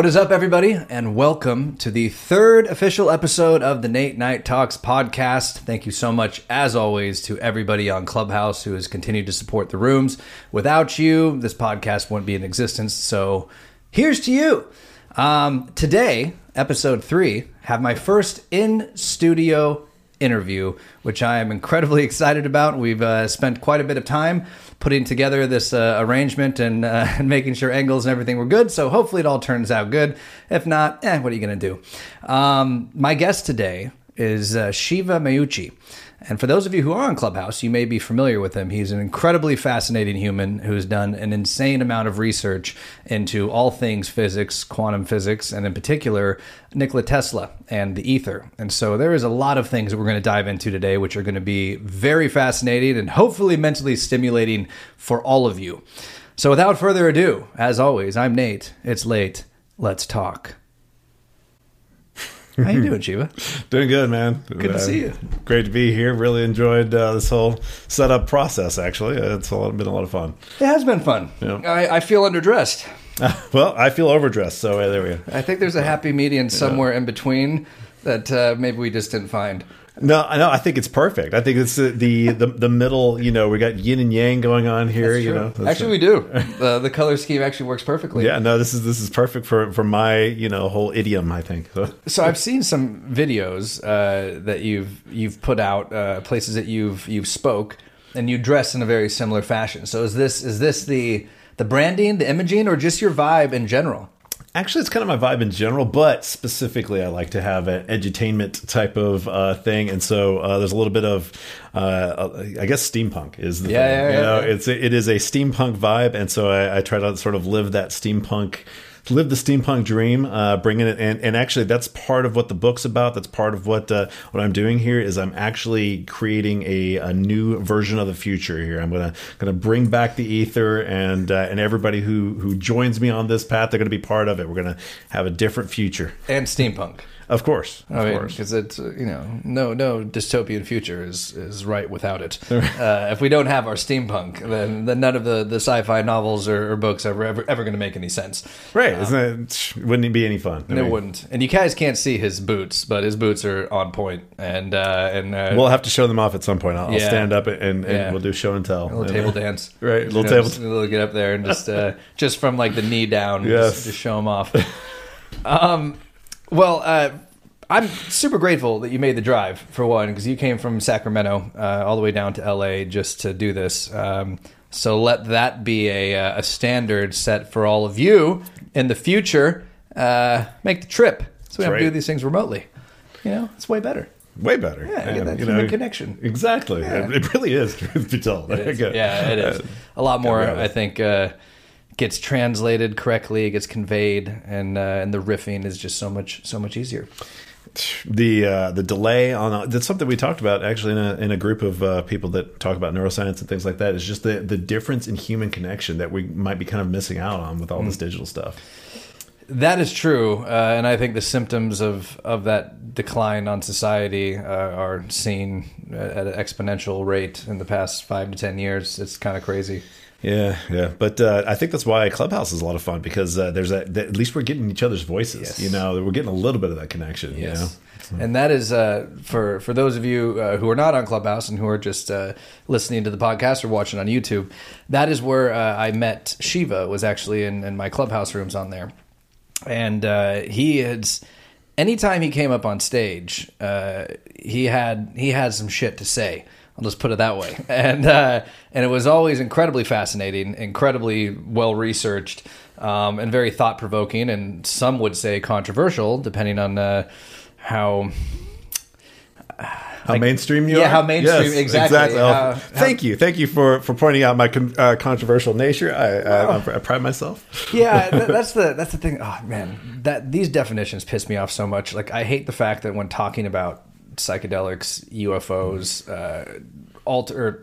What is up, everybody, and welcome to the third official episode of the Nate Night Talks podcast. Thank you so much, as always, to everybody on Clubhouse who has continued to support the rooms. Without you, this podcast wouldn't be in existence. So, here's to you. Um, today, episode three, have my first in studio interview, which I am incredibly excited about. We've uh, spent quite a bit of time putting together this uh, arrangement and, uh, and making sure angles and everything were good. So hopefully it all turns out good. If not, eh, what are you going to do? Um, my guest today is uh, Shiva Meucci. And for those of you who are on Clubhouse, you may be familiar with him. He's an incredibly fascinating human who's done an insane amount of research into all things physics, quantum physics, and in particular, Nikola Tesla and the ether. And so there is a lot of things that we're going to dive into today, which are going to be very fascinating and hopefully mentally stimulating for all of you. So without further ado, as always, I'm Nate. It's late. Let's talk. How you doing, Shiva? Doing good, man. Good to see you. Great to be here. Really enjoyed uh, this whole setup process. Actually, it's a lot, been a lot of fun. It has been fun. Yeah. I, I feel underdressed. well, I feel overdressed, so uh, there we go. I think there's a happy median somewhere in between that uh, maybe we just didn't find. No, I know. I think it's perfect. I think it's the, the the middle. You know, we got yin and yang going on here. You know, That's actually, we do. the the color scheme actually works perfectly. yeah. No, this is this is perfect for for my you know whole idiom. I think. So, So I've seen some videos uh, that you've you've put out, uh, places that you've you've spoke, and you dress in a very similar fashion. So is this is this the the branding, the imaging, or just your vibe in general? Actually, it's kind of my vibe in general, but specifically, I like to have an edutainment type of uh, thing, and so uh, there's a little bit of, uh, I guess, steampunk is the Yeah, thing. yeah, you yeah, know, yeah. it's it is a steampunk vibe, and so I, I try to sort of live that steampunk. Live the steampunk dream, uh, bringing it, and, and actually, that's part of what the book's about. That's part of what uh, what I'm doing here. Is I'm actually creating a, a new version of the future here. I'm gonna gonna bring back the ether, and uh, and everybody who who joins me on this path, they're gonna be part of it. We're gonna have a different future. And steampunk. Of course, of I mean, course. because it's uh, you know no no dystopian future is is right without it. uh, if we don't have our steampunk, then, then none of the, the sci-fi novels or, or books are ever ever going to make any sense. Right? Isn't it? Wouldn't it be any fun? I It mean, wouldn't. And you guys can't see his boots, but his boots are on point. And uh, and uh, We'll have to show them off at some point. I'll, I'll stand up and, and Yeah. we'll do show and tell. a little And, table dance, Right, You little know, table- just a little get up there and just uh, just from like the knee down, Yes. just, just show them off. um, well, uh, I'm super grateful that you made the drive for one because you came from Sacramento uh, all the way down to LA just to do this. Um, so let that be a, uh, a standard set for all of you in the future. Uh, make the trip so we don't right. do these things remotely. You know, it's way better. Way better. Yeah, you get that you know, connection. Exactly. Yeah. It really is. Truth be told. It is. Yeah, it is. A lot more, I think, uh, gets translated correctly, it gets conveyed, and uh, and the riffing is just so much so much easier. the uh, the delay on that's something we talked about actually in a, in a group of uh, people that talk about neuroscience and things like that. Is just the the difference in human connection that we might be kind of missing out on with all Mm. this digital stuff. That is true, uh, and I think the symptoms of, of that decline on society uh, are seen at an exponential rate in the past five to ten years. It's kind of crazy. Yeah, yeah, but uh, I think that's why Clubhouse is a lot of fun because uh, there's that, that. At least we're getting each other's voices. Yes. You know, we're getting a little bit of that connection. You know, Yes. And that is uh, for for those of you uh, who are not on Clubhouse and who are just uh, listening to the podcast or watching on YouTube. That is where uh, I met Shiva. Was actually in, in my Clubhouse rooms on there, and uh, he had. Anytime he came up on stage, uh, he had he had some shit to say. I'll just put it that way, and uh, and it was always incredibly fascinating, incredibly well researched, um, and very thought provoking, and some would say controversial, depending on uh, how how mainstream you are. yeah, are. how mainstream- exactly. Oh, How- thank you, thank you for for pointing out my con- uh, controversial nature. I, I, I pride myself. yeah, th- that's the that's the thing. Oh man, that these definitions piss me off so much. Like I hate the fact that when talking about psychedelics, UFOs, uh, alter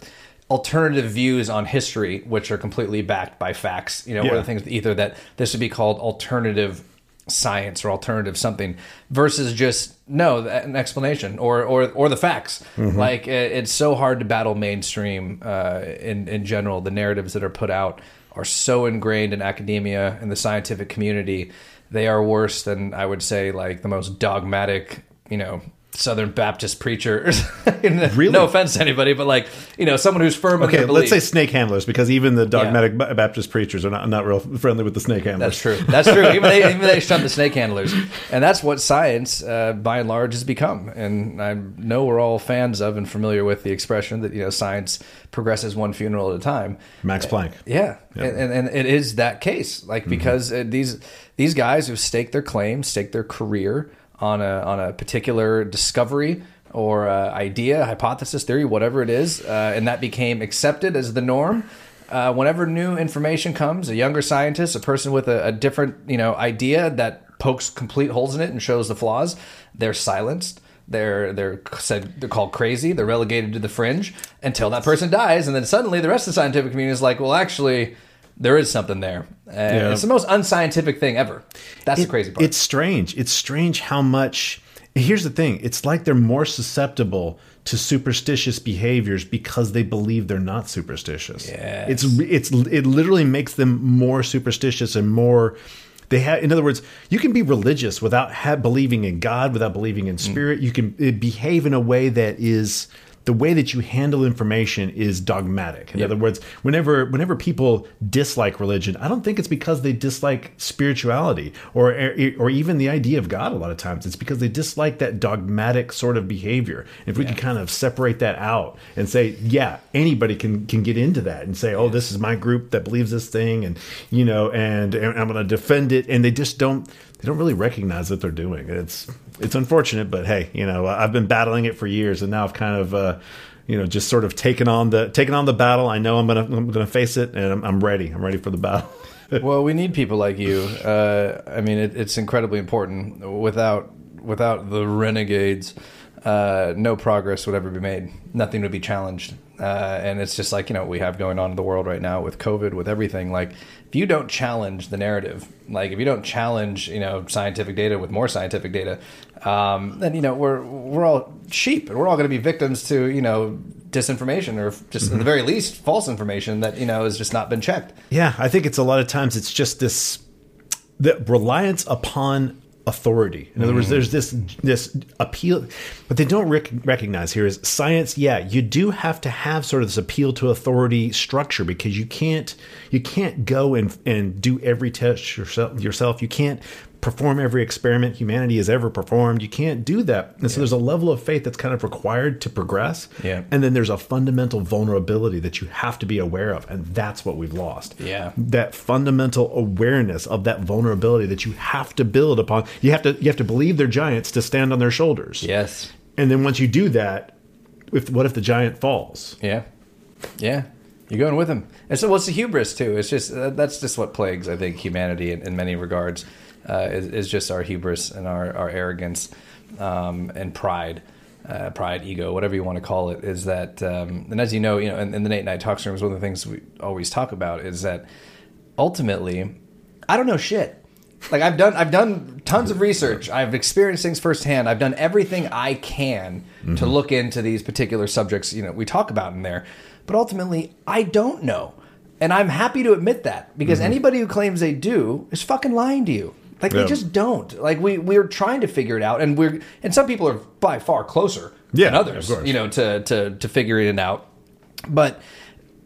alternative views on history, which are completely backed by facts. You know, one of the things either that this would be called alternative science or alternative something versus just no an explanation or or or the facts. Like it, it's so hard to battle mainstream uh, in in general. The narratives that are put out are so ingrained in academia and the scientific community. They are worse than I would say like the most dogmatic, you know, Southern Baptist preacher. Really? No offense to anybody, but like you know, someone who's firm in Okay, let's say snake handlers because even the dogmatic Ba- Baptist preachers are not, not real friendly with the snake handlers. That's true. That's true. Even they, even they shun the snake handlers, and that's what science, uh, by and large, has become. And I know we're all fans of and familiar with the expression that you know science progresses one funeral at a time. Max Planck. Yeah, And, and and it is that case, like because uh, these these guys who've staked their claim, staked their career on a on a particular discovery or uh, idea, hypothesis, theory, whatever it is, uh, and that became accepted as the norm. Uh, whenever new information comes, a younger scientist, a person with a, a different you know idea that pokes complete holes in it and shows the flaws, they're silenced. They're they're said they're called crazy. They're relegated to the fringe until that person dies, and then suddenly the rest of the scientific community is like, well, actually, there is something there. And Yeah. It's the most unscientific thing ever. That's the crazy part. It's strange. It's strange how much. Here's the thing. It's like they're more susceptible to superstitious behaviors because they believe they're not superstitious. Yes. It's it's it literally makes them more superstitious and more. They have, in other words, you can be religious without ha- believing in God, without believing in spirit. You can uh, behave in a way that is the way that you handle information is dogmatic. In other words, whenever whenever people dislike religion, I don't think it's because they dislike spirituality or or even the idea of God. A lot of times, it's because they dislike that dogmatic sort of behavior. If we could kind of separate that out and say, yeah, anybody can can get into that and say, oh, this is my group that believes this thing, and you know, and, and I'm going to defend it, and they just don't they don't really recognize what they're doing. It's it's unfortunate, but hey, you know, I've been battling it for years, and now I've kind of, uh, you know, just sort of taken on the taken on the battle. I know I'm gonna I'm gonna face it, and I'm, I'm ready. I'm ready for the battle. well, we need people like you. Uh, I mean, it, it's incredibly important. Without without the renegades, uh, no progress would ever be made. Nothing would be challenged. Uh, and it's just like you know what we have going on in the world right now with COVID, with everything. Like, if you don't challenge the narrative, like if you don't challenge you know scientific data with more scientific data, um, then you know we're we're all sheep, and we're all going to be victims to you know disinformation or just in the very least false information that you know has just not been checked. Yeah, I think it's a lot of times it's just this the reliance upon authority. In other words, mm. there's this this appeal, but they don't rec- recognize here is science. Yeah, you do have to have sort of this appeal to authority structure because you can't you can't go and and do every test yourself yourself. You can't perform every experiment humanity has ever performed. You can't do that. And so there's a level of faith that's kind of required to progress. Yeah. And then there's a fundamental vulnerability that you have to be aware of. And that's what we've lost. Yeah. That fundamental awareness of that vulnerability that you have to build upon. You have to you have to believe they're giants to stand on their shoulders. Yes. And then once you do that, if what if the giant falls? Yeah, yeah, you're going with him. And so, what's the hubris too? It's just uh, that's just what plagues, I think, humanity in, in many regards. Uh, is, is just our hubris and our our arrogance um, and pride. Uh, pride, ego, whatever you want to call it, is that, um, and as you know, you know, in, in the Nate Night Talks rooms, one of the things we always talk about is that ultimately, I don't know shit. Like I've done, I've done tons of research. I've experienced things firsthand. I've done everything I can to look into these particular subjects. You know, we talk about in there, but ultimately, I don't know, and I'm happy to admit that because anybody who claims they do is fucking lying to you. Like Yeah. they just don't. Like we we're trying to figure it out, and we're and some people are by far closer Yeah, than others. You know, to to to figuring it out, but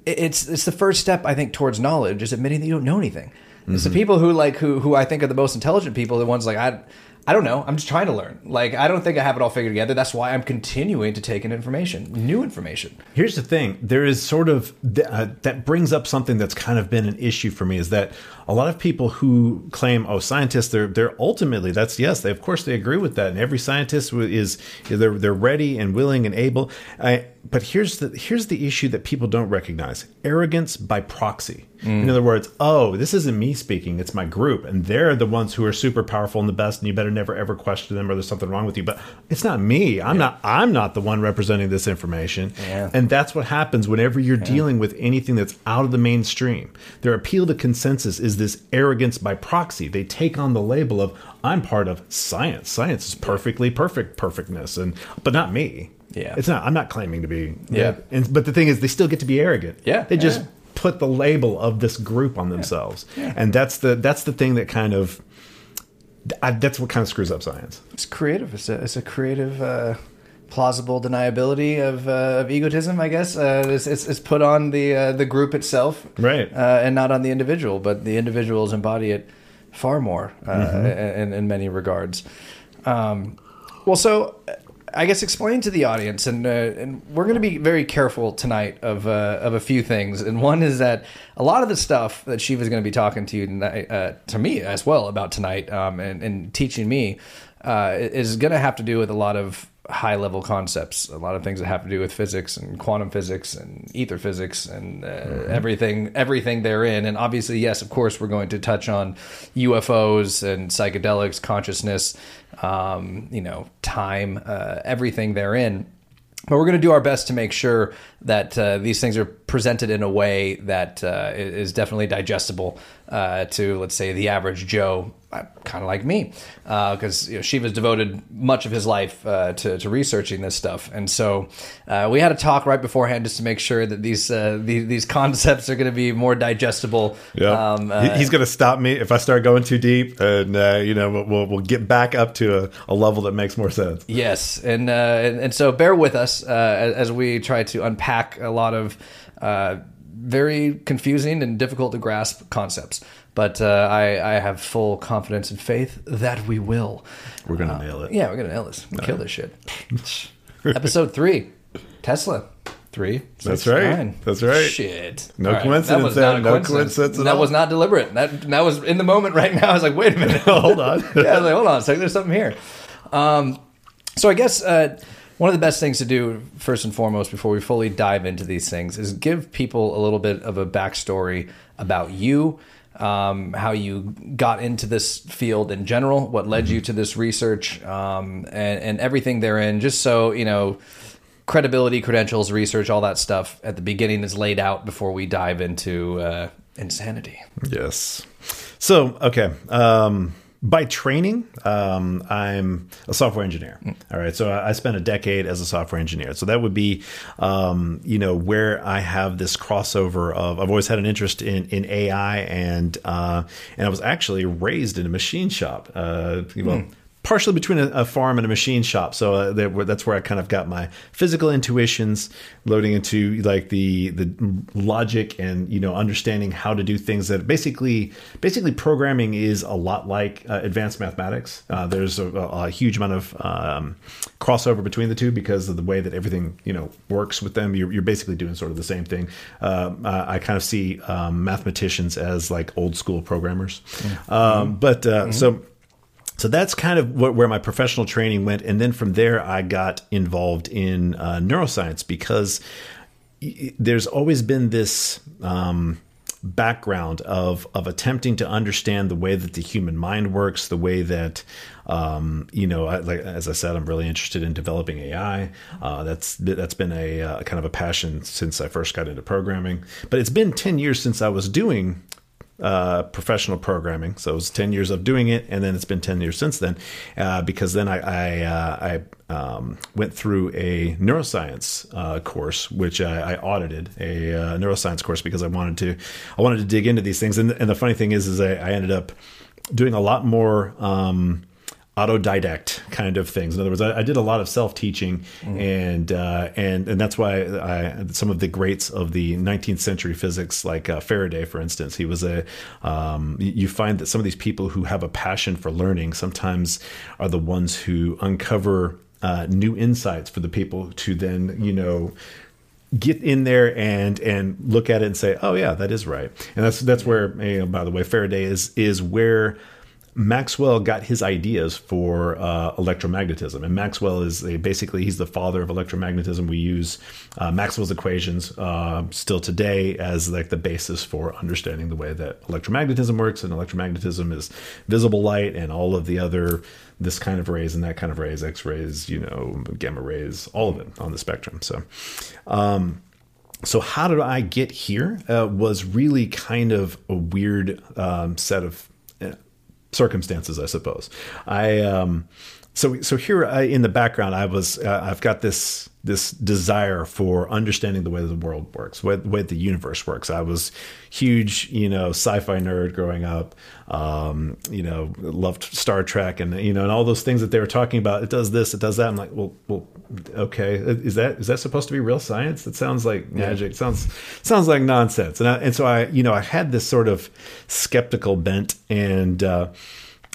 it's it's the first step I think towards knowledge is admitting that you don't know anything. It's the Mm-hmm. people who like who who I think are the most intelligent people, the ones like I I don't know. I'm just trying to learn. Like I don't think I have it all figured together. That's why I'm continuing to take in information, new information. Here's the thing: there is sort of th- uh, that brings up something that's kind of been an issue for me is that a lot of people who claim, "Oh, scientists," they're they're ultimately that's yes, they of course they agree with that, and every scientist is they're they're ready and willing and able. I, but here's the here's the issue that people don't recognize: arrogance by proxy. In other words, oh, this isn't me speaking; it's my group, and they're the ones who are super powerful and the best, and you better never ever question them or there's something wrong with you. But it's not me. I'm not. I'm not the one representing this information. Yeah. And that's what happens whenever you're dealing with anything that's out of the mainstream. Their appeal to consensus is this arrogance by proxy. They take on the label of I'm part of science. Science is perfectly perfect perfectness and but not me. Yeah. It's not I'm not claiming to be Yeah. And but the thing is they still get to be arrogant. Yeah. They just Yeah. put the label of this group on themselves. And that's the that's the thing that kind of I, that's what kind of screws up science. It's creative. It's a, it's a creative, uh, plausible deniability of, uh, of egotism. I guess uh, it's, it's, it's put on the uh, the group itself, Right. uh, and not on the individual. But the individuals embody it far more uh, in, in many regards. Um, well, so I guess explain to the audience, and uh, and we're going to be very careful tonight of uh, of a few things. And one is that a lot of the stuff that Shiva is going to be talking to you tonight, uh, to me as well about tonight, um, and, and teaching me, uh, is going to have to do with a lot of high level concepts, a lot of things that have to do with physics and quantum physics and ether physics and uh, everything everything therein. And obviously, yes, of course, we're going to touch on UFOs and psychedelics, consciousness, um, you know, time, uh, everything therein. But we're going to do our best to make sure that uh, these things are presented in a way that uh, is definitely digestible uh, to, let's say, the average Joe, kind of like me, because you know, Shiva's devoted much of his life uh, to, to researching this stuff, and so uh, we had a talk right beforehand just to make sure that these uh, these, these concepts are going to be more digestible. Yeah, Um, uh, he's going to stop me if I start going too deep, and uh, you know we'll- we'll get back up to a, a level that makes more sense. Yes, and uh, and, and so bear with us uh, as we try to unpack a lot of uh, very confusing and difficult to grasp concepts. But uh, I, I have full confidence and faith that we will. We're going to nail it. Yeah, we're gonna nail this. Kill this shit. Episode three, Tesla. Three. That's six, right. nine. That's right. Shit. No right. coincidence That was not a No coincidence. coincidence at that all. was not deliberate. That that was in the moment right now. I was like, wait a minute. Hold on. yeah, I was like, hold on a second. There's something here. Um, so I guess uh, one of the best things to do, first and foremost, before we fully dive into these things, is give people a little bit of a backstory about you, um, how you got into this field in general, what led you to this research, um, and, and everything therein, just so you know. Credibility, credentials, research, all that stuff at the beginning is laid out before we dive into uh, insanity. Yes. So, okay. Um, by training, um, I'm a software engineer. All right. So I spent a decade as a software engineer. So that would be, um, you know, where I have this crossover of, I've always had an interest in, in AI and, uh, and I was actually raised in a machine shop. Uh, well, partially between a, a farm and a machine shop. So uh, that's where I kind of got my physical intuitions, loading into like the the logic and you know understanding how to do things. That basically basically programming is a lot like uh, advanced mathematics. Uh, there's a, a huge amount of um, crossover between the two because of the way that everything you know works with them. You're, you're basically doing sort of the same thing. Uh, I I kind of see um, mathematicians as like old school programmers, um, but uh, so so that's kind of what, where my professional training went. And then from there i got involved in uh, neuroscience because there's always been this um, background of of attempting to understand the way that the human mind works the way that um, you know I, like as i said i'm really interested in developing ai uh, that's that's been a uh, kind of a passion since i first got into programming. But it's been 10 years since i was doing uh, professional programming. So it was 10 years of doing it, and then it's been 10 years since then, uh, because then I I, uh, I um, went through a neuroscience uh, course, which I, I audited a uh, neuroscience course because I wanted to I wanted to dig into these things. And, and the funny thing is, is I, I ended up doing a lot more. Um, autodidact kind of things. In other words, I, I did a lot of self teaching, and uh, and and that's why I some of the greats of the 19th century physics, like uh, Faraday, for instance, he was a. Um, you find that some of these people who have a passion for learning sometimes are the ones who uncover uh, new insights for the people to then you know get in there and and look at it and say, oh yeah, that is right. And that's that's where you know, by the way, Faraday is is where Maxwell got his ideas for uh, electromagnetism, and Maxwell is a, basically he's the father of electromagnetism. We use uh, Maxwell's equations uh, still today as like the basis for understanding the way that electromagnetism works, and electromagnetism is visible light and all of the other this kind of rays and that kind of rays, X rays, you know, gamma rays, all of it on the spectrum. So. Um, so how did I get here? Uh, was really kind of a weird um, set of circumstances, I suppose. I um, so so here I, in the background, I was uh, I've got this this desire for understanding the way the world works, way, the way the universe works. I was huge, you know, sci-fi nerd growing up. Um, you know, loved Star Trek and you know, and all those things that they were talking about. It does this, it does that. I'm like, well, well, okay, is that is that supposed to be real science? It sounds like magic. Yeah. Sounds sounds like nonsense. And I, and so I, you know, I had this sort of skeptical bent and. Uh,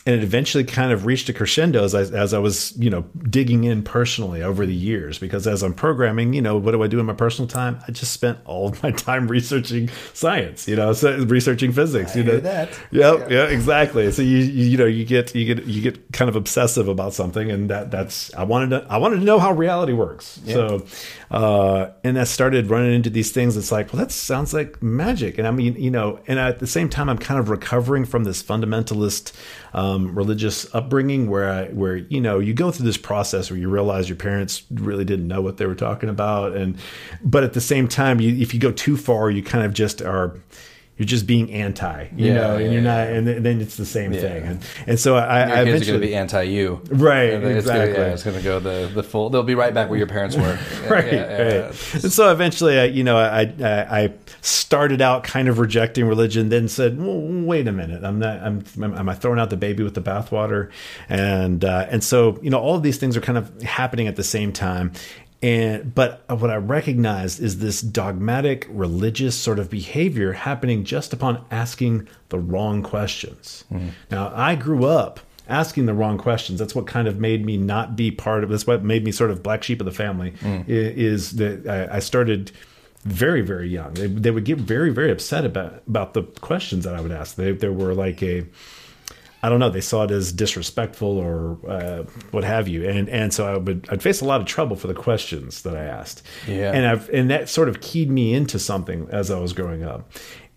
and it eventually kind of reached a crescendo as I, as I was you know digging in personally over the years. Because as I'm programming you know what do I do in my personal time? I just spent all of my time researching science you know so researching physics I you know? that. Yep, yeah. yeah exactly. So you, you you know you get you get you get kind of obsessive about something and that that's I wanted to I wanted to know how reality works. Yeah. so uh, and I started running into these things. It's like well that sounds like magic. And I mean you know and at the same time I'm kind of recovering from this fundamentalist um, religious upbringing where I, where you know you go through this process where you realize your parents really didn't know what they were talking about, and but at the same time, you, if you go too far, you kind of just are you're just being anti, you yeah, know, and you're not, and then it's the same yeah. thing, and and so I, your I kids are going to be anti you, right? It's exactly. Gonna, yeah, it's going to go the the full. They'll be right back where your parents were, right? right. And so eventually, I, you know, I, I, I started out kind of rejecting religion, then said, well, wait a minute, I'm not, I'm, am I throwing out the baby with the bathwater? And uh, and so you know, all of these things are kind of happening at the same time, and but what I recognized is this dogmatic religious sort of behavior happening just upon asking the wrong questions. Mm. Now, I grew up asking the wrong questions. That's what kind of made me not be part of this. What made me sort of black sheep of the family mm. is, that I, I started very very young. They, they would get very very upset about about the questions that I would ask. They, there were like a I don't know. They saw it as disrespectful or uh, what have you, and and so I would I'd face a lot of trouble for the questions that I asked. Yeah, and I've and that sort of keyed me into something as I was growing up,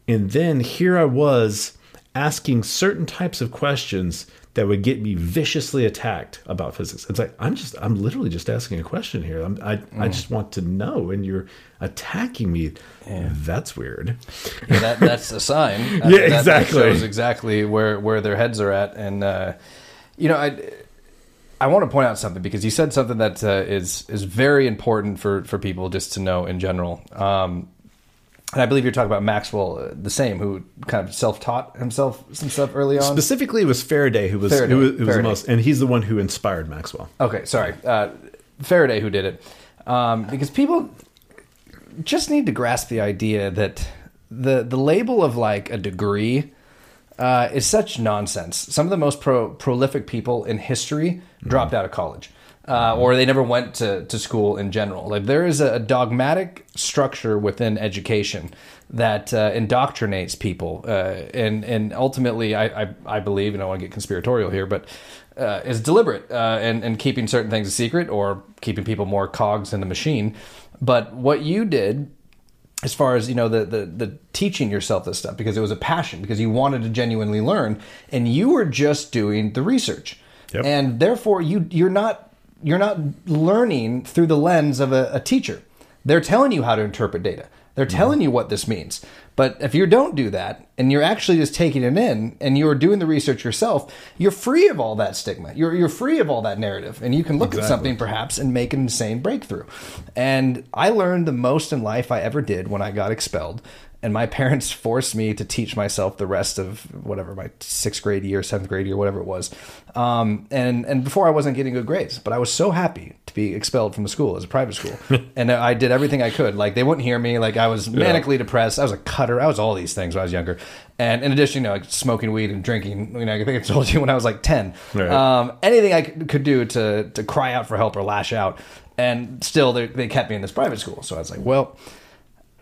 and then here I was asking certain types of questions that would get me viciously attacked about physics. It's like I'm just I'm literally just asking a question here. I'm, i mm. I just want to know, and you're attacking me. Yeah. That's weird. Yeah, that that's a sign. yeah, that, exactly. That shows exactly where where their heads are at, and uh, you know I. I want to point out something because you said something that uh, is is very important for, for people just to know in general. Um, and I believe you're talking about Maxwell, uh, the same, who kind of self-taught himself some stuff early on. Specifically, it was Faraday who was Faraday, who, was, who was the most, and he's the one who inspired Maxwell. Okay, sorry, uh, Faraday who did it, um, because people just need to grasp the idea that the the label of like a degree uh, is such nonsense. Some of the most pro- prolific people in history mm-hmm. dropped out of college uh, or they never went to, to school in general. Like there is a, dogmatic structure within education that uh, indoctrinates people, uh, and and ultimately, I, I, I believe, and I want to get conspiratorial here, but uh, is deliberate uh, and and keeping certain things a secret or keeping people more cogs in the machine. But what you did as far as you know the, the the teaching yourself this stuff because it was a passion because you wanted to genuinely learn and you were just doing the research yep. and therefore you you're not you're not learning through the lens of a, a teacher. They're telling you how to interpret data. They're mm-hmm. telling you what this means. But if you don't do that and you're actually just taking it in and you're doing the research yourself, you're free of all that stigma. You're, you're free of all that narrative. And you can look exactly. at something perhaps and make an insane breakthrough. And I learned the most in life I ever did when I got expelled and my parents forced me to teach myself the rest of whatever my sixth grade year, seventh grade year, whatever it was. Um, and and before I wasn't getting good grades, but I was so happy to be expelled from the school as a private school, and I did everything I could. Like they wouldn't hear me. Like I was manically yeah. depressed. I was a cutter. I was all these things when I was younger. And in addition, you know, like smoking weed and drinking. You know, I think I told you when I was like ten. Right. Um, anything I could do to to cry out for help or lash out, and still they, they kept me in this private school. So I was like, well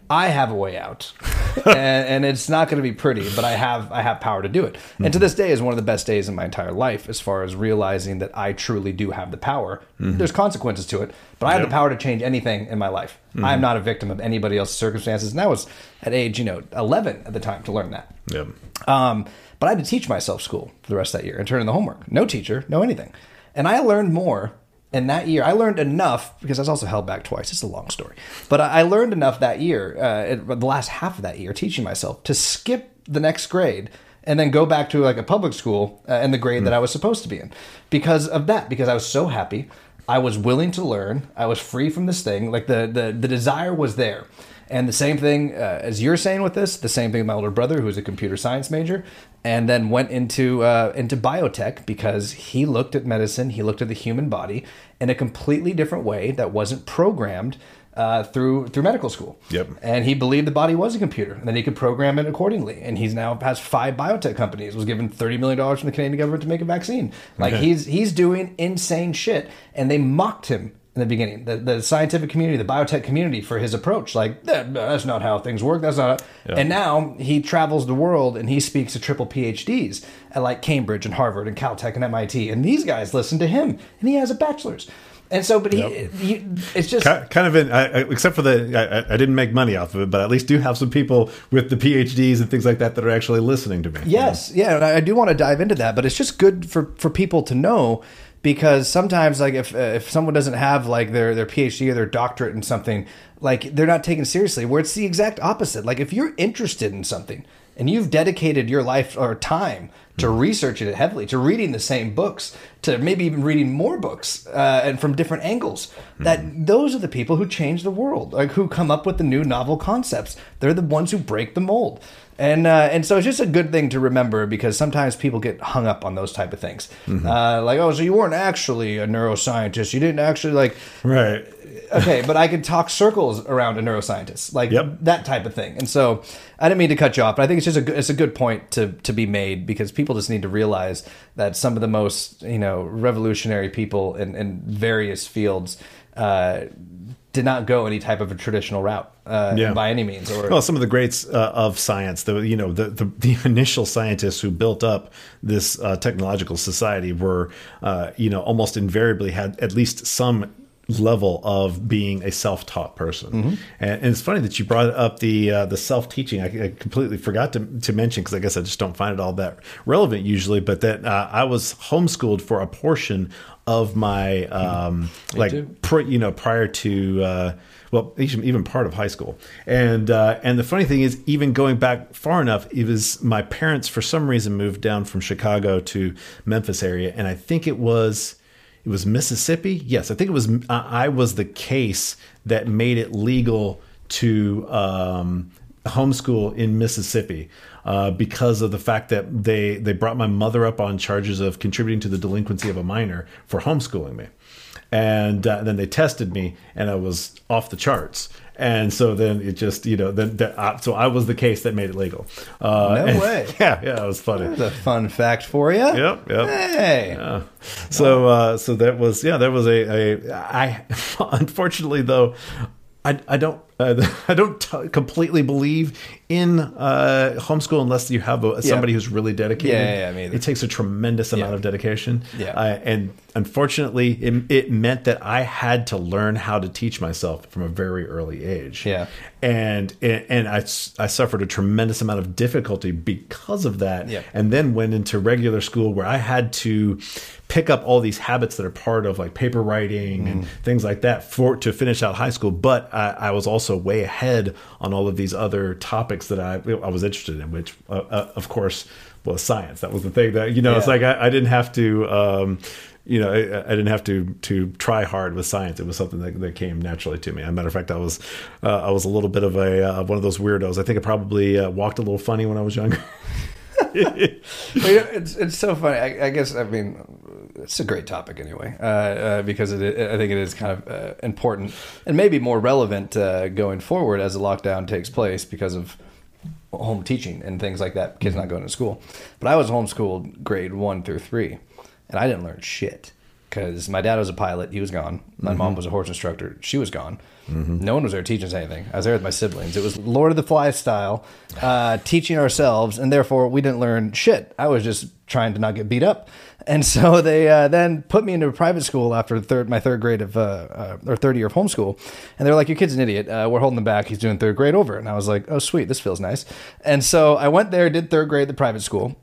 I have a way out, and, and, it's not going to be pretty, but I have I have power to do it. Mm-hmm. And to this day is one of the best days in my entire life, as far as realizing that I truly do have the power. Mm-hmm. There's consequences to it, but I have the power to change anything in my life. Mm-hmm. I am not a victim of anybody else's circumstances. And that was at age you know 11 at the time to learn that. Yep. Um, but I had to teach myself school for the rest of that year and turn in the homework. No teacher, no anything, and I learned more and that year I learned enough because I was also held back twice. It's a long story, but I learned enough that year, uh, the last half of that year, teaching myself to skip the next grade and then go back to like a public school uh, in the grade that I was supposed to be in because of that. Because I was so happy, I was willing to learn. I was free from this thing. Like the the the desire was there. And the same thing uh, as you're saying with this, the same thing with my older brother, who's a computer science major, and then went into uh, into biotech because he looked at medicine, he looked at the human body in a completely different way that wasn't programmed uh, through through medical school. Yep. And he believed the body was a computer, and then he could program it accordingly. And he's now has five biotech companies. Was given thirty million dollars from the Canadian government to make a vaccine. Like he's he's doing insane shit, and they mocked him in the beginning. The, the scientific community, the biotech community, for his approach. Like that, that's not how things work. That's not. And now he travels the world and he speaks to triple PhDs at like Cambridge and Harvard and Caltech and MIT, and these guys listen to him, and he has a bachelor's. And so, but he, Yep. he it's just kind of in, I, except for the I, I- I didn't make money off of it, but at least do have some people with the PhDs and things like that that are actually listening to me. Yes, yeah, and I I do want to dive into that, but it's just good for for people to know because sometimes, like, if uh, if someone doesn't have like their their PhD or their doctorate in something, like they're not taken seriously. Where it's the exact opposite. Like, if you're interested in something and you've dedicated your life or time to researching it heavily, to reading the same books, to maybe even reading more books uh, and from different angles, that those are the people who change the world, like who come up with the new novel concepts. They're the ones who break the mold. And uh, and so it's just a good thing to remember because sometimes people get hung up on those type of things, uh, like oh, so you weren't actually a neuroscientist, you didn't actually like Right. okay, but I could talk circles around a neuroscientist, like Yep. that type of thing. And so I didn't mean to cut you off, but I think it's just a good, it's a good point to to be made because people just need to realize that some of the most you know revolutionary people in, in various fields uh, did not go any type of a traditional route uh, Yeah. by any means. Or Well, some of the greats uh, of science, the you know the, the the initial scientists who built up this uh, technological society were uh, you know almost invariably had at least some level of being a self-taught person. And, and it's funny that you brought up the uh, the self-teaching. I, I completely forgot to, to mention because I guess I just don't find it all that relevant usually. But that uh, I was homeschooled for a portion of my um, like pr- you know prior to uh, well even even part of high school and uh, and the funny thing is even going back far enough it was my parents for some reason moved down from Chicago to Memphis area and I think it was it was Mississippi yes I think it was I I was the case that made it legal to um, homeschool in Mississippi uh, because of the fact that they they brought my mother up on charges of contributing to the delinquency of a minor for homeschooling me, and uh, then they tested me and I was off the charts. And so then it just you know then that uh, so I was the case that made it legal. Uh, No way. Yeah, yeah, it was funny. That's a fun fact for you. Yep, yep. Hey. Yeah. So uh, so that was yeah that was a, a I unfortunately though I I don't uh, I don't t- completely believe in uh, homeschool unless you have a, somebody who's really dedicated. Yeah, yeah, yeah, me it takes a tremendous amount Yeah. of dedication. Yeah. Uh, and unfortunately, it, it meant that I had to learn how to teach myself from a very early age. Yeah. and and I I suffered a tremendous amount of difficulty because of that. Yeah. and then went into regular school where I had to pick up all these habits that are part of like paper writing and things like that for to finish out high school. But I, I was also way ahead on all of these other topics that I I was interested in, which uh, uh, of course was science. That was the thing that you know it's like I, I didn't have to. Um, you know, I, I didn't have to to try hard with science. It was something that, that came naturally to me. As a matter of fact, I was uh, I was a little bit of a uh, one of those weirdos. I think I probably uh, walked a little funny when I was younger. Well, you know, it's it's so funny. I, I guess I mean it's a great topic anyway, uh, uh, because it, I think it is kind of uh, important and maybe more relevant uh, going forward as the lockdown takes place because of home teaching and things like that. Kids not going to school, but I was homeschooled grade one through three, and I didn't learn shit because my dad was a pilot. He was gone. My mom was a horse instructor. She was gone. No one was there teaching us anything. I was there with my siblings. It was Lord of the Flies style, uh, teaching ourselves, and therefore we didn't learn shit. I was just trying to not get beat up, and so they uh, then put me into a private school after third my third grade of uh, uh, or third year of homeschool, and they're like, "Your kid's an idiot. Uh, we're holding him back. He's doing third grade over." And I was like, "Oh, sweet, this feels nice." And so I went there, did third grade at the private school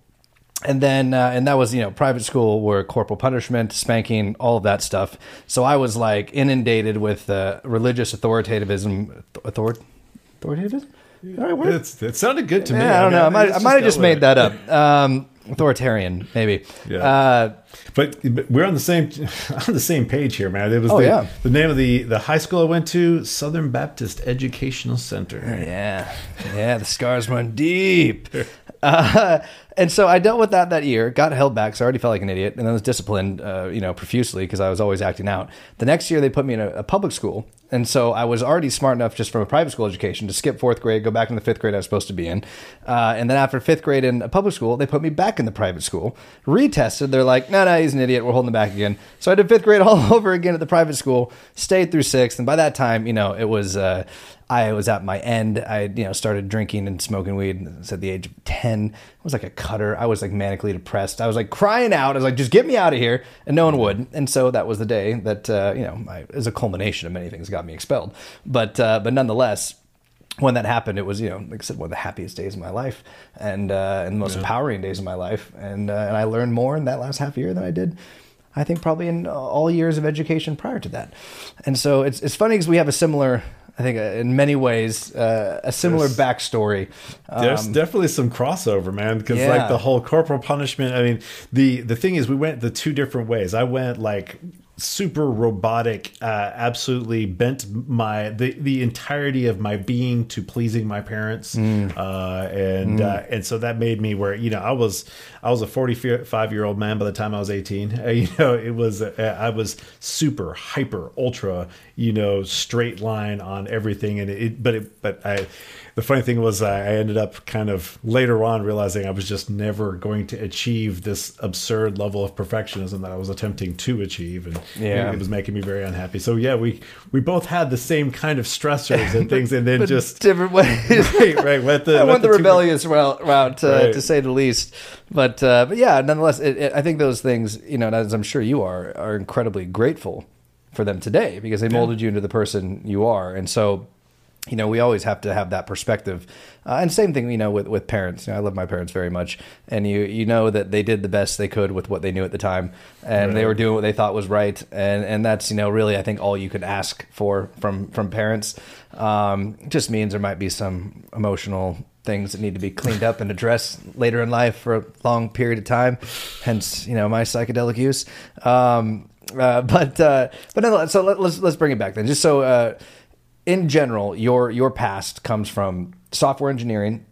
and then uh, and that was you know private school where corporal punishment spanking all of that stuff so i was like inundated with uh, religious authoritativism author- authoritativism It's, it sounded good to me. I don't know. I might, I might have just made it. that up. Um, authoritarian, maybe. Yeah. Uh, But, but we're on the same on the same page here, man. It was Oh, the, yeah. the name of the the high school I went to, Southern Baptist Educational Center. Yeah, yeah, the scars run deep. Uh, and so I dealt with that that year. Got held back, so I already felt like an idiot, and then was disciplined, uh, you know, profusely because I was always acting out. The next year, they put me in a, a public school, and so I was already smart enough just from a private school education to skip fourth grade, go back in the fifth grade I was supposed to be in, uh, and then after fifth grade in a public school, they put me back in the private school. Retested, they're like, no, no, he's an idiot. We're holding him back again. So I did fifth grade all over again at the private school. Stayed through sixth, and by that time, you know, it was. I was at my end. I you know started drinking and smoking weed at the age of ten. I was like a cutter. I was like manically depressed. I was like crying out. I was like, just get me out of here, and no one would. And so that was the day that uh, you know I, as a culmination of many things got me expelled. But uh, but nonetheless. When that happened, it was you know like I said one of the happiest days of my life, and uh, and the most empowering days of my life, and uh, and I learned more in that last half year than I did I think probably in all years of education prior to that. And so it's it's funny because we have a similar, I think, uh, in many ways, uh, a similar There's- backstory. There's Um, definitely some crossover, man. Because Yeah. like the whole corporal punishment. I mean, the the thing is, we went the two different ways. I went like super robotic, uh, absolutely bent my the the entirety of my being to pleasing my parents, Mm. uh, and uh, and so that made me where you know I was I was a 45 year old man by the time I was 18. Uh, you know, it was uh, I was super hyper ultra, you know, straight line on everything, and it but it but I the funny thing was I ended up kind of later on realizing I was just never going to achieve this absurd level of perfectionism that I was attempting to achieve, and Yeah. it was making me very unhappy. So yeah, we we both had the same kind of stressors and things, and then just different ways. right, right. Went the, I went the two- rebellious route, route uh, Right. to say the least. But uh, but yeah, nonetheless, it, it, I think those things, you know, as I'm sure you are, are incredibly grateful for them today because they molded you into the person you are, and so. You know, we always have to have that perspective, uh, and same thing. You know, with with parents. You know, I love my parents very much, and you you know that they did the best they could with what they knew at the time, and they were doing what they thought was right, and and that's you know really I think all you could ask for from from parents. Um, just means there might be some emotional things that need to be cleaned up and addressed later in life for a long period of time. Hence, you know, my psychedelic use. Um, uh, but uh, but nonetheless, so let, let's let's bring it back then. Just so, uh, in general, your your past comes from software engineering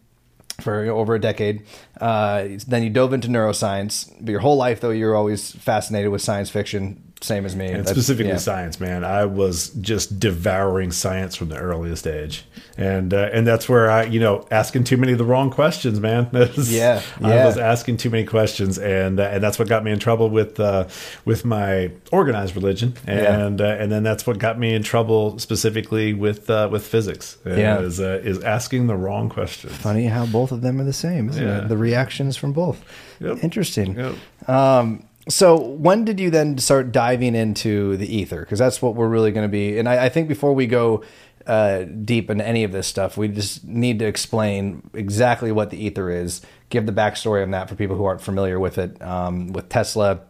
for over a decade. Uh, then you dove into neuroscience. But your whole life, though, you're always fascinated with science fiction. Same as me. and That's- specifically yeah. science, man. I was just devouring science from the earliest age, and uh, and that's where I, you know, asking too many of the wrong questions, man. That's- Yeah, I was asking too many questions, and uh, and that's what got me in trouble with uh, with my organized religion, and uh, and then that's what got me in trouble specifically with uh, with physics. Yeah. is uh, is asking the wrong questions. Funny how both of them are the same, isn't Yeah. it? The reactions from both. Yep. Interesting. Yep. Um, so when did you then start diving into the ether? Because that's what we're really going to be. And I, I think before we go uh, deep into any of this stuff, we just need to explain exactly what the ether is. Give the backstory on that for people who aren't familiar with it. Um, with Tesla,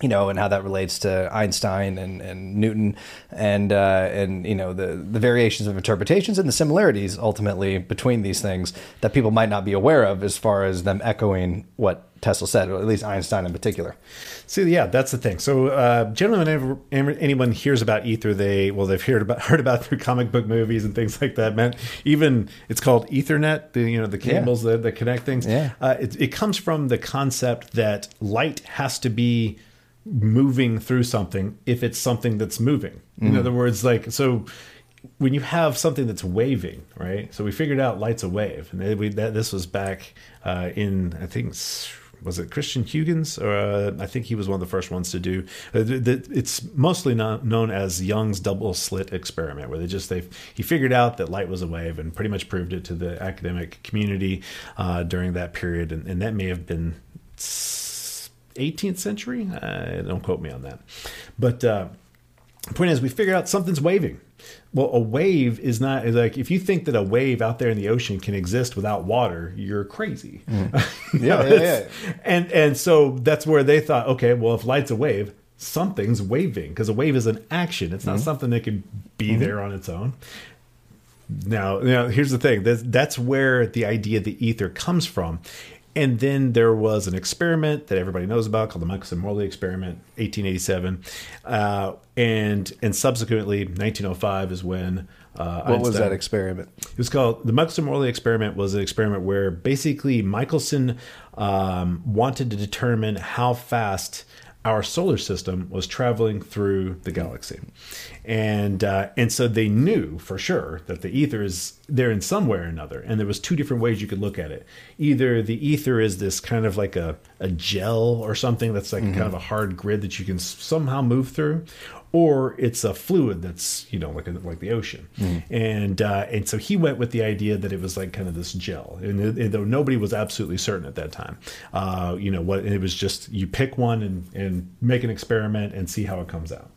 you know, and how that relates to Einstein and, and Newton, and uh, and you know the the variations of interpretations and the similarities ultimately between these things that people might not be aware of, as far as them echoing what Tesla said, or at least Einstein in particular. See, yeah, that's the thing. So, uh, generally, whenever anyone hears about ether, they well, they've heard about heard about through comic book movies and things like that. Man, even it's called Ethernet. The you know the cables that, that connect things. Yeah. uh, it, it comes from the concept that light has to be moving through something if it's something that's moving. In other words, like so. When you have something that's waving, right? So we figured out light's a wave, and we, that, this was back uh, in I think was it Christian Huygens, or uh, I think he was one of the first ones to do. Uh, th- th- it's mostly not known as Young's double slit experiment, where they just they he figured out that light was a wave and pretty much proved it to the academic community uh, during that period, and, and that may have been. S- 18th century. Uh, don't quote me on that, but uh, the point is, we figured out something's waving. Well, a wave is not is like if you think that a wave out there in the ocean can exist without water, you're crazy. Mm. Yeah, yeah, it's- And and so that's where they thought, okay, well, if light's a wave, something's waving because a wave is an action. It's not Mm-hmm. something that can be there on its own. now, now here's the thing. That's, that's where the idea of the ether comes from. And then there was an experiment that everybody knows about called the Michelson Morley experiment, 1887, uh, and and subsequently 1905 is when. Uh, What was that experiment? it was called the Michelson Morley experiment. Was an experiment where basically Michelson um, wanted to determine how fast our solar system was traveling through the galaxy, and uh, and so they knew for sure that the ether is there in some way or another. And there was two different ways you could look at it. Either the ether is this kind of like a a gel or something that's like kind of a hard grid that you can somehow move through, or it's a fluid that's you know like a, like the ocean and uh, and so he went with the idea that it was like kind of this gel and, it, and though nobody was absolutely certain at that time uh, you know what it was just you pick one and and make an experiment and see how it comes out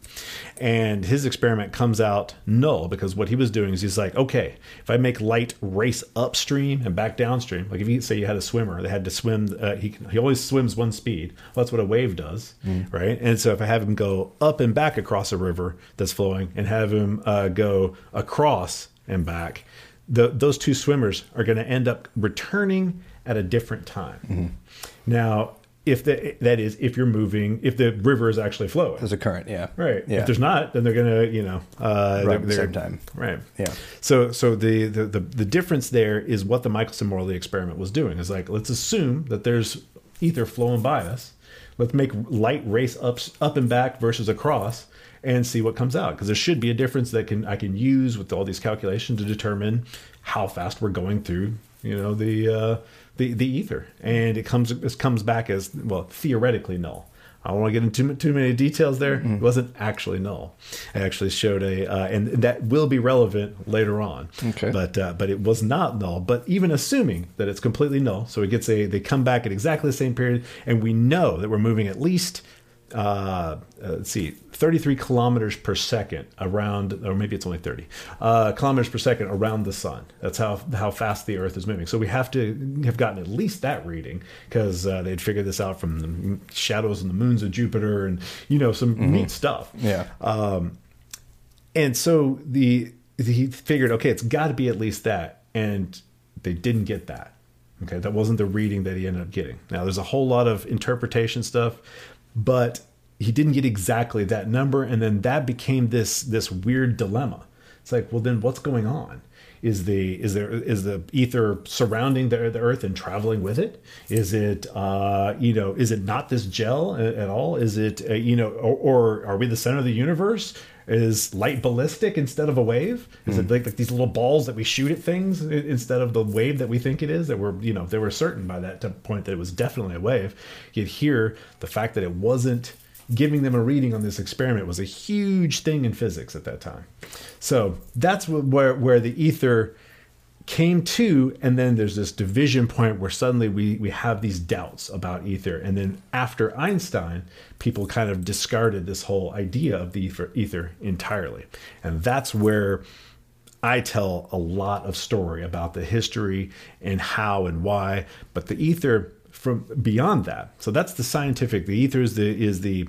and his experiment comes out null because what he was doing is he's like okay if i make light race upstream and back downstream like if you say you had a swimmer they had to swim uh, he, he always swims one speed. Well, that's what a wave does right? And so if i have him go up and back across a river that's flowing and have him uh, go across and back the, those two swimmers are going to end up returning at a different time. Now if the, that is if you're moving if the river is actually flowing There's a current, yeah. Right. Yeah. If there's not, then they're gonna, you know, uh, Right, at the they're- same time. Right. Yeah. So, so the, the the the difference there is what the Michelson Morley experiment was doing. Is like let's assume that there's ether flowing by us. Let's make light race up up and back versus across, and see what comes out because there should be a difference that can I can use with all these calculations to determine how fast we're going through, you know, the uh, the the ether, and it comes it comes back as well theoretically null. I don't want to get into too, many details there. Mm-hmm. It wasn't actually null. I actually showed a, uh, and that will be relevant later on. Okay. But uh, but it was not null. But even assuming that it's completely null, so it gets a they come back at exactly the same period, and we know that we're moving at least uh, uh, let's see, 33 kilometers per second around, or maybe it's only 30 uh, kilometers per second around the sun. That's how how fast the Earth is moving. So we have to have gotten at least that reading because uh, they'd figured this out from the shadows and the moons of Jupiter and you know some neat stuff. Yeah. And so the he figured, okay, it's got to be at least that, and they didn't get that. Okay, that wasn't the reading that he ended up getting. Now, there's a whole lot of interpretation stuff, but he didn't get exactly that number, and then that became this this weird dilemma. It's like, well, then what's going on? Is the is there is the ether surrounding the, the Earth and traveling with it? Is it uh, you know is it not this gel at, at all? Is it uh, you know or, or are we the center of the universe? Is light ballistic instead of a wave? Is it like, like these little balls that we shoot at things instead of the wave that we think it is? That we're you know they were certain by that point that it was definitely a wave. Yet here the fact that it wasn't giving them a reading on this experiment was a huge thing in physics at that time. So that's where where the ether came to and then there's this division point where suddenly we we have these doubts about ether and then after einstein people kind of discarded this whole idea of the ether, ether entirely and that's where I tell a lot of story about the history and how and why, but the ether from beyond that. So that's the scientific. The ether is the is the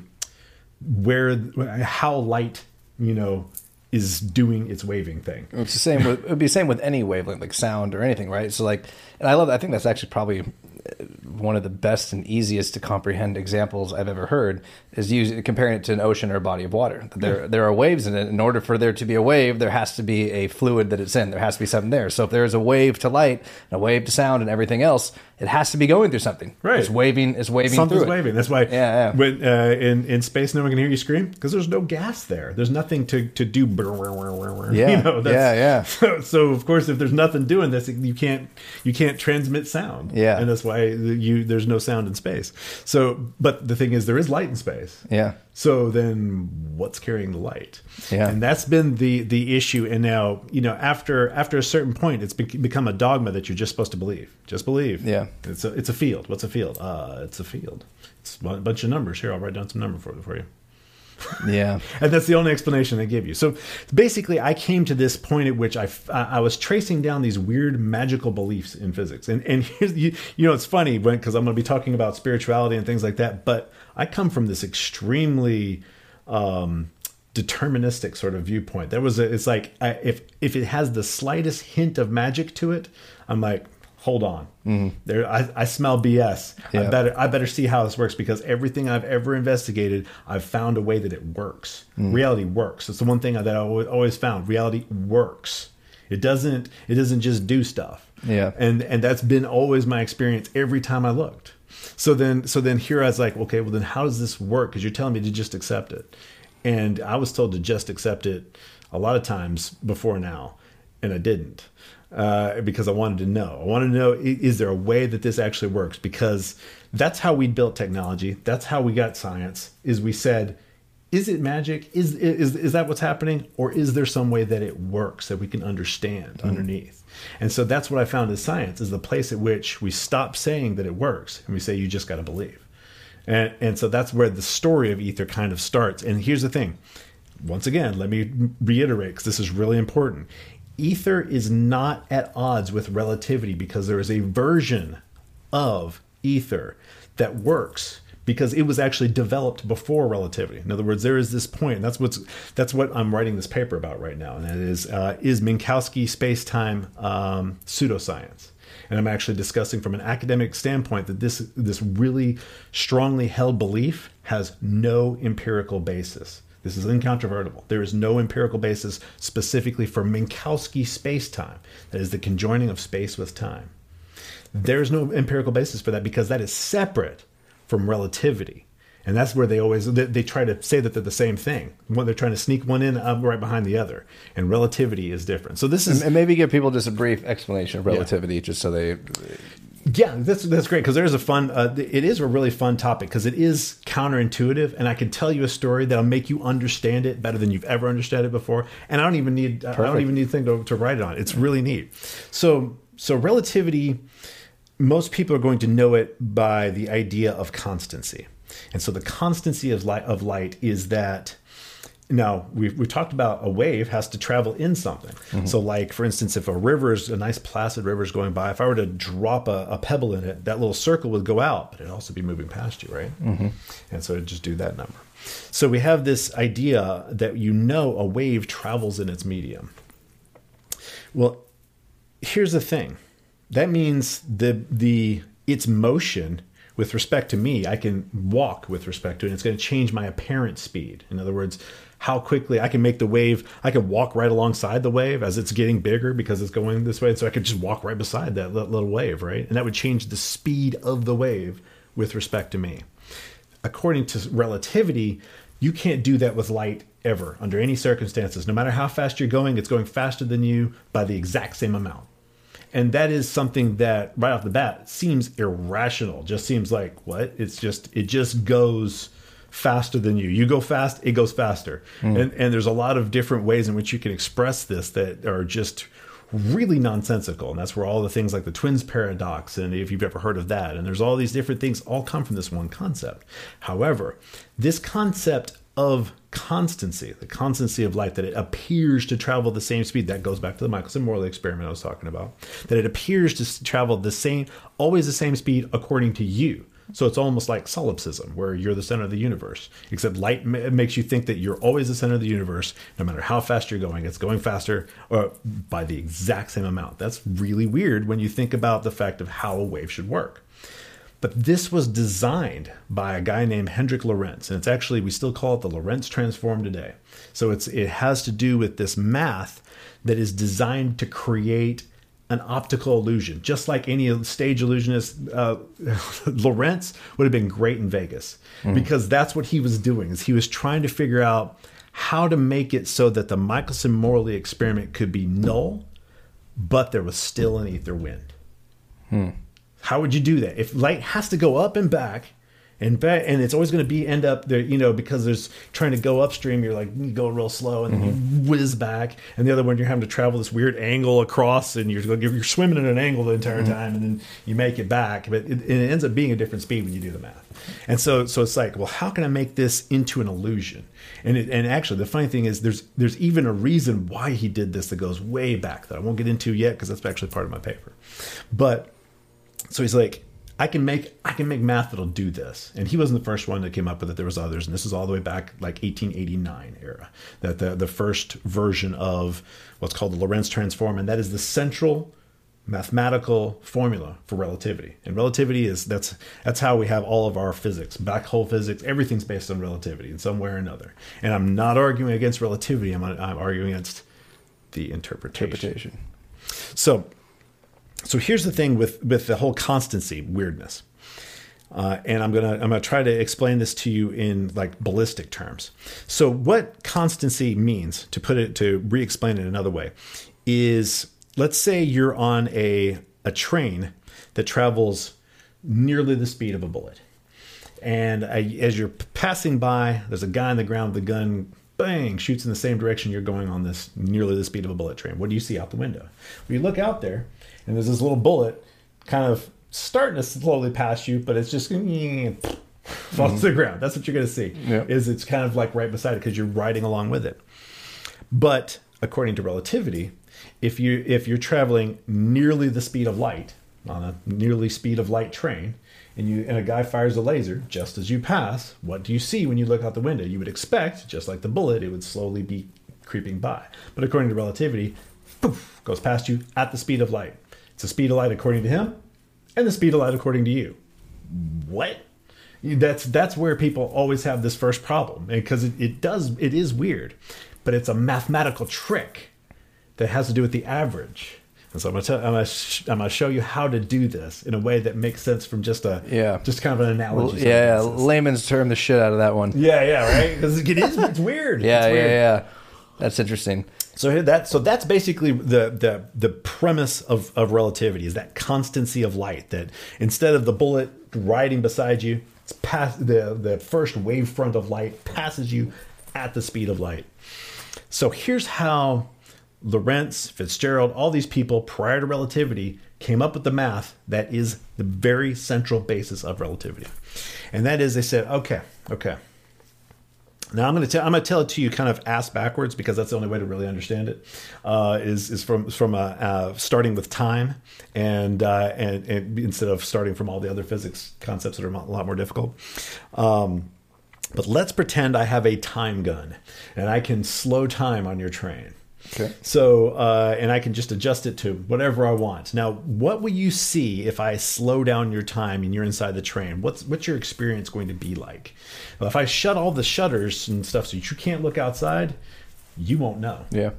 where how light you know is doing its waving thing. It's the same. With, it would be the same with any wavelength, like sound or anything, right? So, like, and I love. I think that's actually probably uh, one of the best and easiest to comprehend examples I've ever heard. Is using comparing it to an ocean or a body of water. There, there are waves in it. In order for there to be a wave, there has to be a fluid that it's in. There has to be something there. So, if there is a wave to light, and a wave to sound, and everything else, it has to be going through something. Right. It's waving. It's waving Something's through it. waving. That's why yeah. when uh, in in space, no one can hear you scream because there's no gas there. There's nothing to to do. Yeah. you know, Yeah, yeah. So, so of course, if there's nothing doing this, you can't you can't transmit sound. Yeah. and that's why you there's no sound in space. So, but the thing is, there is light in space. Yeah. So then, what's carrying the light? Yeah. and that's been the the issue. And now, you know, after after a certain point, it's become a dogma that you're just supposed to believe. Just believe. Yeah. It's a it's a field. What's a field? Uh, it's a field. It's a bunch of numbers. Here, I'll write down some number for for you. Yeah. And that's the only explanation they give you. So basically, I came to this point at which I, I was tracing down these weird magical beliefs in physics. And and here's, you, you know, it's funny because I'm going to be talking about spirituality and things like that. But I come from this extremely um, deterministic sort of viewpoint. There was a, it's like I, if if it has the slightest hint of magic to it, I'm like, hold on, mm-hmm. there I, I, smell BS. Yeah. I better I better see how this works because everything I've ever investigated, I've found a way that it works. Mm. Reality works. It's the one thing that I always found. Reality works. It doesn't it doesn't just do stuff. Yeah, and and that's been always my experience every time I looked. So then so then here I was like, okay, well then how does this work? Because you're telling me to just accept it. And I was told to just accept it a lot of times before now, and I didn't uh, because I wanted to know. I wanted to know is there a way that this actually works? Because that's how we built technology. That's how we got science. Is we said, is it magic? Is is is that what's happening, or is there some way that it works that we can understand mm-hmm. underneath? And so that's what I found in science is the place at which we stop saying that it works and we say you just got to believe. And, and so that's where the story of ether kind of starts. And here's the thing once again, let me reiterate because this is really important. Ether is not at odds with relativity because there is a version of ether that works because it was actually developed before relativity. In other words, there is this point, and that's what's that's what I'm writing this paper about right now, and that is uh, is Minkowski space-time um, pseudoscience and I'm actually discussing from an academic standpoint that this this really strongly held belief has no empirical basis. This is incontrovertible. There is no empirical basis specifically for Minkowski spacetime, that is the conjoining of space with time. There's no empirical basis for that because that is separate from relativity. And that's where they always they, they, try to say that they're the same thing. When they're trying to sneak one in up right behind the other. And relativity is different. So this is and maybe give people just a brief explanation of relativity yeah. just so they yeah that's that's great because there's a fun uh, it is a really fun topic because it is counterintuitive and i can tell you a story that'll make you understand it better than you've ever understood it before and i don't even need Perfect. i don't even need thing to, to write it on. It's really neat. So so relativity most people are going to know it by the idea of constancy. And so the constancy of light, of light is that now we've, we talked about a wave has to travel in something. Mm-hmm. so like for instance if a river is a nice placid river is going by if i were to drop a, a, pebble in it that little circle would go out but it'd also be moving past you right? Mm-hmm. and so it'd just do that number. So we have this idea that you know a wave travels in its medium. Well here's the thing that means the the its motion with respect to me, I can walk with respect to it. And it's going to change my apparent speed. In other words, how quickly I can make the wave, I can walk right alongside the wave as it's getting bigger because it's going this way. So I could just walk right beside that little wave, right? And that would change the speed of the wave with respect to me. According to relativity, you can't do that with light ever under any circumstances. No matter how fast you're going, it's going faster than you by the exact same amount and that is something that right off the bat seems irrational. Just seems like what? It's just it just goes faster than you. You go fast it goes faster. Mm. and and there's a lot of different ways in which you can express this that are just really nonsensical. And that's where all the things like the twins paradox and if you've ever heard of that and there's all these different things all come from this one concept. However this concept of constancy, the constancy of light, that it appears to travel the same speed. That goes back to the Michelson-Morley experiment I was talking about. That it appears to travel the same, always the same speed according to you. So it's almost like solipsism, where you're the center of the universe. Except light makes you think that you're always the center of the universe, no matter how fast you're going. It's going faster or by the exact same amount. That's really weird when you think about the fact of how a wave should work. But this was designed by a guy named Hendrik Lorentz, and it's actually we still call it the Lorentz transform today. So it's it has to do with this math that is designed to create an optical illusion, just like any stage illusionist. Uh, Lorentz would have been great in Vegas mm. because that's what he was doing. Is he was trying to figure out how to make it so that the Michelson-Morley experiment could be null, but there was still an ether wind. Hmm. How would you do that? If light has to go up and back, and back, and it's always going to be end up there, you know, because there's trying to go upstream. You're like you go real slow and mm-hmm. then you whiz back, and the other one you're having to travel this weird angle across, and you're you're swimming at an angle the entire mm-hmm. time, and then you make it back, but it, it ends up being a different speed when you do the math. And so so it's like, well, how can I make this into an illusion? And it, and actually, the funny thing is, there's there's even a reason why he did this that goes way back that I won't get into yet because that's actually part of my paper, but so he's like, I can make I can make math that'll do this. And he wasn't the first one that came up with it. There was others, and this is all the way back like 1889 era. That the the first version of what's called the Lorentz transform, and that is the central mathematical formula for relativity. And relativity is that's that's how we have all of our physics, black hole physics. Everything's based on relativity in some way or another. And I'm not arguing against relativity. I'm I'm arguing against the interpretation. Interpretation. So, so here's the thing with with the whole constancy weirdness, uh, and I'm gonna I'm gonna try to explain this to you in like ballistic terms. So, what constancy means, to put it to re-explain it another way, is let's say you're on a a train that travels nearly the speed of a bullet, and I, as you're passing by, there's a guy on the ground with a gun bang, shoots in the same direction you're going on this nearly the speed of a bullet train. What do you see out the window? Well, you look out there, and there's this little bullet kind of starting to slowly pass you, but it's just falls mm-hmm. to the ground. That's what you're going to see. Yep. Is it's kind of like right beside it because you're riding along with it. But according to relativity, if you if you're traveling nearly the speed of light on a nearly speed of light train, and you and a guy fires a laser just as you pass, what do you see when you look out the window? You would expect, just like the bullet, it would slowly be creeping by. But according to relativity, poof, goes past you at the speed of light. It's the speed of light according to him, and the speed of light according to you. What? That's that's where people always have this first problem because it, it does it is weird, but it's a mathematical trick that has to do with the average and so I'm gonna tell, I'm gonna, sh- I'm gonna show you how to do this in a way that makes sense from just a Yeah. just kind of an analogy. Well, yeah, basis. layman's term the shit out of that one. yeah, yeah, right. Because it is it's weird. Yeah, It's yeah, yeah. That's interesting. So that so that's basically the the the premise of of relativity is that constancy of light that instead of the bullet riding beside you, it's past the the first wave front of light passes you at the speed of light. So here's how Lorentz, Fitzgerald, all these people prior to relativity came up with the math that is the very central basis of relativity. And that is they said, okay, okay. Now I'm going to tell I'm going to tell it to you kind of ass backwards because that's the only way to really understand it. Uh, is is from from uh, uh, starting with time and, uh, and and instead of starting from all the other physics concepts that are a lot more difficult. Um, but let's pretend I have a time gun and I can slow time on your train. Okay. So, uh, and I can just adjust it to whatever I want. Now, what will you see if I slow down your time and you're inside the train? What's what's your experience going to be like? Well, if I shut all the shutters and stuff so you can't look outside, you won't know. Yeah.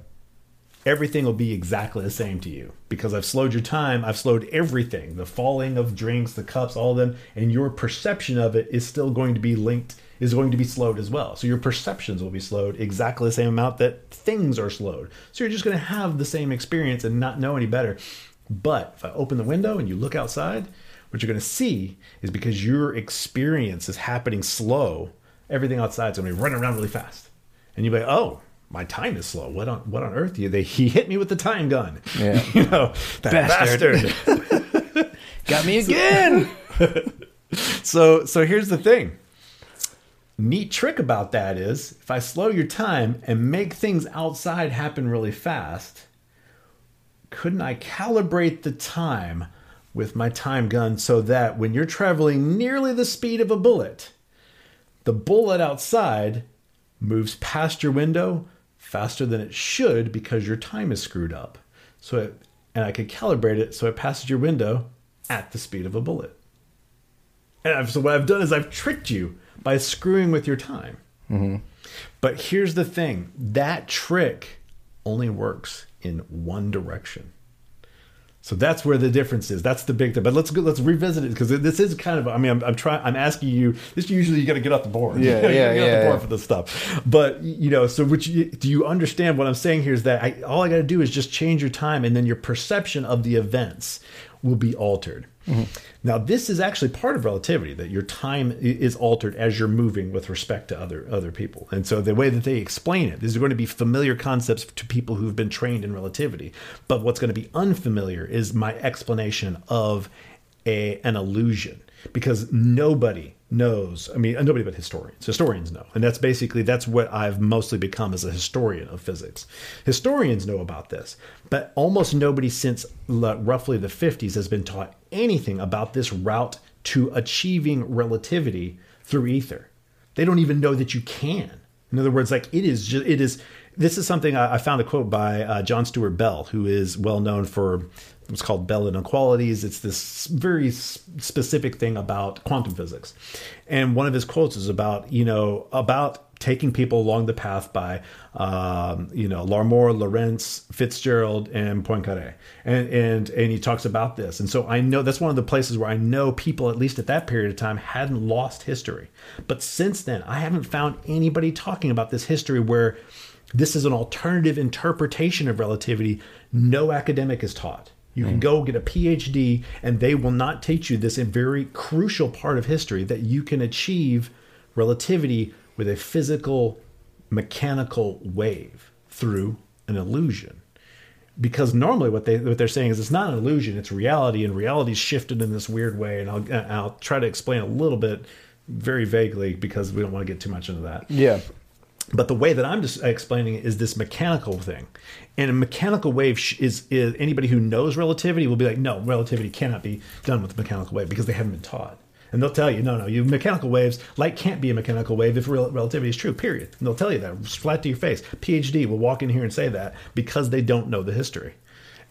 Everything will be exactly the same to you because I've slowed your time. I've slowed everything the falling of drinks, the cups, all of them, and your perception of it is still going to be linked, is going to be slowed as well. So your perceptions will be slowed exactly the same amount that things are slowed. So you're just going to have the same experience and not know any better. But if I open the window and you look outside, what you're going to see is because your experience is happening slow, everything outside is going to be running around really fast. And you'll be like, oh, my time is slow. What on what on earth? You they he hit me with the time gun. Yeah. you know that Bastard. bastard. Got me again. so so here's the thing. Neat trick about that is if I slow your time and make things outside happen really fast, couldn't I calibrate the time with my time gun so that when you're traveling nearly the speed of a bullet, the bullet outside moves past your window faster than it should because your time is screwed up. So it, and I could calibrate it so it passes your window at the speed of a bullet. And so what I've done is I've tricked you by screwing with your time. Mm-hmm. But here's the thing: that trick only works in one direction. So that's where the difference is. That's the big thing. But let's go, let's revisit it because this is kind of. I mean, I'm, I'm trying. I'm asking you. This usually you got to get off the board. Yeah, You gotta yeah, off the board yeah. for this stuff. But you know, so which do you understand what I'm saying here? Is that I, all I got to do is just change your time, and then your perception of the events will be altered. Mm-hmm. Now, this is actually part of relativity that your time is altered as you're moving with respect to other other people. And so the way that they explain it, these are going to be familiar concepts to people who've been trained in relativity. But what's going to be unfamiliar is my explanation of a an illusion because nobody knows i mean nobody but historians. Historians know. And that's basically that's what i've mostly become as a historian of physics. Historians know about this but almost nobody since roughly the 50s has been taught anything about this route to achieving relativity through ether. They don't even know that you can. In other words like it is just it is this is something I, I found a quote by uh, John Stewart Bell, who is well known for what's called Bell inequalities. It's this very specific thing about quantum physics, and one of his quotes is about you know about taking people along the path by um, you know Larmor, Lorentz, Fitzgerald, and Poincaré, and and and he talks about this. And so I know that's one of the places where I know people, at least at that period of time, hadn't lost history. But since then, I haven't found anybody talking about this history where this is an alternative interpretation of relativity no academic is taught. You can mm. go get a PhD, and they will not teach you this very crucial part of history that you can achieve relativity with a physical, mechanical wave through an illusion. Because normally, what they what they're saying is it's not an illusion; it's reality, and reality's shifted in this weird way. And I'll I'll try to explain a little bit, very vaguely, because we don't want to get too much into that. Yeah. But the way that I'm just explaining it is this mechanical thing, and a mechanical wave is, is anybody who knows relativity will be like, no, relativity cannot be done with a mechanical wave because they haven't been taught. And they'll tell you, no, no, you mechanical waves, light can't be a mechanical wave if rel- relativity is true, period. And they'll tell you that flat to your face. PhD will walk in here and say that because they don't know the history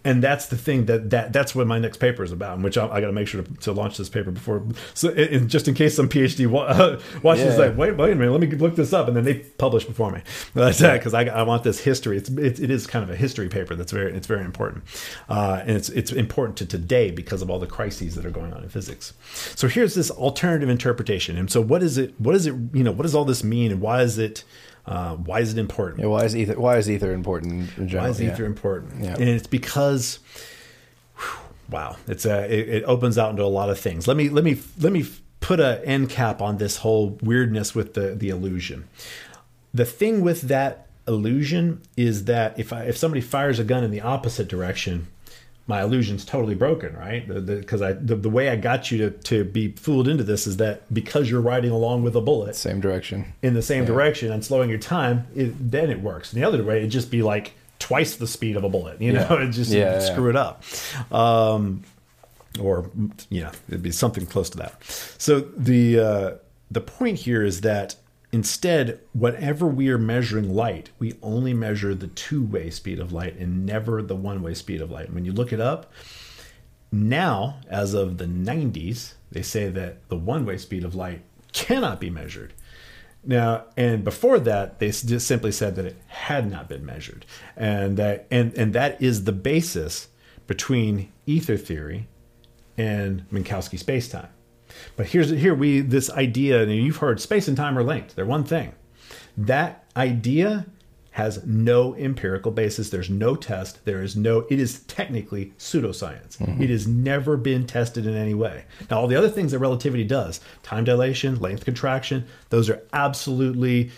and that's the thing that, that that's what my next paper is about, which I, I got to make sure to, to, launch this paper before, so in, just in case some PhD wa- uh, watches yeah. like, wait, wait a minute, let me look this up, and then they publish before me. That's that because I, I want this history. It's it, it is kind of a history paper that's very it's very important, uh, and it's it's important to today because of all the crises that are going on in physics. So here's this alternative interpretation, and so what is it? What is it? You know, what does all this mean, and why is it? Uh, why is it important? Yeah, why is ether? Why is ether important in general? Why is ether yeah. important? Yeah. And it's because, whew, wow, it's a it, it, opens out into a lot of things. Let me let me let me put an end cap on this whole weirdness with the the illusion. The thing with that illusion is that if I if somebody fires a gun in the opposite direction, my illusion's totally broken, right? Because I the, the, way I got you to, to be fooled into this is that because you're riding along with a bullet, same direction, in the same yeah. direction, and slowing your time, it, then it works. And the other way, it'd just be like twice the speed of a bullet. You know, yeah. it just yeah, screw it up. Um, or you know, it'd be something close to that. So the uh, the point here is that Instead, whatever we are measuring light, we only measure the two way speed of light and never the one way speed of light. And when you look it up, now, as of the 90s, they say that the one way speed of light cannot be measured. Now, and before that, they just simply said that it had not been measured, and that and and that is the basis between ether theory and Minkowski spacetime. But here's here we this idea, and you've heard space and time are linked. They're one thing. That idea has no empirical basis. There's no test. There is no. It is technically pseudoscience. Mm-hmm. It has never been tested in any way. Now, all the other things that relativity does, time dilation, length contraction, those are absolutely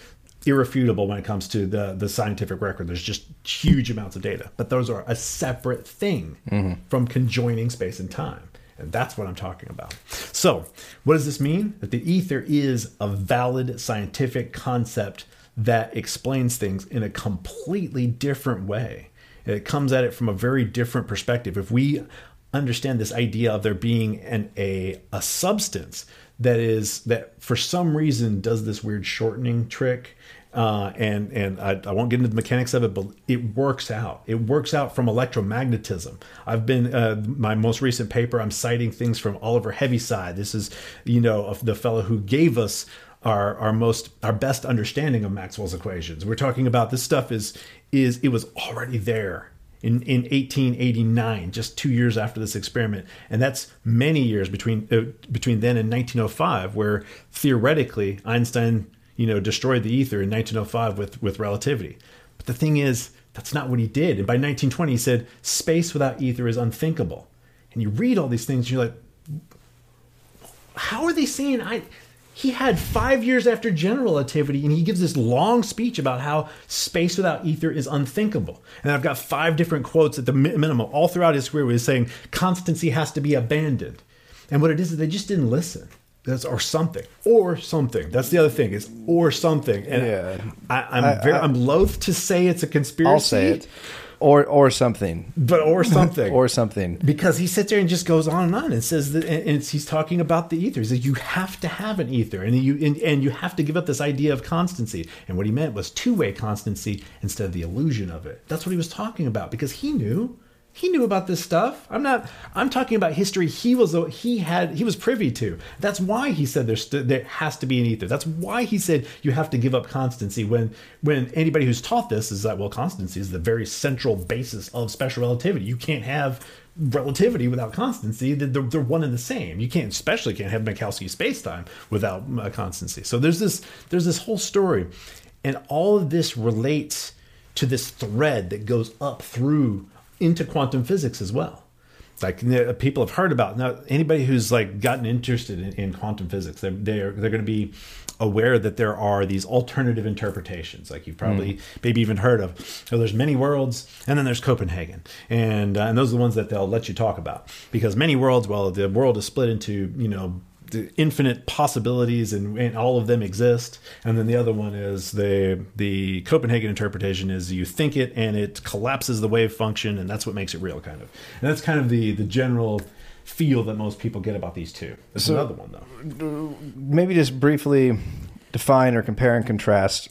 irrefutable when it comes to the the scientific record. There's just huge amounts of data, but those are a separate thing mm-hmm. from conjoining space and time. And that's what I'm talking about. So, what does this mean? That the ether is a valid scientific concept that explains things in a completely different way. It comes at it from a very different perspective. If we understand this idea of there being an a a substance that is that for some reason does this weird shortening trick uh, and and I, I, won't get into the mechanics of it, but it works out. It works out from electromagnetism. I've been uh, my most recent paper. I'm citing things from Oliver Heaviside. This is you know the fellow who gave us our our most our best understanding of Maxwell's equations. We're talking about this stuff is is it was already there in, in 1889, just two years after this experiment, and that's many years between uh, between then and 1905, where theoretically Einstein you know, destroyed the ether in 1905 with, with relativity. But the thing is, that's not what he did. And by 1920, he said, space without ether is unthinkable. And you read all these things, and you're like, how are they saying I? He had five years after general relativity, and he gives this long speech about how space without ether is unthinkable. And I've got five different quotes at the minimum all throughout his career where he's saying constancy has to be abandoned. And what it is is they just didn't listen. That's or something or something. That's the other thing is or something. And Yeah. I, I'm I- very I- I'm loath to say it's a conspiracy. I'll say it. Or or something. but or something Or something. because he sits there and just goes on and on and says that and it's, he's talking about the ether he says you have to have an ether and you and, and you have to give up this idea of constancy and what he meant was two-way constancy instead of the illusion of it that's what he was talking about because he knew he knew about this stuff. I'm not i'm talking about history he was he had he was privy to. That's why he said there's there has to be an ether. That's why he said you have to give up constancy when when anybody who's taught this is that well constancy is the very central basis of special relativity. You can't have relativity without constancy. They're, they're one and the same. You can't especially can't have minkowski spacetime without uh, constancy. So there's this there's this whole story. And all of this relates to this thread that goes up through into quantum physics as well. Like know, people have heard about now anybody who's like gotten interested in, in quantum physics they're they're, they're going to be aware that there are these alternative interpretations. Like you've probably maybe even heard of so there's many worlds and then there's copenhagen. And uh, and those are the ones that they'll let you talk about. Because many worlds well the world is split into you know the infinite possibilities and, and all of them exist. And then the other one is the the copenhagen interpretation is you think it and it collapses the wave function and that's what makes it real kind of. And that's kind of the the general feel that most people get about these two. There's So- another one though. maybe just briefly define or compare and contrast,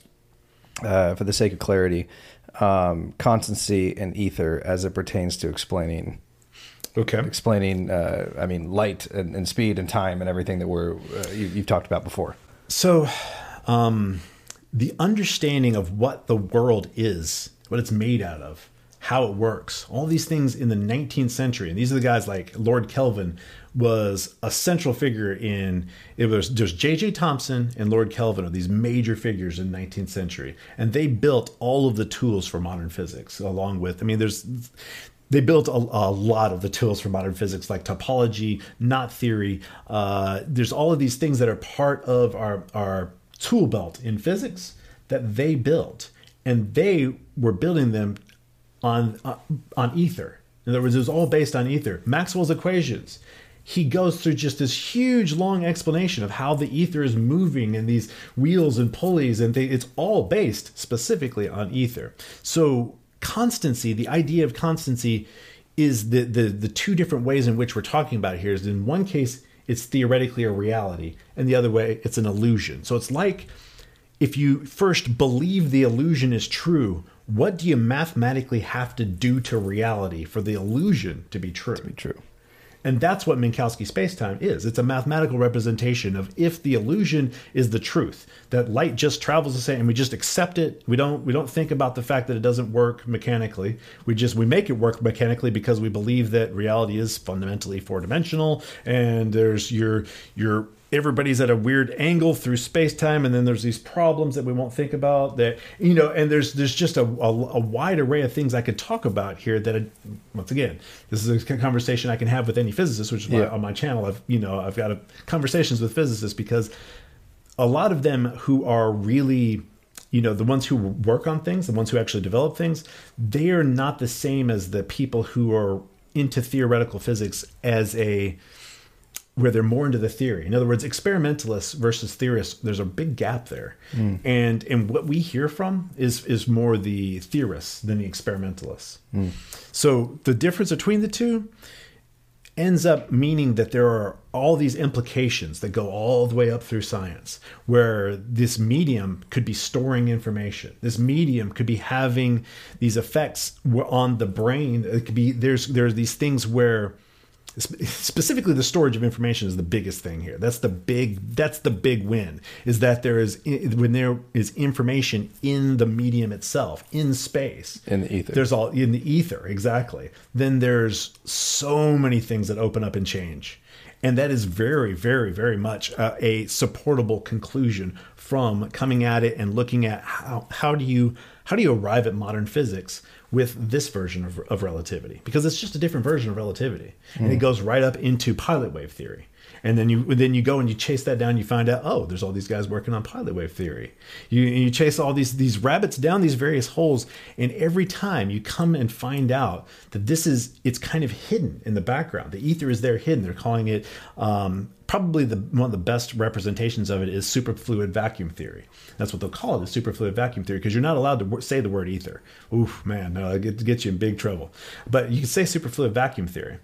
uh, for the sake of clarity, um, constancy and ether as it pertains to explaining okay explaining. Uh, I mean, light and, and speed and time and everything that we're uh, you, you've talked about before. So, um, the understanding of what the world is, what it's made out of, how it works, all these things in the 19th century, and these are the guys like Lord Kelvin was a central figure in it was there's J.J. Thomson and Lord Kelvin are these major figures in 19th century, and they built all of the tools for modern physics along with I mean there's they built a, a lot of the tools for modern physics like topology knot theory. Uh, there's all of these things that are part of our, our tool belt in physics that they built and they were building them on uh, on ether. In other words it was all based on ether. Maxwell's equations. He goes through just this huge long explanation of how the ether is moving and these wheels and pulleys and it's all based specifically on ether. So constancy the idea of constancy is the, the the two different ways in which we're talking about here is in one case it's theoretically a reality and the other way it's an illusion so it's like if you first believe the illusion is true what do you mathematically have to do to reality for the illusion to be true True. And that's what Minkowski spacetime is. It's a mathematical representation of if the illusion is the truth, that light just travels the same and we just accept it. We don't we don't think about the fact that it doesn't work mechanically. We just we make it work mechanically because we believe that reality is fundamentally four-dimensional and there's your your everybody's at a weird angle through space-time and then there's these problems that we won't think about that you know and there's there's just a, a, a wide array of things i could talk about here that I, once again this is a conversation i can have with any physicist which is why Yeah. on my channel i've you know i've got a, conversations with physicists because a lot of them who are really you know the ones who work on things the ones who actually develop things they are not the same as the people who are into theoretical physics as a where they're more into the theory. In other words, experimentalists versus theorists, there's a big gap there. Hmm. And and what we hear from is is more the theorists than the experimentalists. Hmm. So the difference between the two ends up meaning that there are all these implications that go all the way up through science where this medium could be storing information this medium could be having these effects on the brain it could be there's there's these things where specifically the storage of information is the biggest thing here that's the big that's the big win is that there is when there is information in the medium itself in space In the ether. there's all in the ether exactly then there's so many things that open up and change and that is very very very much uh, a supportable conclusion from coming at it and looking at how how do you how do you arrive at modern physics with this version of, of relativity because it's just a different version of relativity, and it goes right up into pilot wave theory. And then you then you go and you chase that down. You find out, oh, there's all these guys working on pilot wave theory. You you chase all these these rabbits down these various holes, and every time you come and find out that this is it's kind of hidden in the background. The ether is there hidden. They're calling it um, probably the one of the best representations of it is superfluid vacuum theory. That's what they'll call it, is superfluid vacuum theory, because you're not allowed to w- say the word ether. Oof, man, no, it gets you in big trouble. But you can say superfluid vacuum theory,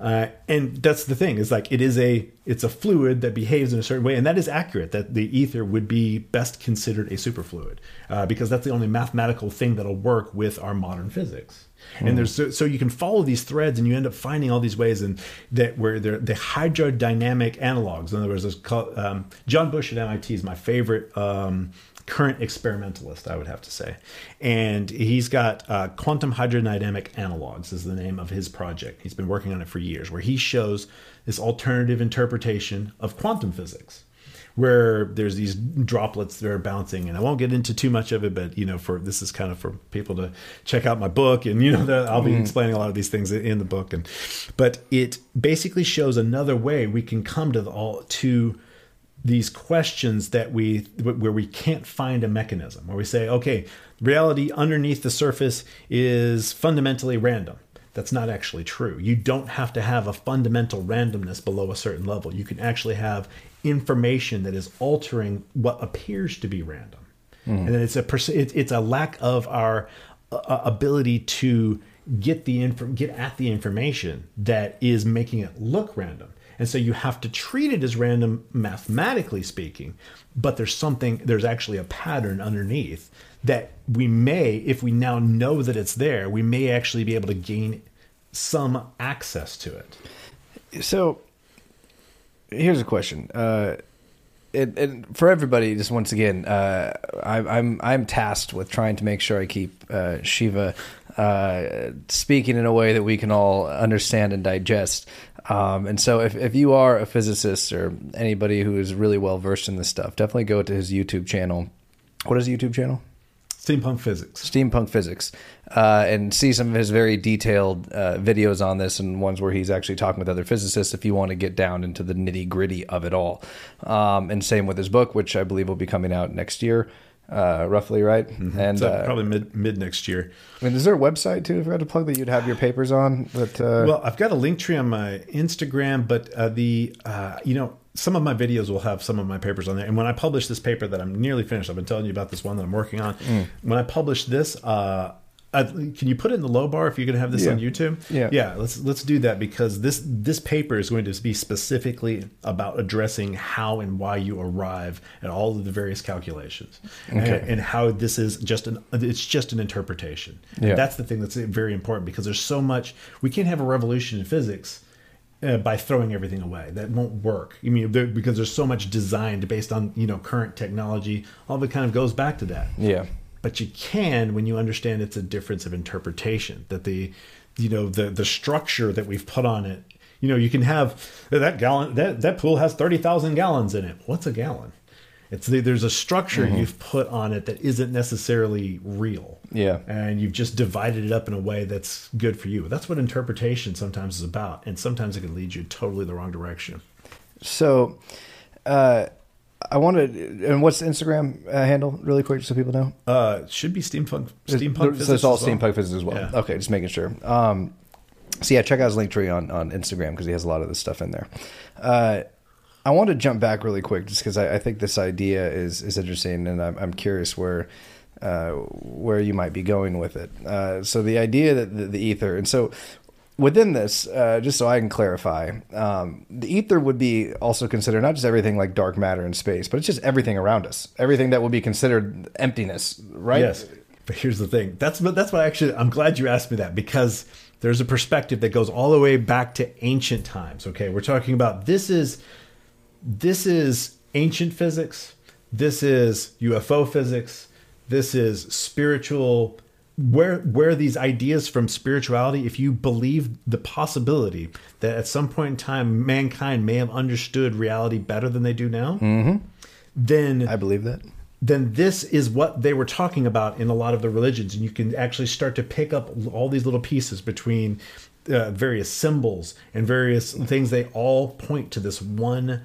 uh, and that's the thing. Is like it is a it's a fluid that behaves in a certain way, and that is accurate. That the ether would be best considered a superfluid uh, because that's the only mathematical thing that'll work with our modern physics. And there's so, so you can follow these threads, and you end up finding all these ways, and that where they're the hydrodynamic analogs. In other words, there's called, um, John Bush at MIT is my favorite um, current experimentalist, I would have to say, and he's got uh, quantum hydrodynamic analogs is the name of his project. He's been working on it for years, where he shows this alternative interpretation of quantum physics where there's these droplets that are bouncing and i won't get into too much of it but you know for this is kind of for people to check out my book and you know the, i'll be mm-hmm. explaining a lot of these things in the book and but it basically shows another way we can come to the all to these questions that we where we can't find a mechanism where we say okay reality underneath the surface is fundamentally random that's not actually true. You don't have to have a fundamental randomness below a certain level. You can actually have information that is altering what appears to be random, and then it's a it's a lack of our uh, ability to get the inf- get at the information that is making it look random. And so you have to treat it as random mathematically speaking, but there's something there's actually a pattern underneath that we may if we now know that it's there, we may actually be able to gain some access to it. So here's a question. Uh, for everybody, just once again, uh, I, I'm I'm tasked with trying to make sure I keep uh, Shiva uh, speaking in a way that we can all understand and digest. Um, and so, if, if you are a physicist or anybody who is really well versed in this stuff, definitely go to his YouTube channel. What is the YouTube channel? Steampunk physics. Steampunk Physics, uh, and see some of his very detailed uh, videos on this, and ones where he's actually talking with other physicists. If you want to get down into the nitty gritty of it all, um, and same with his book, which I believe will be coming out next year, uh, roughly, right? And So uh, probably mid mid next year. I mean, is there a website too? If I had to plug that, you'd have your papers on. But uh, Well, I've got a link tree on my Instagram, but uh, the uh, you know some of my videos will have some of my papers on there. And when I publish this paper that I'm nearly finished, I've been telling you about this one that I'm working on. Mm. When I publish this, uh, Can you put it in the low bar if you're going to have this Yeah. on YouTube? Yeah. yeah. Let's let's do that because this this paper is going to be specifically about addressing how and why you arrive at all of the various calculations, and, Okay. and how this is just an it's just an interpretation. Yeah. That's the thing that's very important because there's so much we can't have a revolution in physics uh, by throwing everything away. That won't work. I mean, there, because there's so much designed based on you know current technology. All of it kind of goes back to that. yeah, But you can when you understand it's a difference of interpretation. That the you know the the structure that we've put on it. You know, you can have that gallon that that pool has thirty thousand gallons in it. What's a gallon? It's the, there's a structure you've put on it that isn't necessarily real yeah. and you've just divided it up in a way that's good for you. That's what interpretation sometimes is about, and sometimes it can lead you totally the wrong direction. So, uh, I wanted, and what's the Instagram uh, handle, really quick, so people know? Uh, it should be steampunk. Steampunk. so physics it's all as well. steampunk physics as well. Yeah. Okay, just making sure. Um, so yeah, check out his link tree on, on Instagram because he has a lot of this stuff in there. Uh, I want to jump back really quick just because I, I think this idea is is interesting, and I'm, I'm curious where uh, where you might be going with it. Uh, so the idea that the, the ether, and so within this, uh, just so I can clarify, um, the ether would be also considered not just everything like dark matter and space, but it's just everything around us, everything that would be considered emptiness, right? Yes, but here's the thing. That's what that's what actually. I'm glad you asked me that because there's a perspective that goes all the way back to ancient times. Okay, we're talking about this is this is ancient physics. This is UFO physics. This is spiritual. Where where these ideas from spirituality? If you believe the possibility that at some point in time mankind may have understood reality better than they do now, then I believe that. then this is what they were talking about in a lot of the religions. And you can actually start to pick up all these little pieces between uh, various symbols and various things. They all point to this one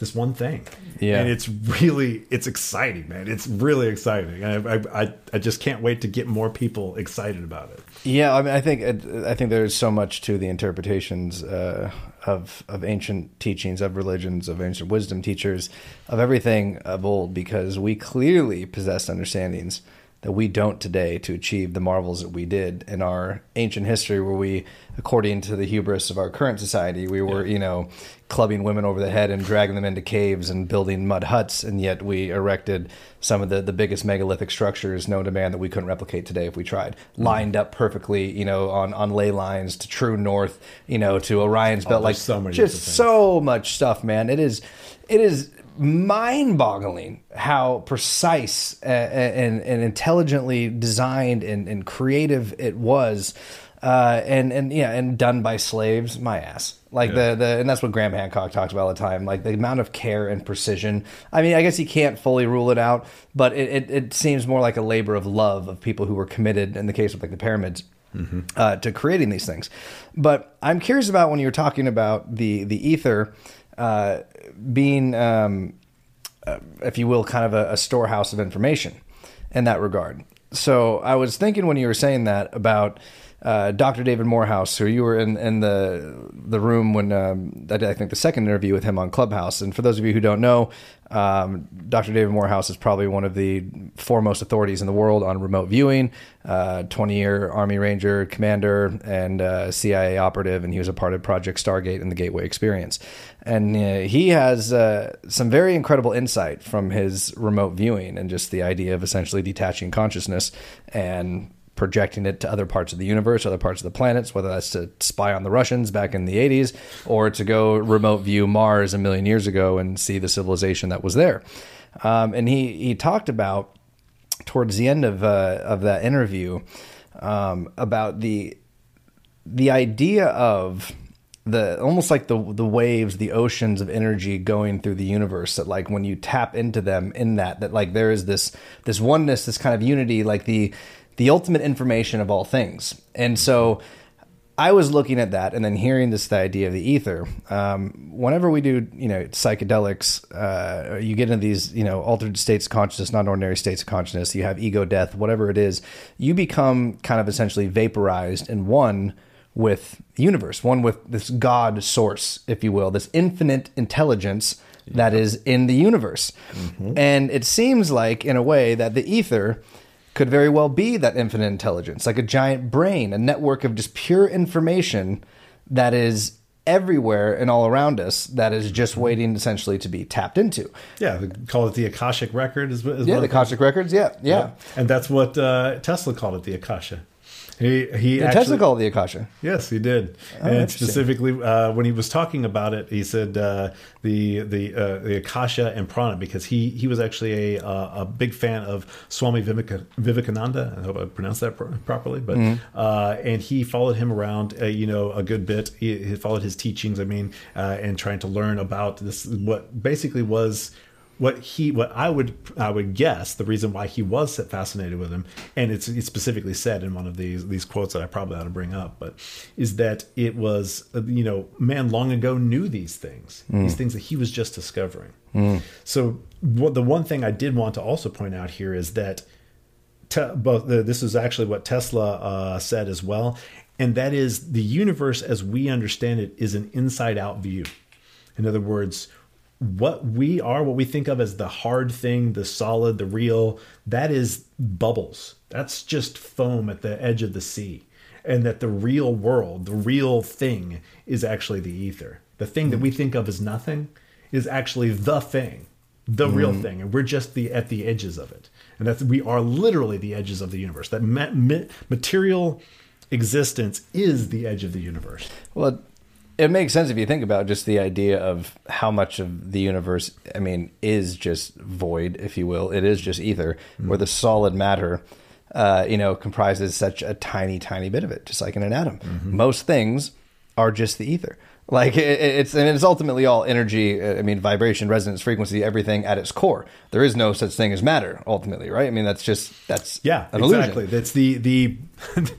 this one thing. Yeah. And it's really it's exciting, man. It's really exciting. I I I just can't wait to get more people excited about it. Yeah, I mean, I think I think there's so much to the interpretations uh, of of ancient teachings, of religions, of ancient wisdom teachers, of everything of old, because we clearly possess understandings that we don't today to achieve the marvels that we did in our ancient history where we according to the hubris of our current society we were yeah. you know clubbing women over the head and dragging them into caves and building mud huts and yet we erected some of the, the biggest megalithic structures known to man that we couldn't replicate today if we tried mm-hmm. lined up perfectly you know on, on ley lines to true north you know to orion's belt oh, like so just so much stuff man it is it is mind-boggling how precise and, and intelligently designed and, and creative it was uh, and and yeah, and done by slaves. My ass, like yeah. the the, and that's what Graham Hancock talks about all the time. Like the amount of care and precision. I mean, I guess you can't fully rule it out, but it, it, it seems more like a labor of love of people who were committed. In the case of like the pyramids. Mm-hmm. Uh, to creating these things, but I'm curious about when you're talking about the the ether uh, being, um, uh, if you will, kind of a, a storehouse of information in that regard. So I was thinking when you were saying that about uh, Dr. David Morehouse, who you were in, in the the room when um, I did, I think the second interview with him on Clubhouse. And for those of you who don't know, um, Dr. David Morehouse is probably one of the foremost authorities in the world on remote viewing. Uh, Twenty year Army Ranger commander and uh, CIA operative, and he was a part of Project Stargate and the Gateway Experience. And uh, he has uh, some very incredible insight from his remote viewing and just the idea of essentially detaching consciousness and projecting it to other parts of the universe, other parts of the planets, whether that's to spy on the Russians back in the 80s or to go remote view Mars a million years ago and see the civilization that was there. Um, and he, he talked about towards the end of, uh, of that interview um, about the, the idea of the almost like the the waves, the oceans of energy going through the universe. That like when you tap into them in that, that like there is this this oneness, this kind of unity, like the the ultimate information of all things. And so I was looking at that and then hearing this the idea of the ether. Um, whenever we do, you know, psychedelics, uh, you get into these, you know, altered states of consciousness, non ordinary states of consciousness. You have ego death, whatever it is. You become kind of essentially vaporized and one with the universe, one with this God source, if you will, this infinite intelligence that is in the universe. Mm-hmm. And it seems like, in a way, that the ether could very well be that infinite intelligence, like a giant brain, a network of just pure information that is everywhere and all around us that is just waiting essentially to be tapped into. Yeah, call it the Akashic record. Is, is yeah, the Akashic records. Yeah, yeah, yeah, and that's what uh, Tesla called it, the Akasha. He he. Actually, Tesla called the Akasha. Yes, he did. Oh, and specifically, uh, when he was talking about it, he said uh, the the uh, the Akasha and Prana because he he was actually a uh, a big fan of Swami Vivekananda. I hope I pronounced that properly, but mm-hmm. Uh, and he followed him around, uh, you know, a good bit. He, he followed his teachings. I mean, and trying to learn about this what basically was what he what I would I would guess the reason why he was fascinated with him, and it's, it's specifically said in one of these these quotes that I probably ought to bring up, but is that it was you know man long ago knew these things, mm. these things that he was just discovering. Mm. So what, the one thing I did want to also point out here is that. Te- both the, this is actually what Tesla uh, said as well, and that is the universe as we understand it is an inside out view. In other words, what we are, what we think of as the hard thing, the solid, the real, that is bubbles. That's just foam at the edge of the sea. And that the real world, the real thing, is actually the ether. The thing that we think of as nothing is actually the thing, the mm. real thing. And we're just the at the edges of it. And that's we are literally the edges of the universe. That ma- ma- material existence is the edge of the universe. Well, it makes sense if you think about just the idea of how much of the universe, I mean, is just void, if you will. It is just ether, mm. where the solid matter, uh, you know, comprises such a tiny, tiny bit of it, just like in an atom. Mm-hmm. Most things are just the ether. Like it, it's and it's ultimately all energy. I mean, vibration, resonance, frequency, everything at its core. There is no such thing as matter. Ultimately, right? I mean, that's just that's yeah, exactly. illusion. That's the the.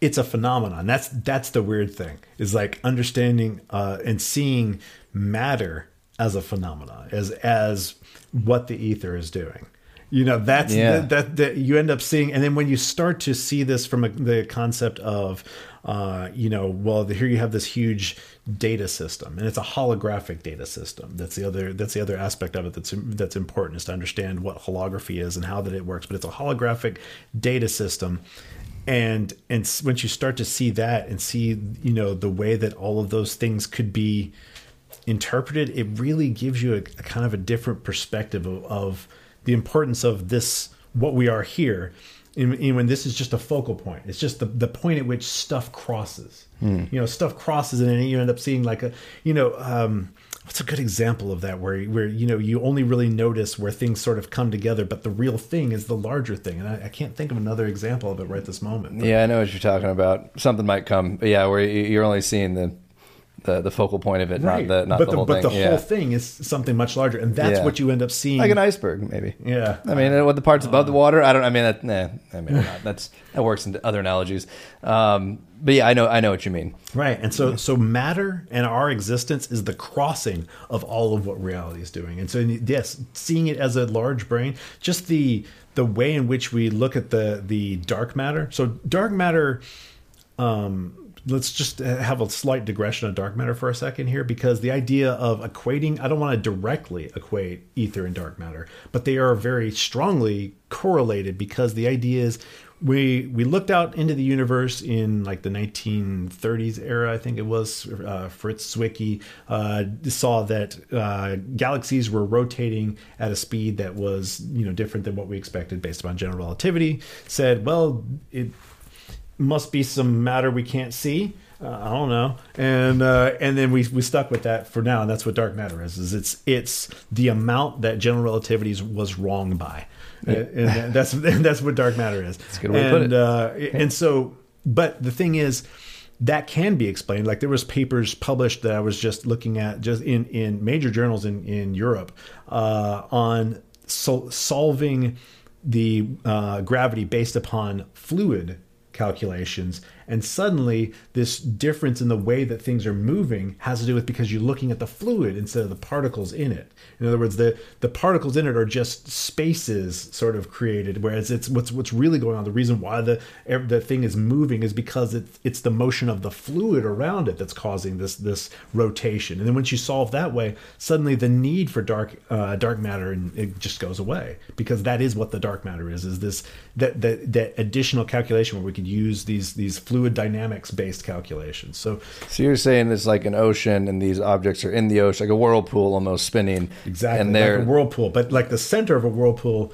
it's a phenomenon. That's that's the weird thing. Is like understanding uh, and seeing matter as a phenomenon, as as what the ether is doing. You know, that's Yeah. that, that that you end up seeing, and then when you start to see this from a, the concept of, uh, you know, well, here you have this huge data system, and it's a holographic data system. That's the other that's the other aspect of it that's that's important is to understand what holography is and how that it works. But it's a holographic data system, and and once you start to see that and see you know the way that all of those things could be interpreted, it really gives you a, a kind of a different perspective of, of the importance of this, what we are here. In, in when this is just a focal point, it's just the, the point at which stuff crosses. You know, stuff crosses, and then you end up seeing like a, you know, um, what's a good example of that where where you know you only really notice where things sort of come together, but the real thing is the larger thing. And I, I can't think of another example of it right this moment. but- Yeah, I know what you're talking about. Something might come, yeah, where you- you're only seeing the the, the focal point of it, not the not but the, the, whole but thing. the yeah. whole thing is something much larger, and that's Yeah. what you end up seeing. like an iceberg, maybe. Yeah. I mean, what the parts above the water? I don't. I mean, that, nah, I mean, not. that's that works in other analogies. Um, but yeah, I know, I know what you mean. Right. And so so matter and our existence is the crossing of all of what reality is doing. And so yes, seeing it as a large brain, just the the way in which we look at the the dark matter. So dark matter um let's just have a slight digression on dark matter for a second here because the idea of equating i don't want to directly equate ether and dark matter but they are very strongly correlated because the idea is we we looked out into the universe in like the 1930s era i think it was uh, fritz zwicky uh, saw that uh, galaxies were rotating at a speed that was you know different than what we expected based upon general relativity said well it must be some matter we can't see. Uh, I don't know, and uh, and then we we stuck with that for now, and that's what dark matter is. Is it's it's the amount that general relativity was wrong by, and, and that's and that's what dark matter is. That's a good way to put and, it. Uh, and so, but the thing is. That can be explained. Like there was papers published that I was just looking at, just in, in major journals in in Europe, uh, on sol- solving the uh, gravity based upon fluid calculations and suddenly this difference in the way that things are moving has to do with because you're looking at the fluid instead of the particles in it. In other words the the particles in it are just spaces sort of created whereas it's what's what's really going on the reason why the the thing is moving is because it's it's the motion of the fluid around it that's causing this this rotation. And then once you solve that way suddenly the need for dark uh, dark matter and it just goes away because that is what the dark matter is is this that that that additional calculation where we could use these these fluid dynamics based calculations so So you're saying it's like an ocean, and these objects are in the ocean, like a whirlpool, almost spinning. exactly and like a whirlpool but like the center of a whirlpool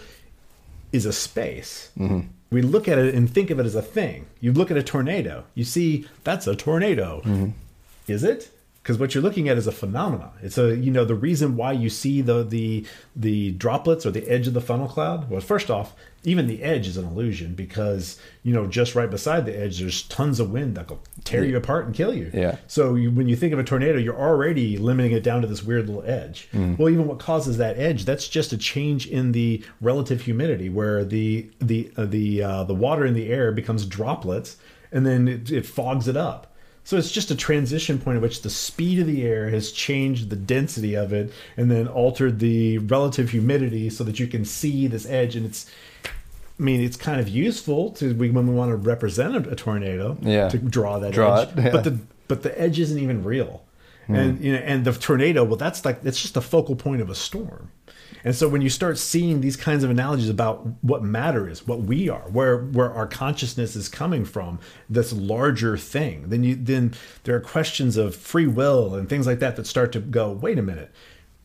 is a space Mm-hmm. we look at it and think of it as a thing you look at a tornado you see that's a tornado Mm-hmm. is it because what you're looking at is a phenomenon it's a you know the reason why you see the the the droplets or the edge of the funnel cloud. Well first off even the edge is an illusion because you know just right beside the edge there's tons of wind that will tear you apart and kill you. Yeah. so you, when you think of a tornado you're already limiting it down to this weird little edge. Well even what causes that edge that's just a change in the relative humidity where the the uh, the uh, the water in the air becomes droplets and then it, it fogs it up so it's just a transition point at which the speed of the air has changed the density of it and then altered the relative humidity so that you can see this edge and it's I mean, it's kind of useful to we, when we want to represent a, a tornado Yeah. to draw that Draw edge. it, yeah. But the but the edge isn't even real. Hmm. And you know, and the tornado, well, that's like it's just the focal point of a storm. And so when you start seeing these kinds of analogies about what matter is, what we are, where where our consciousness is coming from, this larger thing, then you then there are questions of free will and things like that that start to go, wait a minute.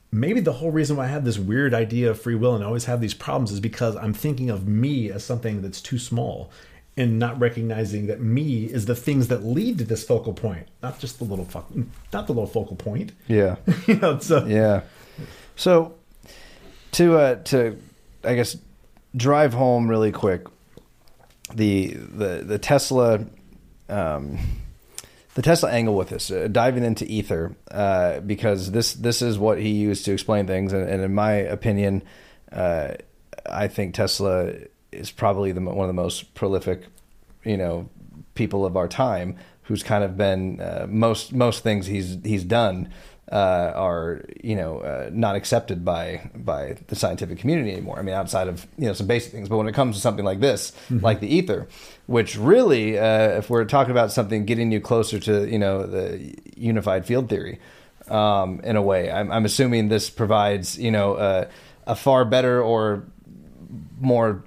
Maybe the whole reason why I have this weird idea of free will and always have these problems is because I'm thinking of me as something that's too small and not recognizing that me is the things that lead to this focal point, not just the little fuck, not the little focal point. yeah. you know, so Yeah. So to uh to I guess drive home really quick the the the Tesla um the Tesla angle with this, uh, diving into ether, uh, because this this is what he used to explain things, and, and in my opinion, uh, I think Tesla is probably the one of the most prolific, you know, people of our time who's kind of been uh, most most things he's he's done uh, are you know uh, not accepted by by the scientific community anymore. I mean, outside of you know some basic things, but when it comes to something like this, mm-hmm. like the ether, which really, uh, if we're talking about something getting you closer to you know the unified field theory, um, in a way, I'm, I'm, assuming this provides you know uh, a far better or more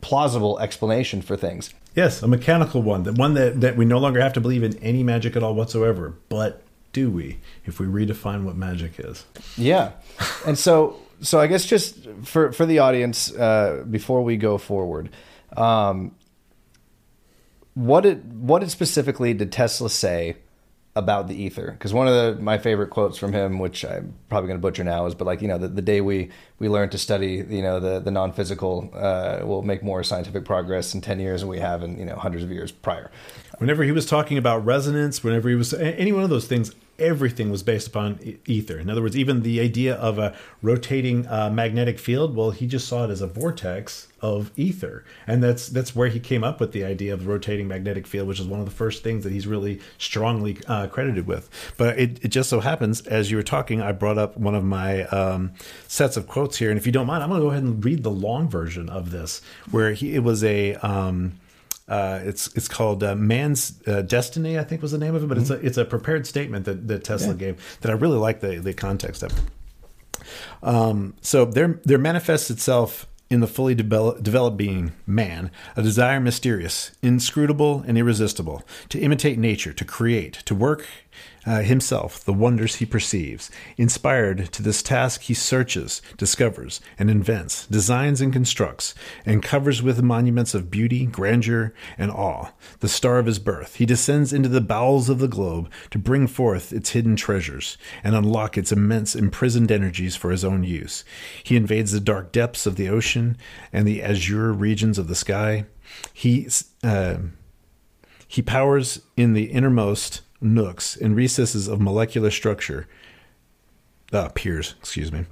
plausible explanation for things. Yes, a mechanical one, the one that, that we no longer have to believe in any magic at all whatsoever, but do we if we redefine what magic is? Yeah, and so so I guess just for for the audience uh, before we go forward, um, what did what did specifically did Tesla say about the ether? Because one of the, my favorite quotes from him which i'm probably going to butcher now is but like you know the, the day we we learn to study you know the the non-physical uh, will make more scientific progress in 10 years than we have in you know hundreds of years prior. Whenever he was talking about resonance whenever he was any one of those things everything was based upon ether. In other words, even the idea of a rotating uh, magnetic field, well, he just saw it as a vortex of ether, and that's that's where he came up with the idea of the rotating magnetic field, which is one of the first things that he's really strongly uh, credited with. But it, it, just so happens, as you were talking, I brought up one of my um, sets of quotes here, and if you don't mind, I'm going to go ahead and read the long version of this, where he it was a um, uh, it's it's called uh, Man's uh, Destiny, I think was the name of it, but mm-hmm. it's a it's a prepared statement that, that Tesla yeah. gave that I really like the the context of. Um, so there there manifests itself in the fully develop, developed being, man, a desire mysterious, inscrutable, and irresistible, to imitate nature, to create, to work uh, himself the wonders he perceives. Inspired to this task, he searches, discovers, and invents, designs and constructs, and covers with monuments of beauty, grandeur, and awe the star of his birth. He descends into the bowels of the globe to bring forth its hidden treasures and unlock its immense imprisoned energies for his own use. He invades the dark depths of the ocean and the azure regions of the sky. He uh, he powers in the innermost nooks and recesses of molecular structure. Uh, peers, excuse me,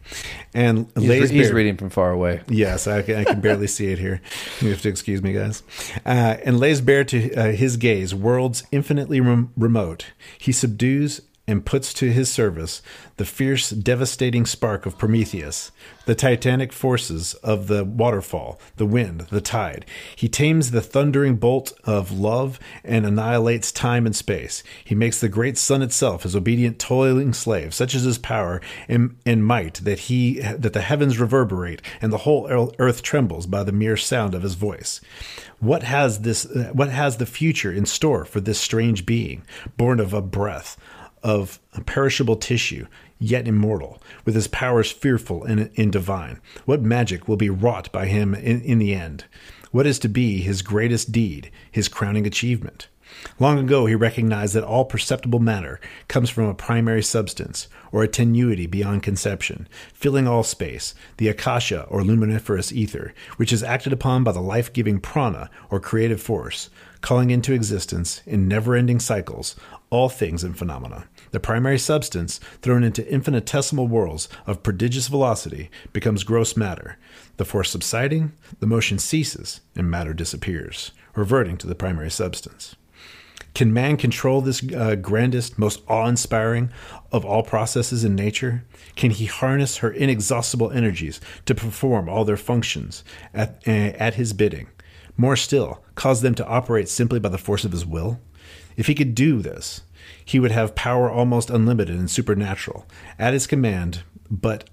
and he's, lays he's bare, reading from far away. Yes, I can, I can barely see it here. You have to excuse me, guys. Uh, and lays bare to uh, his gaze worlds infinitely rem- remote. He subdues and puts to his service the fierce, devastating spark of Prometheus, the titanic forces of the waterfall, the wind, the tide. He tames the thundering bolt of Jove and annihilates time and space. He makes the great sun itself his obedient, toiling slave. Such is his power and, and might that he that the heavens reverberate and the whole earth trembles by the mere sound of his voice. What has this? What has the future in store for this strange being, born of a breath? Of perishable tissue, yet immortal, with his powers fearful and, and divine? What magic will be wrought by him in, in the end? What is to be his greatest deed, his crowning achievement? Long ago, he recognized that all perceptible matter comes from a primary substance, or a tenuity beyond conception, filling all space, the akasha or luminiferous ether, which is acted upon by the life giving prana, or creative force, calling into existence, in never ending cycles, all things and phenomena. The primary substance, thrown into infinitesimal whirls of prodigious velocity, becomes gross matter. The force subsiding, the motion ceases, and matter disappears, reverting to the primary substance. Can man control this uh, grandest, most awe inspiring of all processes in nature? Can he harness her inexhaustible energies to perform all their functions at, uh, at his bidding? More still, cause them to operate simply by the force of his will? If he could do this, he would have power almost unlimited and supernatural at his command, but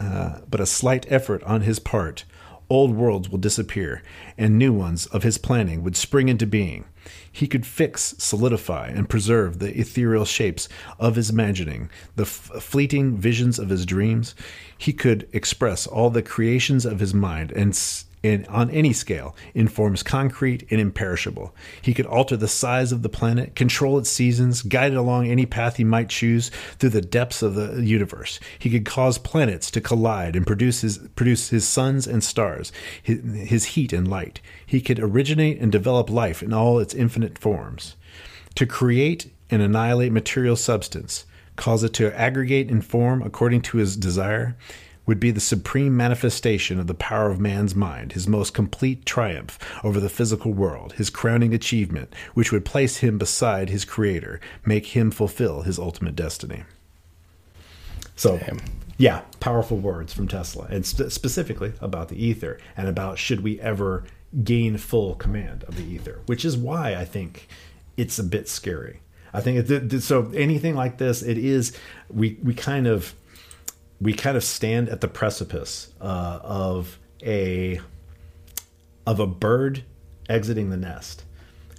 uh, but a slight effort on his part, old worlds will disappear, and new ones of his planning would spring into being. He could fix, solidify, and preserve the ethereal shapes of his imagining, the f- fleeting visions of his dreams. He could express all the creations of his mind and in, on any scale in forms concrete and imperishable. He could alter the size of the planet, control its seasons, guide it along any path he might choose through the depths of the universe. He could cause planets to collide and produce his, produce his suns and stars, his, his heat and light. He could originate and develop life in all its infinite forms. To create and annihilate material substance, cause it to aggregate and form according to his desire, would be the supreme manifestation of the power of man's mind, his most complete triumph over the physical world, his crowning achievement, which would place him beside his creator, make him fulfill his ultimate destiny. So, Damn. yeah, powerful words from Tesla, and sp- specifically about the ether and about should we ever gain full command of the ether, which is why I think it's a bit scary. I think it, so. Anything like this, it is we we kind of we kind of stand at the precipice uh, of a of a bird exiting the nest.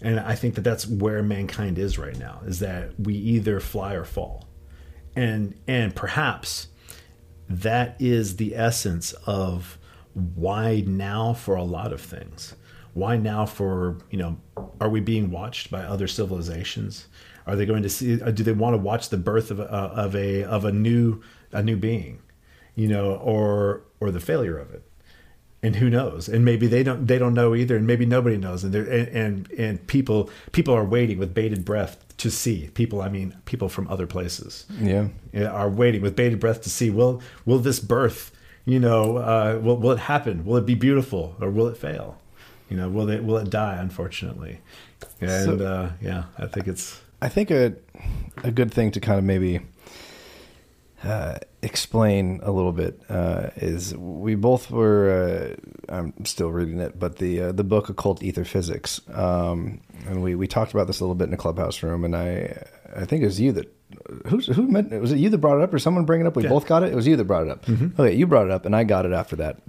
And i think that that's where mankind is right now is that we either fly or fall. And and perhaps that is the essence of why now for a lot of things. Why now for you know are we being watched by other civilizations? Are they going to see uh, do they want to watch the birth of a, of a of a new a new being, you know, or or the failure of it. And who knows? And maybe they don't they don't know either, and maybe nobody knows. And and, and and people people are waiting with bated breath to see people. I mean, people from other places, yeah, are waiting with bated breath to see will will this birth, you know, uh, will will it happen? Will it be beautiful or will it fail? You know, will it will it die? Unfortunately, and so, uh, yeah, I think it's. I think a a good thing to kind of maybe uh, explain a little bit uh, is we both were uh, I'm still reading it, but the uh, the book Occult Ether Physics, um, and we we talked about this a little bit in a clubhouse room, and I I think it was you that who who meant was it you that brought it up or someone bring it up? We yeah. both got it. It was you that brought it up. Mm-hmm. Okay, you brought it up, and I got it after that.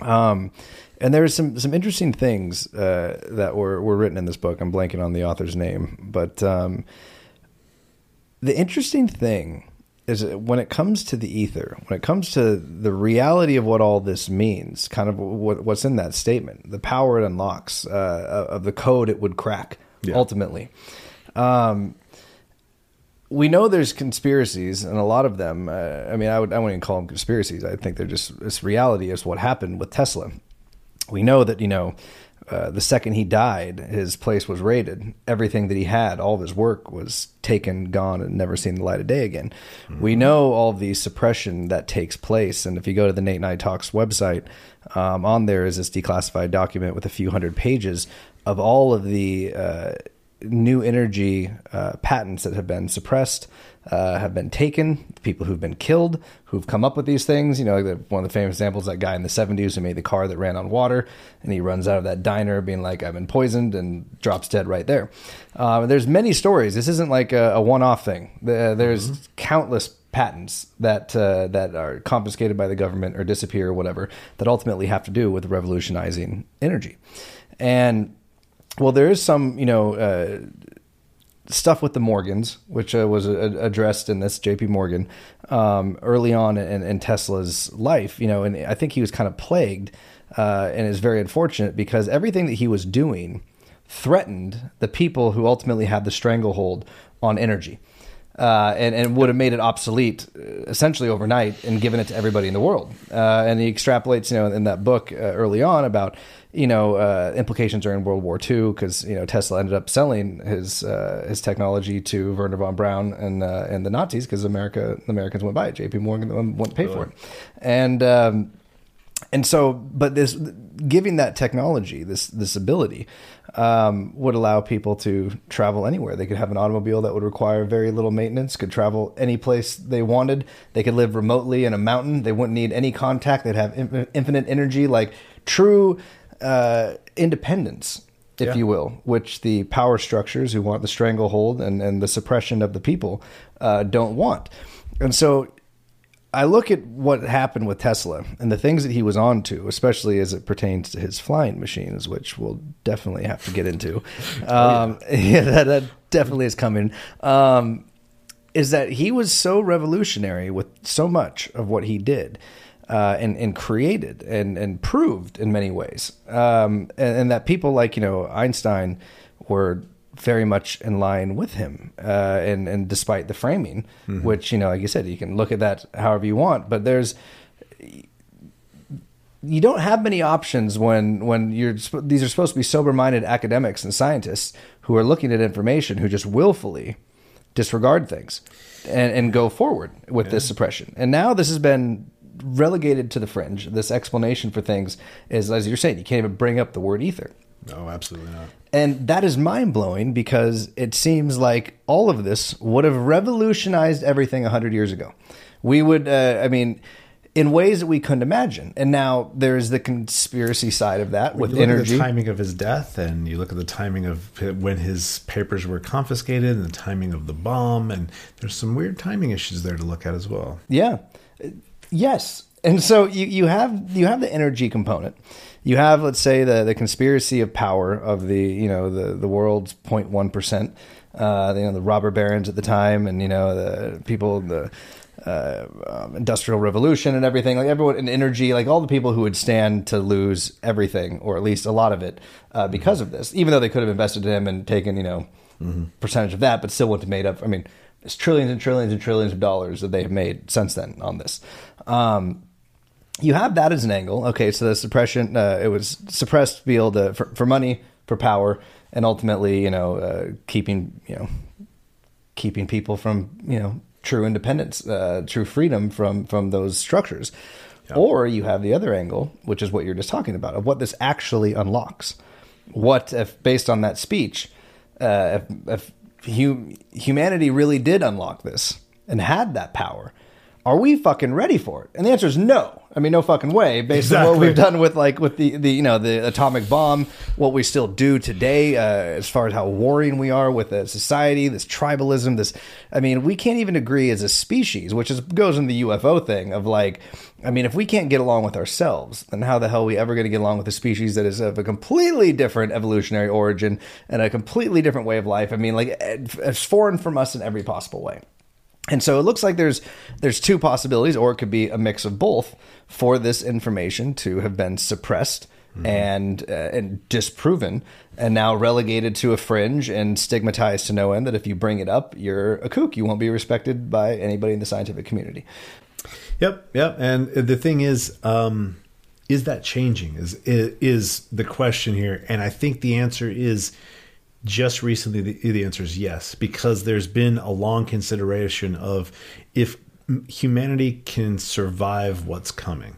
Um, and there's some some interesting things uh, that were were written in this book. I'm blanking on the author's name, but um, the interesting thing is when it comes to the ether, when it comes to the reality of what all this means, kind of what, what's in that statement, the power it unlocks uh, of the code it would crack yeah. ultimately. Um, we know there's conspiracies, and a lot of them. Uh, I mean, I would I wouldn't even call them conspiracies. I think they're just this reality is what happened with Tesla. We know that you know uh, the second he died, his place was raided. Everything that he had, all of his work, was taken, gone, and never seen the light of day again. Mm-hmm. We know all the suppression that takes place, and if you go to the Nate Night Talks website, um, on there is this declassified document with a few hundred pages of all of the uh, new energy uh, patents that have been suppressed uh, have been taken, people who've been killed, who've come up with these things. You know, one of the famous examples, that guy in the 70s who made the car that ran on water, and he runs out of that diner being like, I've been poisoned, and drops dead right there. Uh, there's many stories. This isn't like a, a one off thing. there's mm-hmm. countless patents that uh, that are confiscated by the government or disappear or whatever that ultimately have to do with revolutionizing energy. And well, there is some, you know, uh, stuff with the Morgans, which uh, was uh, addressed in this J.P. Morgan um, early on in, in, Tesla's life. You know, and I think he was kind of plagued, uh, and is very unfortunate because everything that he was doing threatened the people who ultimately had the stranglehold on energy. Uh, and, and would have made it obsolete uh, essentially overnight and given it to everybody in the world. Uh, and he extrapolates, you know, in that book uh, early on about you know uh, implications during World War II because you know Tesla ended up selling his uh, his technology to Wernher von Braun and and the Nazis because America the Americans went by it. J.P. Morgan wouldn't pay really? for it, and. Um, and so, but this giving that technology, this this ability, um, would allow people to travel anywhere. They could have an automobile that would require very little maintenance, could travel any place they wanted. They could live remotely in a mountain. They wouldn't need any contact. They'd have in- infinite energy, like true uh, independence, if yeah. you will, which the power structures who want the stranglehold and, and the suppression of the people uh, don't want. And so I look at what happened with Tesla and the things that he was on to, especially as it pertains to his flying machines, which we'll definitely have to get into. Um, oh, yeah. yeah, that, that, definitely is coming. Um, is that he was so revolutionary with so much of what he did uh, and, and created and, and proved in many ways. Um, and, and that people like, you know, Einstein were very much in line with him, uh, and and despite the framing, mm-hmm. which you know, like you said, you can look at that however you want, but there's you don't have many options when when you're these are supposed to be sober minded academics and scientists who are looking at information who just willfully disregard things and, and go forward with this suppression. And now this has been relegated to the fringe. This explanation for things is, as you're saying, you can't even bring up the word ether. No, absolutely not. And that is mind blowing because it seems like all of this would have revolutionized everything 100 years ago. We would, uh, I mean, in ways that we couldn't imagine. And now there's the conspiracy side of that with you look energy. At the timing of his death, and you look at the timing of when his papers were confiscated, and the timing of the bomb, and there's some weird timing issues there to look at as well. Yeah. Yes. And so you, you have you have the energy component. You have, let's say, the, the conspiracy of power of the you know the the world's 0.1 percent. Uh, you know the robber barons at the time, and you know the people the uh, um, industrial revolution and everything. Like everyone in energy, like all the people who would stand to lose everything, or at least a lot of it, uh, because of this. Even though they could have invested in him and taken you know percentage of that, but still wouldn't have made up. I mean, it's trillions and trillions and trillions of dollars that they have made since then on this. Um, you have that as an angle. Okay, so the suppression, uh, it was suppressed able to, for, for money, for power, and ultimately, you know, uh, keeping, you know, keeping people from, you know, true independence, uh, true freedom from from those structures. Or you have the other angle, which is what you're just talking about, of what this actually unlocks. What if, based on that speech, uh, if, if hu- humanity really did unlock this and had that power, are we fucking ready for it? And the answer is no. I mean, no fucking way. Based on what we've done with like with the, the you know the atomic bomb, what we still do today, uh, as far as how warring we are with a society, this tribalism, this. I mean, we can't even agree as a species, which is goes in the UFO thing of like, I mean, if we can't get along with ourselves, then how the hell are we ever going to get along with a species that is of a completely different evolutionary origin and a completely different way of life? I mean, like it's foreign from us in every possible way. And so it looks like there's there's two possibilities, or it could be a mix of both, for this information to have been suppressed and uh, and disproven, and now relegated to a fringe and stigmatized to no end. That if you bring it up, you're a kook. You won't be respected by anybody in the scientific community. Yep, yep. And the thing is, um, is that changing? Is is the question here? And I think the answer is just recently. The, the answer is yes, because there's been a long consideration of if humanity can survive what's coming.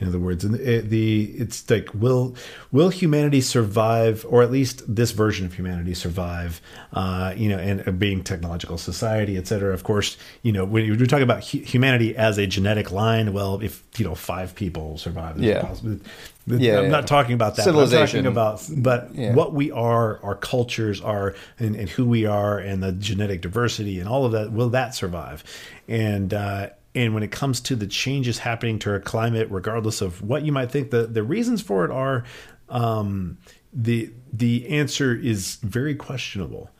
In other words, and the, the it's like will will humanity survive, or at least this version of humanity survive? Uh, you know, and uh, being technological society, et cetera. Of course, you know when you're talking about hu- humanity as a genetic line, well, if you know five people survive, Yeah. Yeah, I'm yeah. not talking about that. but I'm Civilization. talking about, but Yeah. what we are, our cultures are, and, and who we are, and the genetic diversity, and all of that. Will that survive? And uh, and when it comes to the changes happening to our climate, regardless of what you might think the the reasons for it are, um, the the answer is very questionable.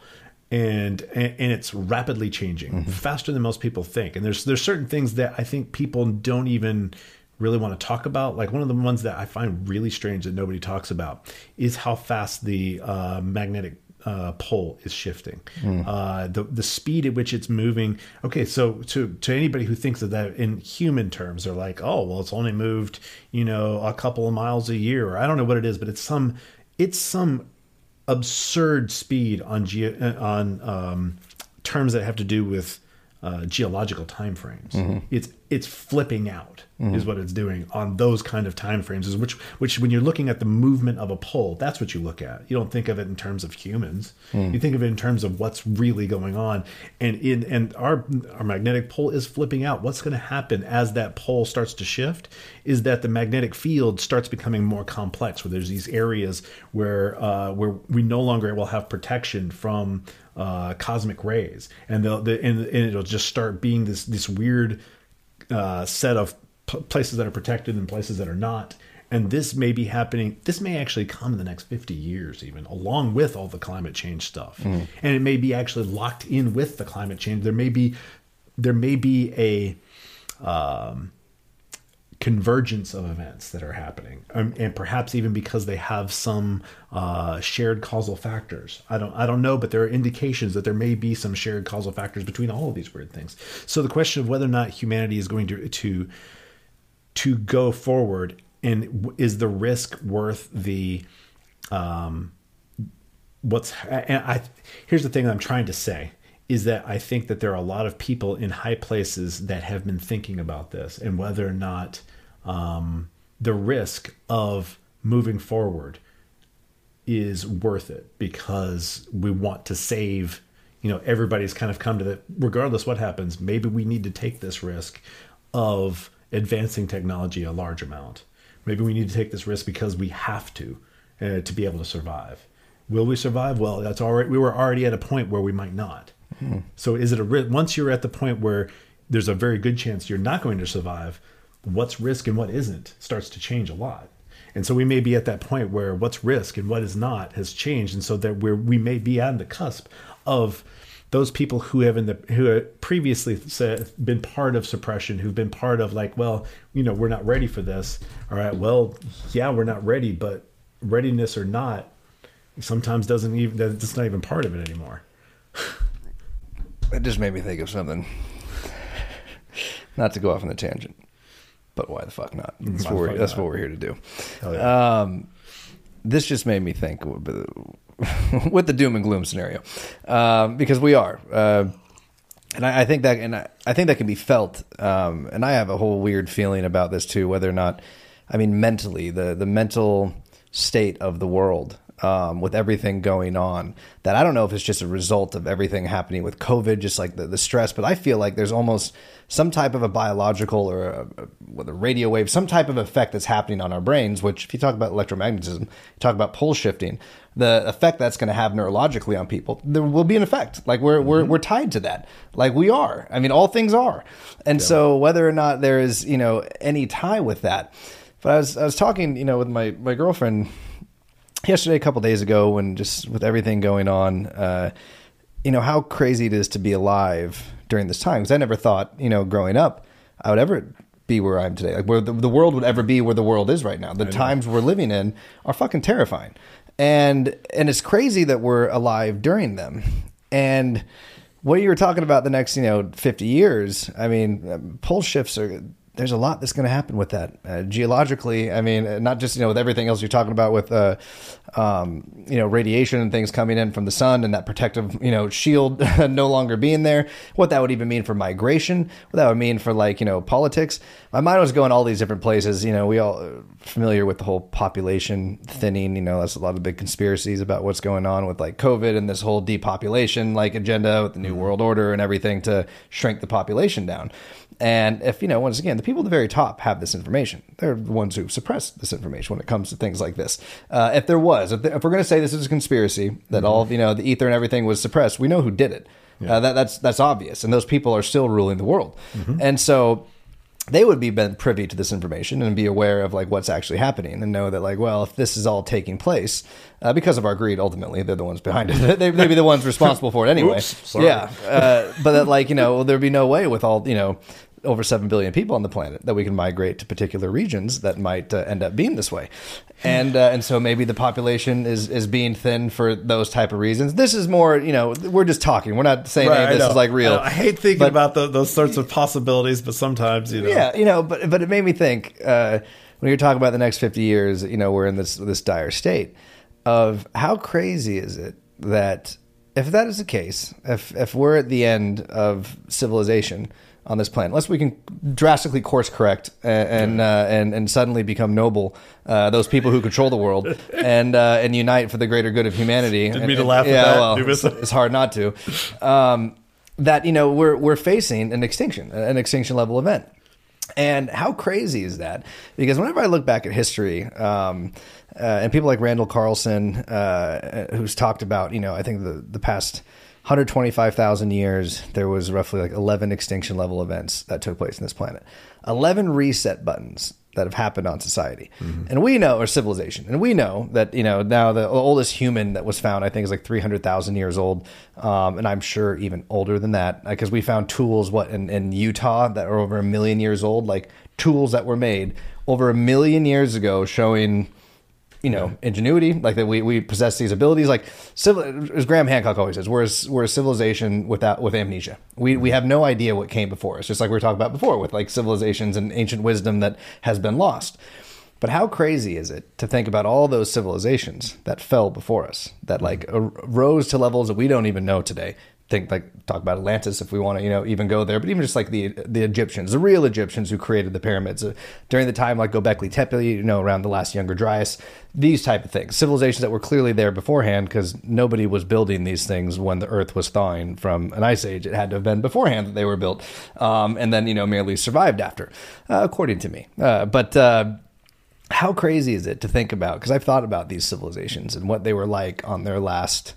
And, and and it's rapidly changing faster than most people think. And there's there's certain things that I think people don't even really want to talk about. Like one of the ones that I find really strange that nobody talks about is how fast the uh, magnetic uh, pole is shifting. Uh, the the speed at which it's moving. Okay, so to to anybody who thinks of that in human terms, they're like, oh well, it's only moved you know a couple of miles a year, or I don't know what it is, but it's some it's some absurd speed on ge- on um, terms that have to do with uh, geological time frames. It's it's flipping out is what it's doing on those kind of time frames. Is which which when you're looking at the movement of a pole, that's what you look at. You don't think of it in terms of humans. You think of it in terms of what's really going on. And in and our our magnetic pole is flipping out. What's going to happen as that pole starts to shift is that the magnetic field starts becoming more complex. Where there's these areas where uh, where we no longer will have protection from uh, cosmic rays, and the, the and, and it'll just start being this this weird uh, set of p- places that are protected and places that are not. And this may be happening. This may actually come in the next fifty years, even along with all the climate change stuff. And it may be actually locked in with the climate change. There may be there may be a um, convergence of events that are happening, um, and perhaps even because they have some uh, shared causal factors. I don't, I don't know, but there are indications that there may be some shared causal factors between all of these weird things. So the question of whether or not humanity is going to to to go forward, and is the risk worth the um, what's and I here's the thing I'm trying to say is that I think that there are a lot of people in high places that have been thinking about this and whether or not um, the risk of moving forward is worth it because we want to save you know everybody's kind of come to that regardless what happens maybe we need to take this risk of advancing technology a large amount. Maybe we need to take this risk because we have to uh, to be able to survive. Will we survive? Well that's already we were already at a point where we might not. Hmm. so is it a risk once you're at the point where there's a very good chance you're not going to survive what's risk and what isn't starts to change a lot. And so we may be at that point where what's risk and what is not has changed. And so that we're we may be on the cusp of those people who have in the who have previously said, been part of suppression, who've been part of like, well, you know, we're not ready for this. All right, well, yeah, we're not ready, but readiness or not, sometimes doesn't even that's not even part of it anymore. It just made me think of something. Not to go off on a tangent, but why the fuck not? That's, what we're, that's what we're here to do. Yeah. Um, this just made me think with the doom and gloom scenario, um, because we are, uh, and I, I, think that, and I, I, think that can be felt. Um, and I have a whole weird feeling about this too, whether or not, I mean, mentally, the the mental state of the world um, with everything going on that I don't know if it's just a result of everything happening with COVID, just like the, the stress, but I feel like there's almost some type of a biological or a, a, a, radio wave, some type of effect that's happening on our brains, which if you talk about electromagnetism, you talk about pole shifting, the effect that's going to have neurologically on people, there will be an effect. Like we're, mm-hmm. we're, we're tied to that. Like we are. I mean, all things are. And yeah. so whether or not there is, you know, any tie with that, but I was, I was talking, you know, with my, my girlfriend yesterday, a couple days ago, when just with everything going on, uh, you know how crazy it is to be alive during this time. Because I never thought, you know, growing up, I would ever be where I'm today, like where the, the world would ever be where the world is right now. The times we're living in are fucking terrifying, and and it's crazy that we're alive during them. And what you were talking about the next, you know, 50 years, I mean, pole shifts are there's a lot that's going to happen with that uh, geologically. I mean, uh, not just you know with everything else you're talking about with uh, um, you know radiation and things coming in from the sun and that protective you know shield no longer being there. What that would even mean for migration. What that would mean for like you know politics. My mind was going all these different places. You know, we all uh, familiar with the whole population thinning. You know, that's a lot of big conspiracies about what's going on with like COVID and this whole depopulation like agenda with the New World Order and everything to shrink the population down. And if, you know, once again, the people at the very top have this information, they're the ones who suppress this information when it comes to things like this. Uh, if there was, if, if we're going to say this is a conspiracy, that mm-hmm. all, you know, the ether and everything was suppressed, we know who did it. Yeah. Uh, that, that's, that's obvious. And those people are still ruling the world. Mm-hmm. And so they would be been privy to this information and be aware of like what's actually happening and know that like well if this is all taking place uh, because of our greed ultimately they're the ones behind it they, would be the ones responsible for it anyway Oops, yeah uh, but that like you know there'd be no way with all you know over 7 billion people on the planet that we can migrate to particular regions that might uh, end up being this way. And uh, and so maybe the population is is being thin for those type of reasons. This is more you know we're just talking. We're not saying right, this is like real. I, I hate thinking but, about the, those sorts of possibilities but sometimes you know. Yeah you know but but it made me think uh, when you're talking about the next 50 years you know we're in this this dire state of how crazy is it that if that is the case if if we're at the end of civilization on this planet, unless we can drastically course correct and and uh, and, and, suddenly become noble, uh, those people who control the world and uh, and unite for the greater good of humanity. Didn't mean to laugh yeah, Well, it's, it's, hard not to. Um, that you know we're we're facing an extinction, an extinction level event. And how crazy is that? Because whenever I look back at history, um, uh, and people like Randall Carlson, uh, who's talked about, you know, I think the the past 125,000 years, there was roughly like 11 extinction level events that took place in this planet. 11 reset buttons that have happened on society. Mm-hmm. And we know, or civilization, and we know that, you know, now the oldest human that was found, I think, is like 300,000 years old. Um, and I'm sure even older than that, because we found tools, what, in, in Utah that are over a million years old, like tools that were made over a million years ago showing you know, ingenuity, like that we, we possess these abilities. Like civil, as Graham Hancock always says, we're a, we're a civilization without with amnesia. We we have no idea what came before us, just like we were talking about before with like civilizations and ancient wisdom that has been lost. But how crazy is it to think about all those civilizations that fell before us, that like rose to levels that we don't even know today, think like talk about Atlantis if we want to you know even go there, but even just like the the Egyptians, the real Egyptians who created the pyramids uh, during the time like Gobekli Tepe, you know, around the last Younger Dryas, these type of things, civilizations that were clearly there beforehand because nobody was building these things when the Earth was thawing from an ice age. It had to have been beforehand that they were built, um, and then you know merely survived after, uh, according to me. Uh, but uh, how crazy is it to think about? Because I've thought about these civilizations and what they were like on their last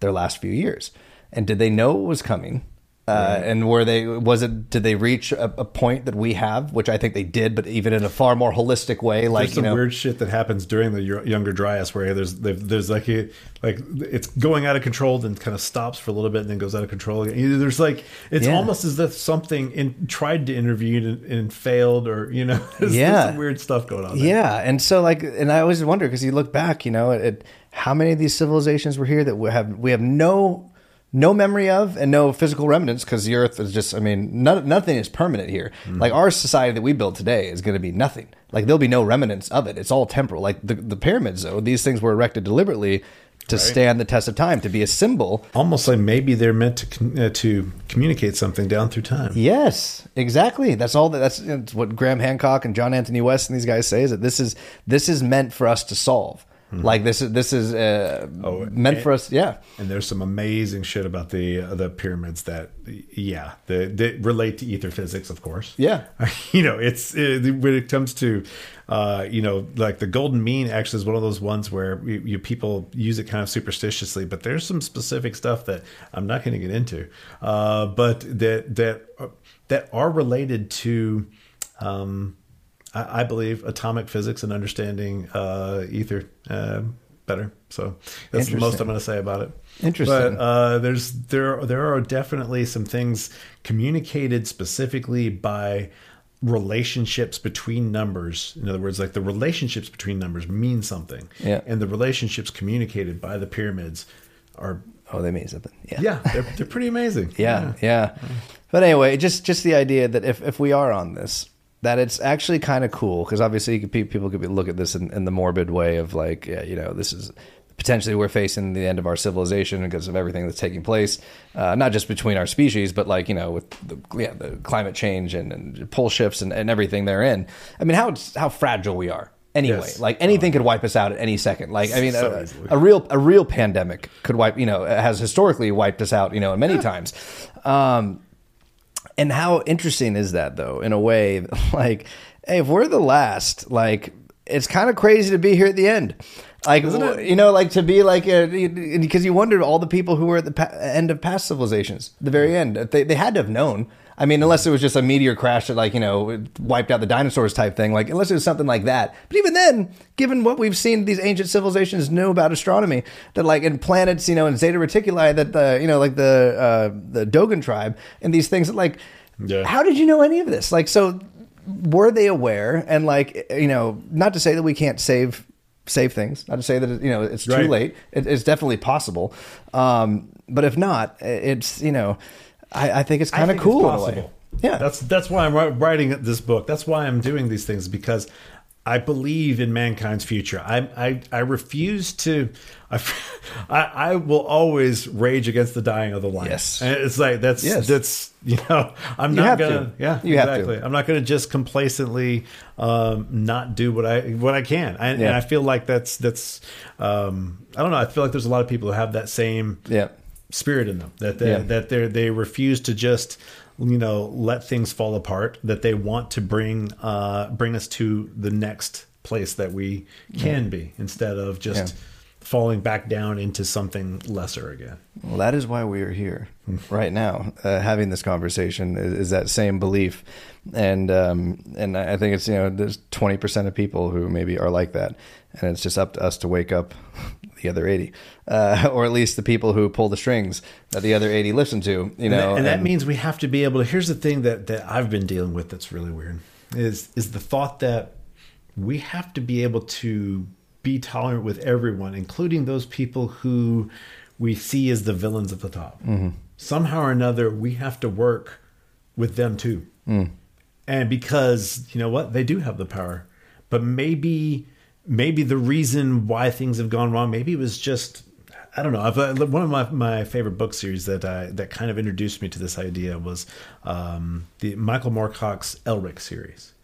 their last few years and did they know it was coming? Uh, and were they was it did they reach a, a, point that we have which i think they did but even in a far more holistic way like there's some you know, weird shit that happens during the younger dryas where there's there's like a, like it's going out of control then kind of stops for a little bit and then goes out of control again there's like it's yeah. almost as if something in, tried to intervene and, and failed or you know there's, yeah there's some weird stuff going on there. yeah and so like and i always wonder because you look back you know at how many of these civilizations were here that we have we have no no memory of and no physical remnants because the earth is just i mean nothing is permanent here. Mm. like our society that we build today is going to be nothing. Like there'll be no remnants of it. It's all temporal. Like the, the pyramids though these things were erected deliberately to right. stand the test of time to be a symbol. Almost like maybe they're meant to uh, to communicate something down through time. Yes exactly. That's all that that's, that's what graham hancock and john anthony west and these guys say is that this is this is meant for us to solve Mm-hmm. Like this is this is uh, oh, meant and, for us, yeah. And there's some amazing shit about the uh, the pyramids that, yeah, that relate to ether physics, of course. Yeah, you know, it's it, when it comes to, uh, you know, like the golden mean actually is one of those ones where you, you people use it kind of superstitiously, but there's some specific stuff that I'm not going to get into, uh, but that that uh, that are related to. Um, I, I believe atomic physics and understanding uh, ether uh, better. So that's the most I'm going to say about it. Interesting. But uh, there's there there are definitely some things communicated specifically by relationships between numbers. In other words, like the relationships between numbers mean something. Yeah. And the relationships communicated by the pyramids are oh they mean something. Yeah. Yeah, they're they're pretty amazing. yeah, yeah, yeah. But anyway, just just the idea that if if we are on this that it's actually kind of cool because obviously could, people could look at this in, in, the morbid way of like, yeah, you know, this is potentially we're facing the end of our civilization because of everything that's taking place, uh, not just between our species, but like you know with the, yeah, the climate change and, and pole shifts and, and everything therein. I mean, how how fragile we are anyway. Yes. Like anything could wipe us out at any second. Like I mean, so a, a, real a real pandemic could wipe. You know, has historically wiped us out. You know, many times. Um, and how interesting is that though? In a way, like, hey, if we're the last, like, it's kind of crazy to be here at the end. Like, you know, like to be like, uh, because you wondered all the people who were at the pa- end of past civilizations, the very end. They, they had to have known. I mean, unless it was just a meteor crash that, like, you know, wiped out the dinosaurs type thing. Like, unless it was something like that. But even then, given what we've seen, these ancient civilizations knew about astronomy. That, like, in planets, you know, in Zeta Reticuli, that the, you know, like the uh, the Dogon tribe and these things that, like, yeah. how did you know any of this? Like, so were they aware? And like, you know, not to say that we can't save save things. Not to say that you know it's too right. late. It, it's definitely possible. Um, but if not, it's you know I, I think it's kind of cool in a way. Yeah, that's that's why I'm writing this book. That's why I'm doing these things because I believe in mankind's future. I I, I refuse to. I, I, will always rage against the dying of the lion. Yes, and it's like that's yes. that's you know I'm you not gonna to. yeah you exactly. I'm not gonna just complacently um, not do what I what I can. I, yeah. And I feel like that's that's um, I don't know. I feel like there's a lot of people who have that same yeah spirit in them that they, yeah. that they they refuse to just you know let things fall apart that they want to bring uh bring us to the next place that we can yeah. be instead of just yeah. falling back down into something lesser again well that is why we are here right now uh, having this conversation is, is, that same belief and um and i think it's you know there's 20% of people who maybe are like that and it's just up to us to wake up the other 80 uh, or at least the people who pull the strings that the other 80 listen to you know and, that, and that means we have to be able to here's the thing that that i've been dealing with that's really weird is is the thought that we have to be able to be tolerant with everyone including those people who we see as the villains at the top mm-hmm. somehow or another we have to work with them too mm. and because you know what they do have the power but maybe maybe the reason why things have gone wrong maybe it was just I don't know. I've, uh, one of my, my favorite book series that uh, that kind of introduced me to this idea was um, the Michael Moorcock's Elric series,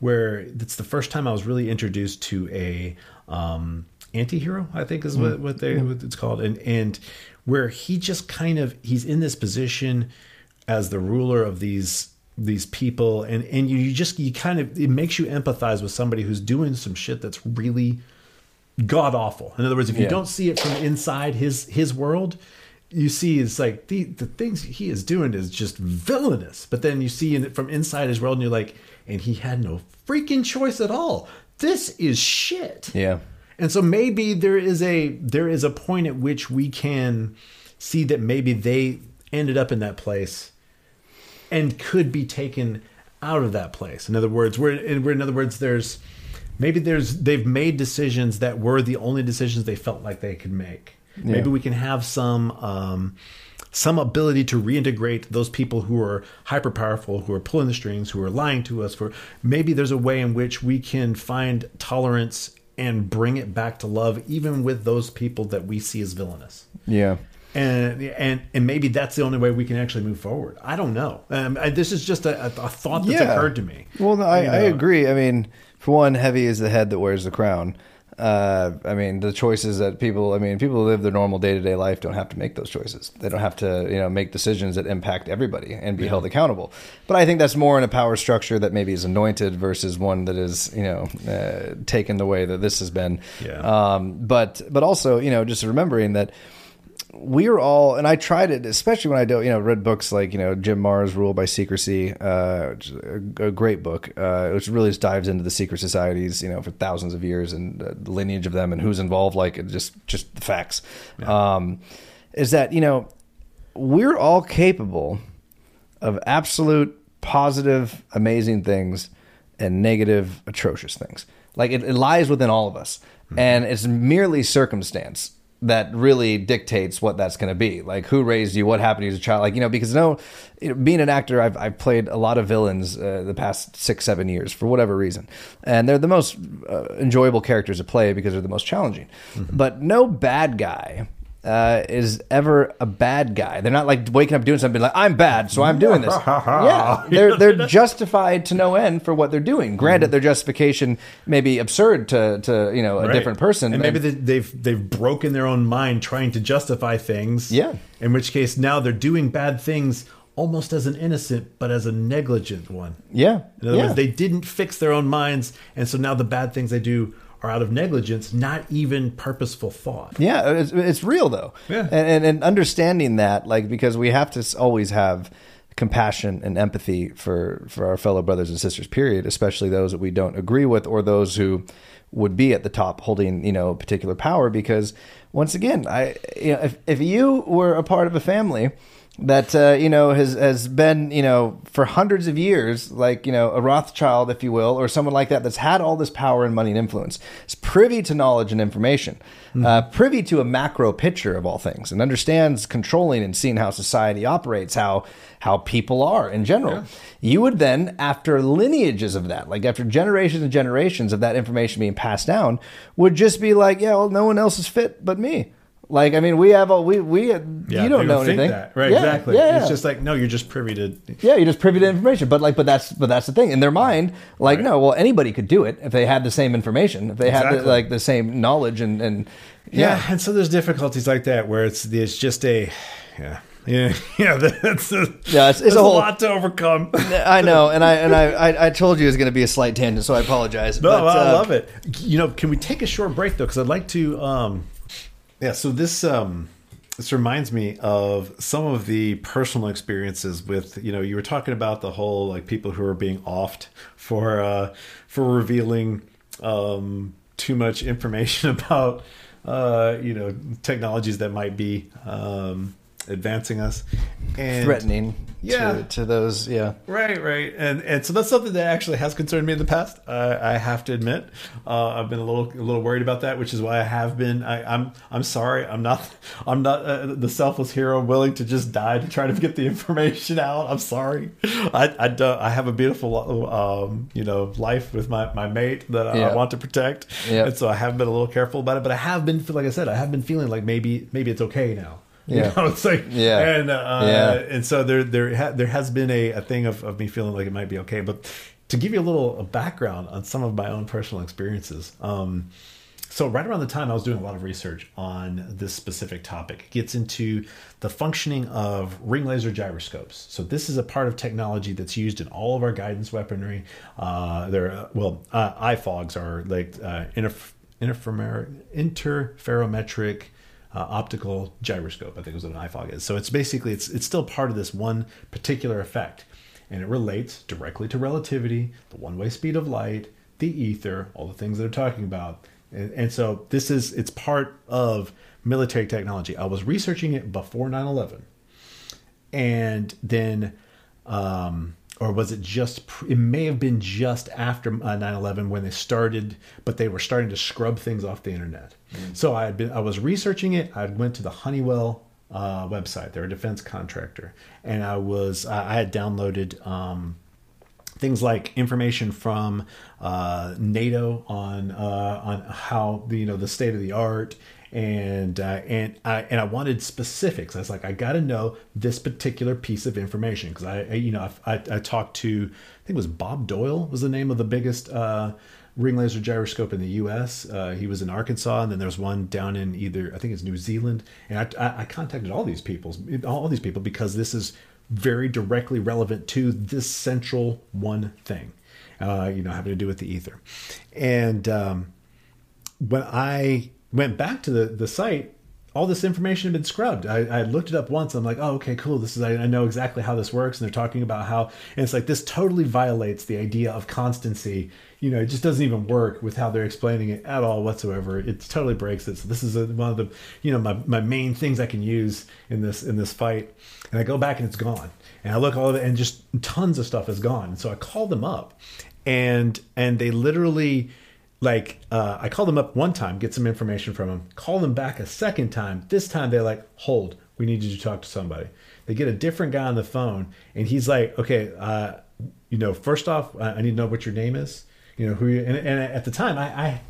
where it's the first time I was really introduced to a um, anti-hero, I think is what, what they what it's called, and and where he just kind of he's in this position as the ruler of these these people and and you, you just you kind of it makes you empathize with somebody who's doing some shit that's really god awful. In other words, if you Yeah. don't see it from inside his his world, you see it's like the the things he is doing is just villainous. But then you see in it from inside his world, and you're like, and he had no freaking choice at all. This is shit. Yeah. And so maybe there is a there is a point at which we can see that maybe they ended up in that place and could be taken out of that place. In other words, we're in, we're in other words there's maybe there's they've made decisions that were the only decisions they felt like they could make. Maybe we can have some um, some ability to reintegrate those people who are hyper powerful, who are pulling the strings, who are lying to us. For maybe there's a way in which we can find tolerance and bring it back to love, even with those people that we see as villainous Yeah. And and and maybe that's the only way we can actually move forward. I don't know. Um, I, this is just a, a, thought that's occurred to me. Well, no, I, You I agree. I mean, for one, heavy is the head that wears the crown. Uh, I mean, the choices that people, I mean, people who live their normal day to day life don't have to make those choices. They don't have to, you know, make decisions that impact everybody and be held accountable. But I think that's more in a power structure that maybe is anointed versus one that is, you know, uh, taken the way that this has been. Yeah. Um, but, but also, you know, just remembering that we're all, and I tried it, especially when I do, you know, read books like, you know, Jim Marrs' Rule by Secrecy, uh, which is a, a great book, uh, which really just dives into the secret societies, you know, for thousands of years and uh, the lineage of them and who's involved, like just, just the facts. Um, is that, you know, we're all capable of absolute positive, amazing things and negative, atrocious things. Like it, it lies within all of us, and it's merely circumstance that really dictates what that's going to be. Like who raised you, what happened to you as a child. Like you know, because no, you know, being an actor, I've I've played a lot of villains uh, the past six seven years for whatever reason, and they're the most uh, enjoyable characters to play because they're the most challenging. But no bad guy uh, is ever a bad guy. They're not like waking up doing something like I'm bad, so I'm doing this. yeah, they're they're justified to no end for what they're doing. Granted, their justification may be absurd to to you know a Right. different person. and maybe they, they've they've broken their own mind trying to justify things. Yeah. In which case, now they're doing bad things almost as an innocent, but as a negligent one. yeah, In other yeah. words, they didn't fix their own minds, and so now the bad things they do are out of negligence, not even purposeful thought. Yeah, it's, it's real though. Yeah. And, and and understanding that, like, because we have to always have compassion and empathy for for our fellow brothers and sisters. Period. Especially those that we don't agree with, or those who would be at the top holding you know particular power. Because once again, I you know if if you were a part of a family that uh, you know has has been you know for hundreds of years, like you know a Rothschild, if you will, or someone like that that's had all this power and money and influence, is privy to knowledge and information, uh, privy to a macro picture of all things, and understands controlling and seeing how society operates, how how people are in general. You would then, after lineages of that, like after generations and generations of that information being passed down, would just be like, yeah, well, no one else is fit but me. Like, I mean, we have all we we you don't know anything, that. right? Yeah, exactly. Yeah, It's just like no, you're just privy to. Yeah, you're just privy to information. But like, but that's but that's the thing. In their mind, like, no, well, anybody could do it if they had the same information, if they had the, like the same knowledge and and Yeah. yeah, and so there's difficulties like that where it's it's just a yeah yeah yeah that's a, Yeah, it's- it's a a, whole- lot to overcome. I know, and I and I I, I told you it was going to be a slight tangent, so I apologize. No, but, I uh, love it. You know, can we take a short break though? Because I'd like to. um Yeah, so this um this reminds me of some of the personal experiences with you know you were talking about the whole like people who are being offed for uh for revealing um too much information about uh you know technologies that might be um advancing us, and threatening Yeah. to, to those yeah Right, right, and and so that's something that actually has concerned me in the past. I, I have to admit, uh, I've been a little a little worried about that, which is why I have been. I, I'm I'm sorry, I'm not I'm not uh, the selfless hero willing to just die to try to get the information out. I'm sorry. I I, don't, I have a beautiful um, you know life with my my mate that I, Yeah. I want to protect, Yeah. and so I have been a little careful about it. But I have been, like I said, I have been feeling like maybe maybe it's okay now. You Yeah. know, it's like Yeah. and uh, Yeah. and so there there ha- there has been a, a thing of, of me feeling like it might be okay but to give you a little background on some of my own personal experiences um, so right around the time i was doing a lot of research on this specific topic it gets into the functioning of ring laser gyroscopes so this is a part of technology that's used in all of our guidance weaponry uh, there well uh, FOGs are like uh, interf- interferometric uh, optical gyroscope. I think is what an IFOG is. So it's basically it's it's still part of this one particular effect, and it relates directly to relativity, the one-way speed of light, the ether, all the things that they're talking about. And, and so this is it's part of military technology. I was researching it before 9/11, and then. Um, or was it just it may have been just after uh, 9-11 when they started but they were starting to scrub things off the internet. So i had been i was researching it. I went to the honeywell uh, website. They're a defense contractor. And i was I had downloaded um, things like information from uh, NATO on uh, on how the you know the state of the art and uh, and I and I wanted specifics. I was like, I got to know this particular piece of information because I, I you know I, I, I talked to I think it was Bob Doyle was the name of the biggest. Uh, Ring laser gyroscope in the U.S. Uh, he was in Arkansas, and then there's one down in either I think it's New Zealand. And I, I, I contacted all these people, all these people, because this is very directly relevant to this central one thing, uh, you know, having to do with the ether. And um, when I went back to the, the site, all this information had been scrubbed. I, I looked it up once. I'm like, oh, okay, cool. This is I, I know exactly how this works. And they're talking about how, and it's like this totally violates the idea of constancy. You know, it just doesn't even work with how they're explaining it at all whatsoever. It totally breaks it. So this is a, one of the, you know, my, my main things I can use in this in this fight. And I go back and it's gone. And I look all of it, and just tons of stuff is gone. And so I call them up, and and they literally like uh, I call them up one time, get some information from them. Call them back a second time. This time they're like, "Hold, we need you to talk to somebody." They get a different guy on the phone, and he's like, "Okay, uh, you know, first off, I need to know what your name is. You know who you." And, and at the time, I, I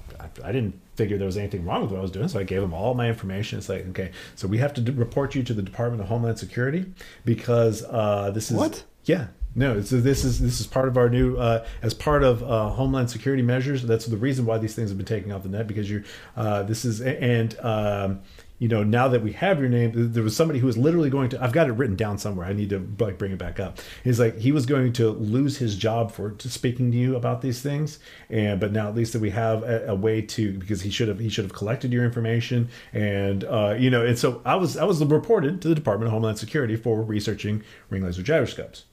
I didn't figure there was anything wrong with what I was doing, so I gave them all my information. It's like, okay, so we have to d- report you to the Department of Homeland Security because uh, this is What? yeah. No, so this is this is part of our new uh, as part of uh, Homeland Security measures. That's the reason why these things have been taken off the net because you're uh, this is and um, you know now that we have your name, there was somebody who was literally going to. I've got it written down somewhere. I need to like bring it back up. He's like he was going to lose his job for speaking to you about these things, and but now at least that we have a, a way to because he should have he should have collected your information and uh, you know and so I was I was reported to the Department of Homeland Security for researching ring laser gyroscopes.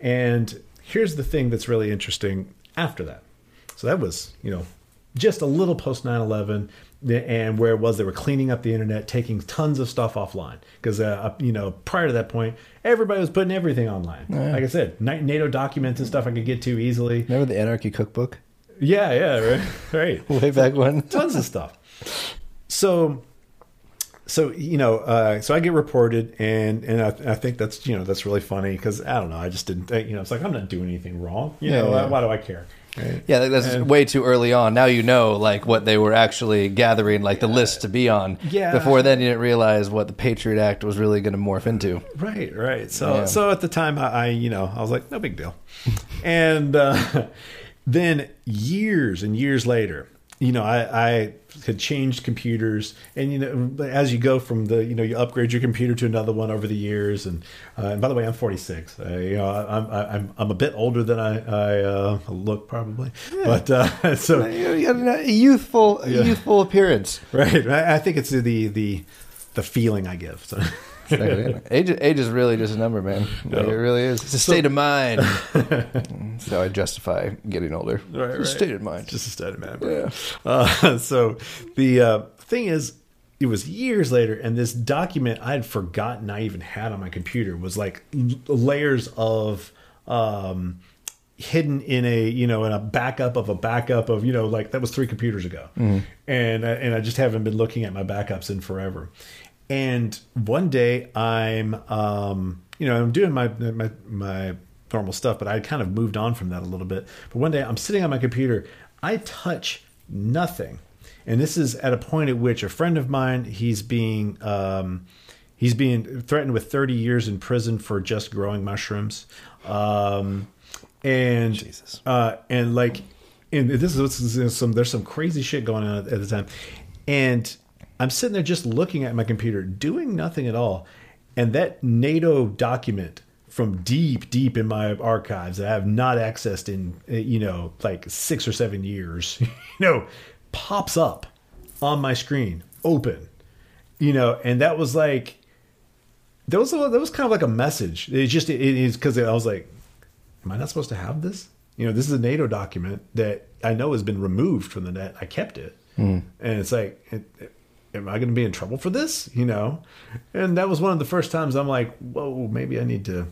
And here's the thing that's really interesting after that. So that was, you know, just a little post 9 11. And where it was, they were cleaning up the internet, taking tons of stuff offline. Because, uh, you know, prior to that point, everybody was putting everything online. Like I said, NATO documents and stuff I could get to easily. remember the anarchy cookbook Yeah, yeah, right. right way back when tons of stuff. So, so you know, uh, so I get reported, and and I, I think that's you know that's really funny because I don't know, I just didn't, you know, it's like I'm not doing anything wrong, you Yeah, know, yeah. why do I care? Right? Yeah, that's And- way too early on. Now you know like what they were actually gathering, like the list to be on. Yeah. Before then, you didn't realize what the Patriot Act was really going to morph into. Right, right. So, Yeah. so at the time, I, I, you know, I was like, no big deal. and uh, then years and years later, you know, I, I had changed computers, and you know, as you go from the, you know, you upgrade your computer to another one over the years. And, uh, and by the way, I'm 46. Uh, you know, I'm, I'm, I'm a bit older than I, I uh, look probably, but uh, so a youthful, Yeah. youthful appearance. right. I, I think it's the the the feeling I give. So. age, age is really just a number, man. No. It really is. It's a state of mind. so I justify getting older. Right, It's a right. state of mind. just a state of mind. Yeah. Uh, so the uh, thing is, it was years later, and this document I had forgotten I even had on my computer was like layers of um, hidden in a you know in a backup of a backup of you know like that was three computers ago, and I, and I just haven't been looking at my backups in forever. And one day I'm um, you know I'm doing my my my normal stuff, but I kind of moved on from that a little bit. But one day I'm sitting on my computer, I touch nothing and this is at a point at which a friend of mine he's being um, he's being threatened with 30 years in prison for just growing mushrooms um, and Jesus. uh, and like and this is, this is some there's some crazy shit going on at the time and i'm sitting there just looking at my computer doing nothing at all and that nato document from deep deep in my archives that i have not accessed in uh, you know like six or seven years you know pops up on my screen open you know and that was like that was that was kind of like a message it's just it is because i was like am I not supposed to have this? You know, this is a NATO document that I know has been removed from the net. I kept it, and it's like, it, am I going to be in trouble for this? You know, and that was one of the first times I'm like, whoa, maybe I need to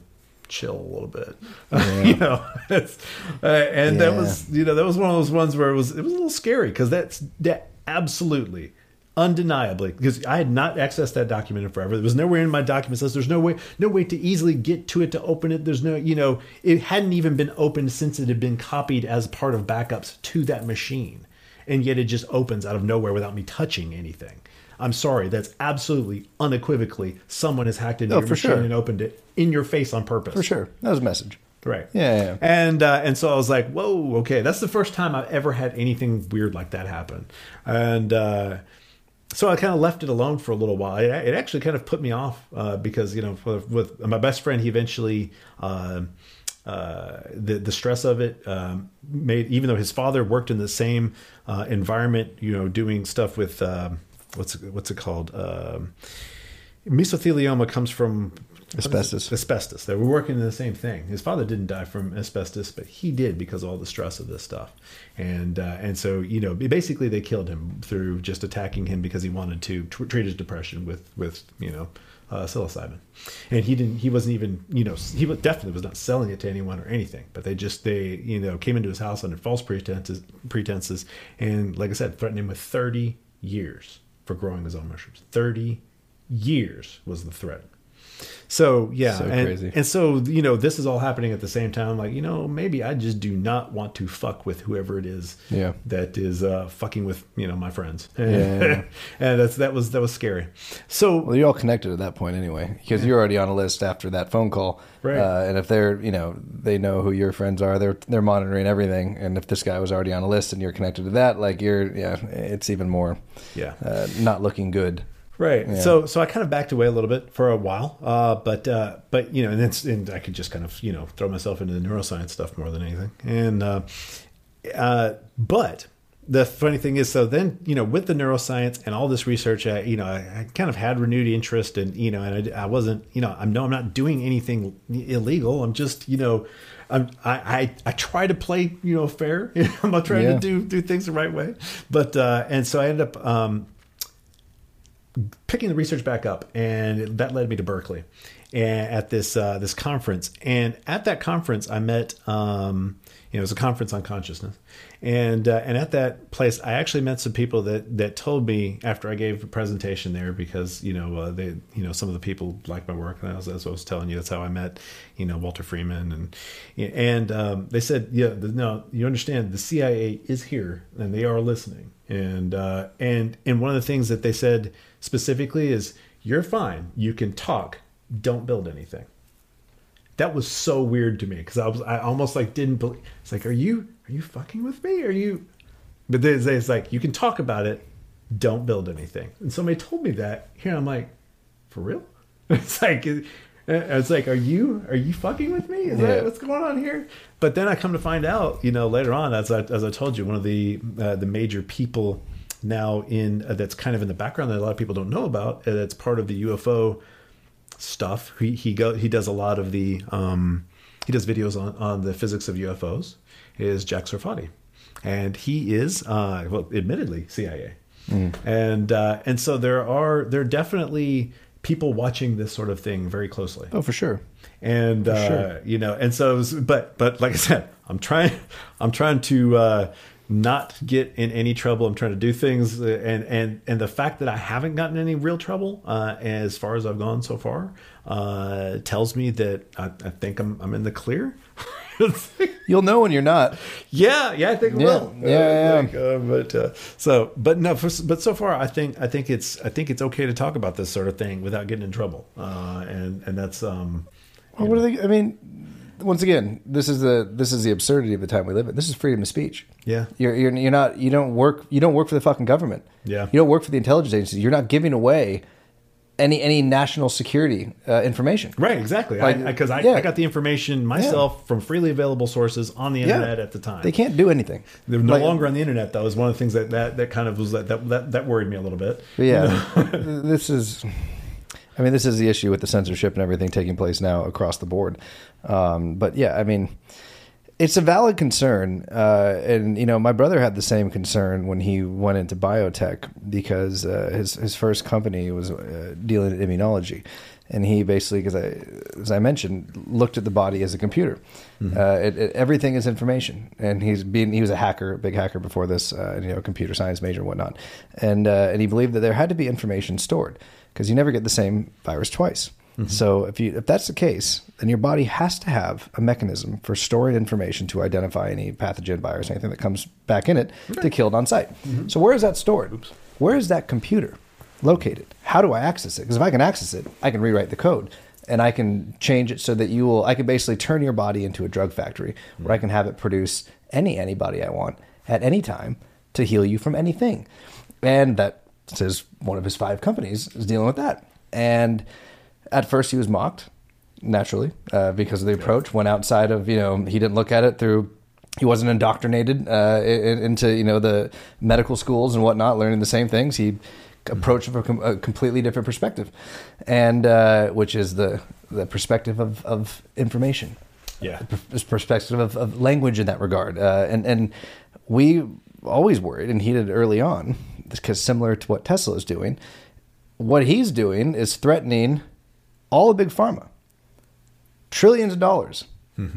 chill a little bit. you know, uh, and that was you know that was one of those ones where it was it was a little scary because that's that absolutely undeniably because I had not accessed that document in forever. There was nowhere in my documents list. There's no way, no way to easily get to it to open it. There's no, you know, it hadn't even been opened since it had been copied as part of backups to that machine, and yet it just opens out of nowhere without me touching anything. I'm sorry, that's absolutely unequivocally someone has hacked into Oh, your machine sure. and opened it in your face on purpose. For sure. That was a message. Right. Yeah, yeah. And uh, and so I was like, whoa, okay, that's the first time I've ever had anything weird like that happen. And uh, so I kind of left it alone for a little while. It, it actually kind of put me off uh, because you know with, with my best friend, he eventually. Uh, uh, the the stress of it um, made even though his father worked in the same uh, environment, you know, doing stuff with um, what's it, what's it called? Um, mesothelioma comes from what is it? Asbestos. Asbestos. They were working in the same thing. His father didn't die from asbestos, but he did because of all the stress of this stuff. And uh, and so you know, basically they killed him through just attacking him because he wanted to tr- treat his depression with with you know uh, psilocybin. And he didn't. He wasn't even you know he was, definitely was not selling it to anyone or anything. But they just they you know came into his house under false pretenses pretenses and like I said, threatened him with thirty years for growing his own mushrooms. Thirty years was the threat. So yeah, So and, crazy. and so you know this is all happening at the same time. Like you know maybe I just do not want to fuck with whoever it is. Yeah. that is uh, fucking with you know my friends. yeah, yeah. and that's that was that was scary. So Well, you're all connected at that point anyway, because you're already on a list after that phone call. Right. Uh, and if they're, you know, they know who your friends are, they're they're monitoring everything. And if this guy was already on a list and you're connected to that, like you're, yeah, it's even more, yeah, uh, not looking good. Right. Yeah. So so I kind of backed away a little bit for a while, uh, but uh, but you know, and then and I could just kind of you know throw myself into the neuroscience stuff more than anything, and uh, uh, but the funny thing is, so then you know, with the neuroscience and all this research, I, you know, I, I kind of had renewed interest, and you know, and I, I wasn't, you know, I'm no, I'm not doing anything illegal. I'm just, you know. I'm, I, I I try to play you know fair. I'm not trying Yeah. to do do things the right way, but uh, and so I ended up um, picking the research back up, and that led me to Berkeley and at this uh, this conference. And at that conference, I met um, you know it was a conference on consciousness, and uh, and at that place, I actually met some people that that told me after I gave a presentation there because you know uh, they you know some of the people liked my work, and that's, that's what I was telling you. That's how I met you know Walter Freeman, and and um, they said yeah no you understand the CIA is here and they are listening, and uh, and and one of the things that they said specifically is you're fine, you can talk, don't build anything that was so weird to me because I was I almost like didn't believe. It's like, are you are you fucking with me? Are you? But then it's it's like you can talk about it, don't build anything. And somebody told me that here. I'm like, for real? It's like it's like, are you are you fucking with me? Is Yeah. that what's going on here? But then I come to find out, you know, later on, as I as I told you, one of the uh, the major people now in uh, that's kind of in the background that a lot of people don't know about. Uh, that's part of the UFO stuff. He he go he does a lot of the um, he does videos on on the physics of UFOs. Is Jack Sarfatti, and he is uh, well, admittedly CIA. and uh, and so there are there are definitely people watching this sort of thing very closely Oh, for sure. And uh, sure. you know, and so, it was, but but like I said, I'm trying, I'm trying to uh, not get in any trouble. I'm trying to do things, uh, and and and the fact that I haven't gotten any real trouble uh, as far as I've gone so far uh, tells me that I, I think I'm I'm in the clear. You'll know when you're not. yeah, yeah, I think Yeah, will. yeah, yeah. Like, uh, but uh, so, but no, for, but so far, I think I think it's I think it's okay to talk about this sort of thing without getting in trouble, uh, and and that's um. Well, what are they? I mean, once again, this is the this is the absurdity of the time we live in. This is freedom of speech. Yeah. You're, you're you're not you don't work you don't work for the fucking government. Yeah. You don't work for the intelligence agencies. You're not giving away any any national security uh, information. Right, exactly. Like, Because I, I, yeah. I got the information myself from freely available sources on the internet at the time. They can't do anything. They're no Like- longer on the internet. That was one of the things that that, that kind of was that, that that worried me a little bit. Yeah, this is. I mean, this is the issue with the censorship and everything taking place now across the board. Um, but yeah, I mean, it's a valid concern, uh, and you know, my brother had the same concern when he went into biotech because uh, his his first company was uh, dealing in immunology, and he basically, because I, as I mentioned, looked at the body as a computer. Uh, it, it, everything is information, and he's been he was a hacker, a big hacker before this, uh, you know, computer science major and whatnot, and uh, and he believed that there had to be information stored because you never get the same virus twice. Mm-hmm. So if you if that's the case, then your body has to have a mechanism for storing information to identify any pathogen, virus, anything that comes back in it to kill it on site. Mm-hmm. So where is that stored? Where is that computer located? How do I access it? Because if I can access it, I can rewrite the code and I can change it so that you will. I can basically turn your body into a drug factory where I can have it produce any antibody I want at any time to heal you from anything. And that says one of his five companies is dealing with that. And at first he was mocked, naturally, uh, because of the approach. Went outside of you know he didn't look at it through. He wasn't indoctrinated uh, into you know the medical schools and whatnot, learning the same things. He approached it from a com- a completely different perspective, and uh, which is the the perspective of, of information Yeah. this perspective of, of language in that regard. Uh, and and we always worried, and he did early on, because similar to what Tesla is doing, what he's doing is threatening all of big pharma, trillions of dollars.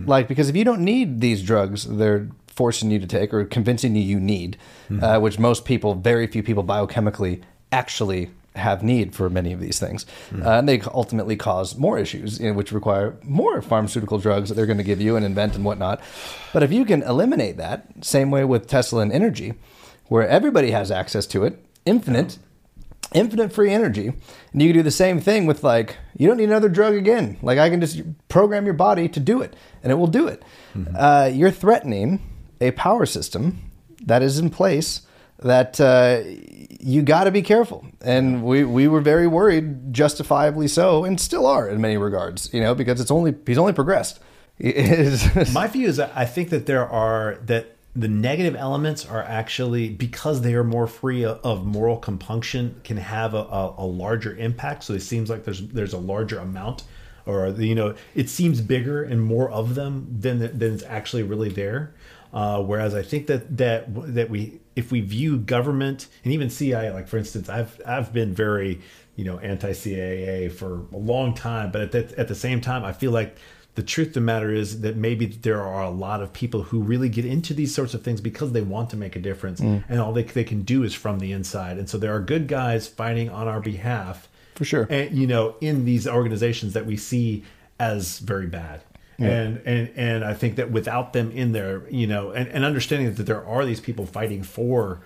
Like because if you don't need these drugs, they're forcing you to take or convincing you you need, uh, which most people, very few people biochemically actually have need for many of these things, uh, and they ultimately cause more issues, you know, which require more pharmaceutical drugs that they're going to give you and invent and whatnot. But if you can eliminate that, same way with Tesla and energy, where everybody has access to it, infinite, infinite free energy, and you can do the same thing with like you don't need another drug again. Like I can just program your body to do it, and it will do it. Uh, you're threatening a power system that is in place that uh, you got to be careful. And we we were very worried, justifiably so, and still are in many regards. You know, because it's only he's only progressed. My view is that I think that there are that the negative elements are actually because they are more free of- moral compunction can have a, a, a larger impact. So it seems like there's there's a larger amount, or you know, it seems bigger and more of them than than is actually really there. Uh, whereas I think that that that we if we view government and even CIA, like for instance, I've I've been very you know anti CIA for a long time, but at the, at the same time, I feel like the truth of the matter is that maybe there are a lot of people who really get into these sorts of things because they want to make a difference mm. and all they, they can do is from the inside. And so there are good guys fighting on our behalf For sure. and you know in these organizations that we see as very bad and and and i think that without them in there you know and, and understanding that there are these people fighting for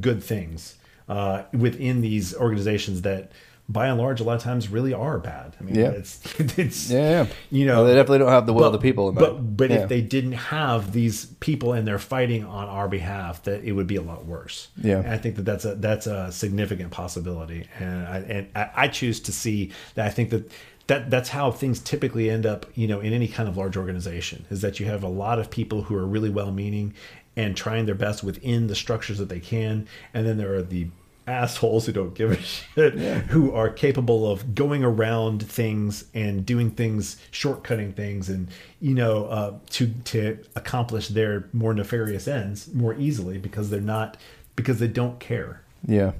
good things uh, within these organizations that by and large a lot of times really are bad i mean Yeah. it's it's Yeah, yeah. you know Well, they definitely don't have the will of the people in but but Yeah. if they didn't have these people and they're fighting on our behalf that it would be a lot worse Yeah. and i think that that's a that's a significant possibility and i and I, I choose to see that i think that that that's how things typically end up you know in any kind of large organization is that you have a lot of people who are really well meaning and trying their best within the structures that they can and then there are the assholes who don't give a shit who are capable of going around things and doing things shortcutting things and you know uh, to to accomplish their more nefarious ends more easily because they're not because they don't care Yeah.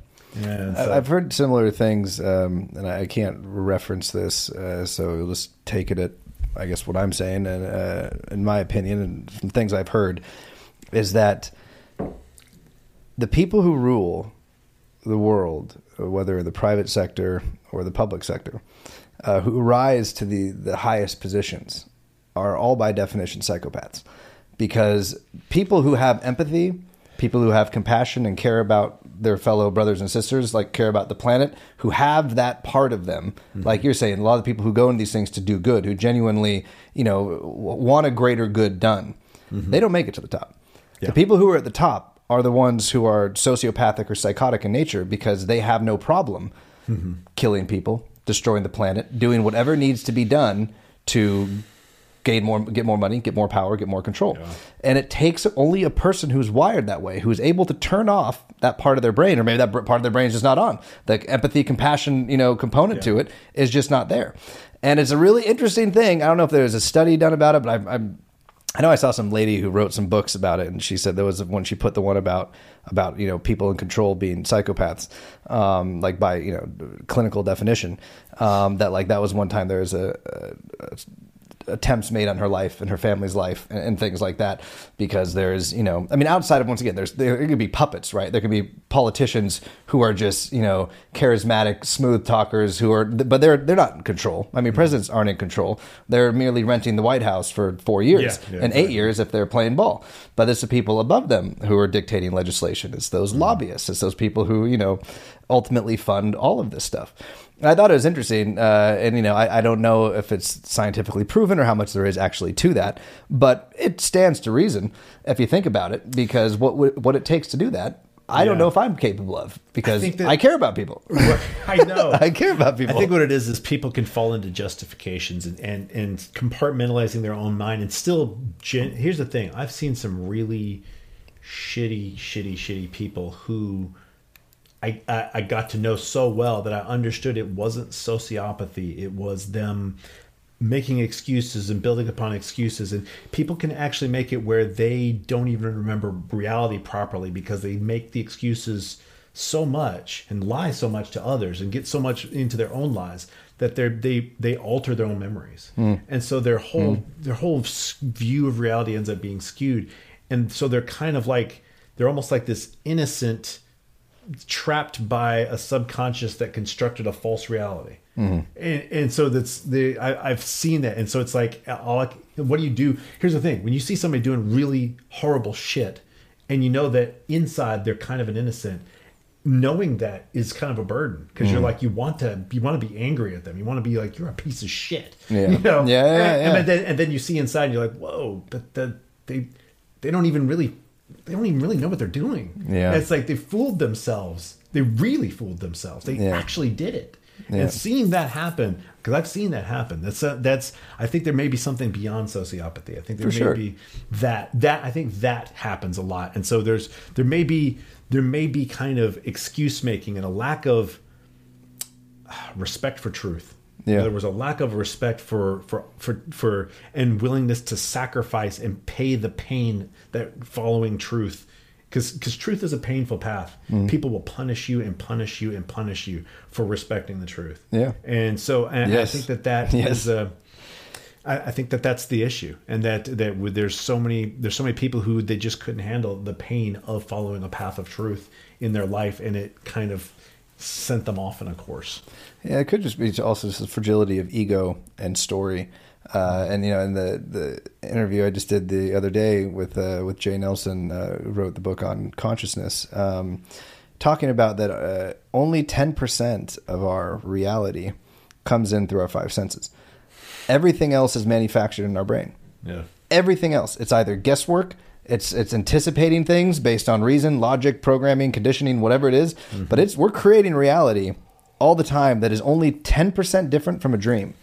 I, I've heard similar things, um, and I can't reference this, uh, so you'll just take it at, I guess, what I'm saying, and uh, in my opinion, and from things I've heard, is that the people who rule the world, whether the private sector or the public sector, uh, who rise to the, the highest positions, are all by definition psychopaths. Because people who have empathy, people who have compassion and care about their fellow brothers and sisters, like care about the planet, who have that part of them, mm-hmm. like you're saying, a lot of the people who go into these things to do good, who genuinely, you know, want a greater good done, mm-hmm. they don't make it to the top. Yeah. The people who are at the top are the ones who are sociopathic or psychotic in nature because they have no problem mm-hmm. killing people, destroying the planet, doing whatever needs to be done to gain more, get more money, get more power, get more control. And it takes only a person who's wired that way, who's able to turn off that part of their brain, or maybe that part of their brain is just not on. The empathy, compassion, you know, component to it is just not there. And it's a really interesting thing. I don't know if there's a study done about it, but I've, I'm I know I saw some lady who wrote some books about it, and she said there was when she put the one about about you know people in control being psychopaths, um, like by you know clinical definition. Um, that like that was one time there was a, a, a attempts made on her life and her family's life and, and things like that because there's you know I mean outside of once again there's there could be puppets right? There could be politicians who are just you know charismatic smooth talkers who are but they're they're not in control. I mean mm-hmm. presidents aren't in control. They're merely renting the White House for four years Yeah, yeah, and eight years if they're playing ball. But it's the people above them who are dictating legislation. It's those mm-hmm. lobbyists. It's those people who you know ultimately fund all of this stuff and I thought it was interesting, uh, and you know, I, I don't know if it's scientifically proven or how much there is actually to that, but it stands to reason if you think about it, because what what it takes to do that, I don't know if I'm capable of, because I, think that- care about people. I know. I care about people. I think what it is is people can fall into justifications and and, and compartmentalizing their own mind and still. Gen- Here's the thing: I've seen some really shitty, shitty, shitty people who I, I I got to know so well that I understood it wasn't sociopathy; it was them making excuses and building upon excuses. And people can actually make it where they don't even remember reality properly because they make the excuses so much and lie so much to others and get so much into their own lies that they they they alter their own memories. Hmm. And so their whole hmm. their whole view of reality ends up being skewed. And so they're kind of like they're almost like this innocent trapped by a subconscious that constructed a false reality. Mm-hmm. And, and so that's the I, I've seen that, and so it's like, all I, what do you do? Here's the thing: when you see somebody doing really horrible shit, and you know that inside they're kind of an innocent, knowing that is kind of a burden because you're mm-hmm. like you want to you want to be angry at them, you want to be like you're a piece of shit, Yeah. you know? Yeah, yeah, and, and then and then you see inside, and you're like, whoa, but the, they they don't even really they don't even really know what they're doing. Yeah. it's like they fooled themselves. They really fooled themselves. They Yeah. actually did it. Yeah. And seeing that happen, because I've seen that happen. That's uh that's. I think there may be something beyond sociopathy. I think there For may sure. be that that I think that happens a lot. And so there's there may be there may be kind of excuse making and a lack of ah, respect for truth. Yeah. There was a lack of respect for for for for and willingness to sacrifice and pay the pain that following truth because because truth is a painful path. Mm-hmm. People will punish you and punish you and punish you for respecting the truth. Yeah. and so and Yes. I think that that Yes. is a. I, I think that that's the issue, and that that there's so many there's so many people who they just couldn't handle the pain of following a path of truth in their life, and it kind of sent them off in a course. Yeah, it could just be also just the fragility of ego and story. Uh, and you know, in the the interview I just did the other day with uh, with Jay Nelson, uh, who wrote the book on consciousness, um, talking about that uh, only ten percent of our reality comes in through our five senses. Everything else is manufactured in our brain Yeah. everything else it's either guesswork it's it's anticipating things based on reason logic programming conditioning whatever it is. but it's we're creating reality all the time that is only 10% different from a dream.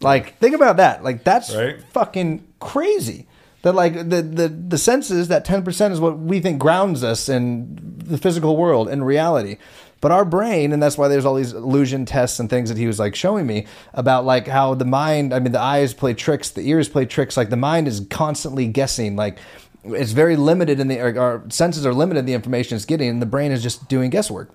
Like think about that. Like that's Right. fucking crazy. That like the, the the senses that 10% is what we think grounds us in the physical world in reality. But our brain and that's why there's all these illusion tests and things that he was like showing me about like how the mind i mean the eyes play tricks the ears play tricks. Like the mind is constantly guessing like it's very limited in the our, our senses are limited in the information it's getting, and the brain is just doing guesswork.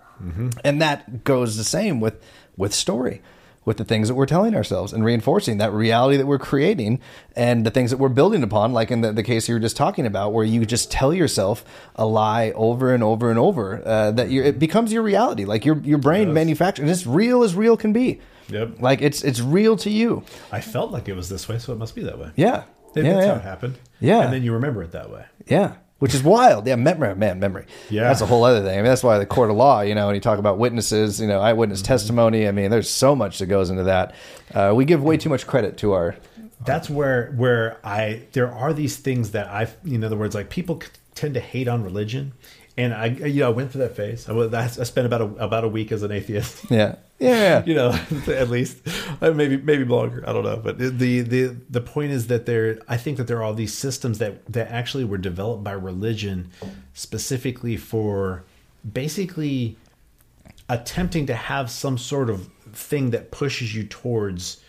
And that goes the same with with story, with the things that we're telling ourselves and reinforcing that reality that we're creating and the things that we're building upon, like in the, the case you were just talking about, where you just tell yourself a lie over and over and over uh, that it becomes your reality. Like your your brain manufactures, it's real as real can be. Yep. Like it's it's real to you. I felt like it was this way, so it must be that way. Yeah. And yeah, that's yeah. how it happened. Yeah. And then you remember it that way. Yeah, which is wild. Yeah, memory, man, memory. Yeah. that's a whole other thing. I mean, that's why the court of law. You know, when you talk about witnesses, you know, eyewitness Mm-hmm. testimony. I mean, there's so much that goes into that. Uh, we give way too much credit to our. That's where where I there are these things that I in other words like people tend to hate on religion, and I you know I went through that phase. I, was- I spent about a, about a week as an atheist. Yeah, yeah, you know, at least Uh, maybe maybe longer. I don't know, but the the the point is that there. I think that there are all these systems that that actually were developed by religion specifically for basically attempting to have some sort of thing that pushes you towards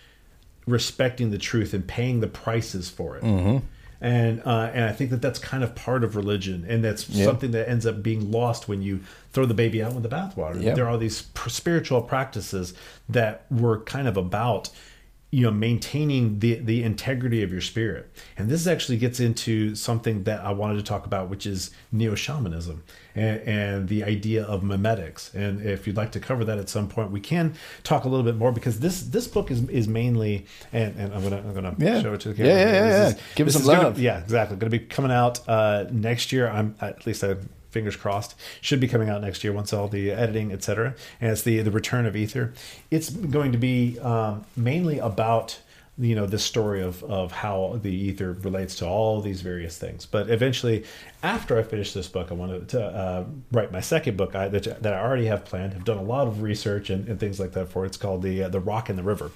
respecting the truth and paying the prices for it. And uh, and I think that that's kind of part of religion, and that's something that ends up being lost when you throw the baby out with the bathwater. Yeah. There are these spiritual practices that were kind of about you know maintaining the the integrity of your spirit and this actually gets into something that i wanted to talk about which is neo-shamanism and, and the idea of memetics and if you'd like to cover that at some point we can talk a little bit more because this this book is is mainly and, and i'm gonna i'm gonna Yeah. show it to the Yeah, camera yeah, yeah, This yeah. Give us some is gonna- love. yeah exactly going to be coming out uh next year i'm at least i fingers crossed should be coming out next year once all the editing etc and it's the the return of ether it's going to be um, mainly about you know this story of of how the ether relates to all these various things but eventually after i finish this book i wanted to uh, write my second book I, that, that i already have planned i've done a lot of research and, and things like that for it. it's called the uh, the rock in the river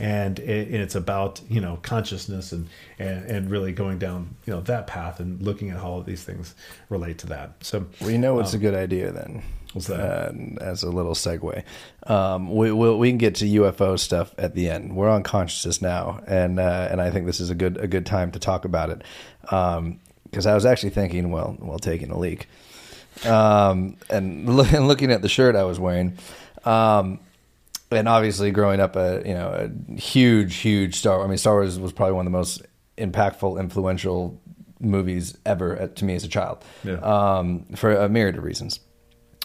and, it, and it's about you know consciousness and, and and really going down you know that path and looking at how all of these things relate to that so We know it's a good idea then. What's that? Uh, as a little segue, um, we we'll, we can get to UFO stuff at the end. We're on consciousness now, and uh, and I think this is a good a good time to talk about it. Because I was actually thinking, well, while taking a leak, um, and, look, and looking at the shirt I was wearing, um, and obviously growing up a you know a huge huge Star. I mean, Star Wars was probably one of the most impactful, influential movies ever uh, to me as a child. Yeah. Um, for a myriad of reasons.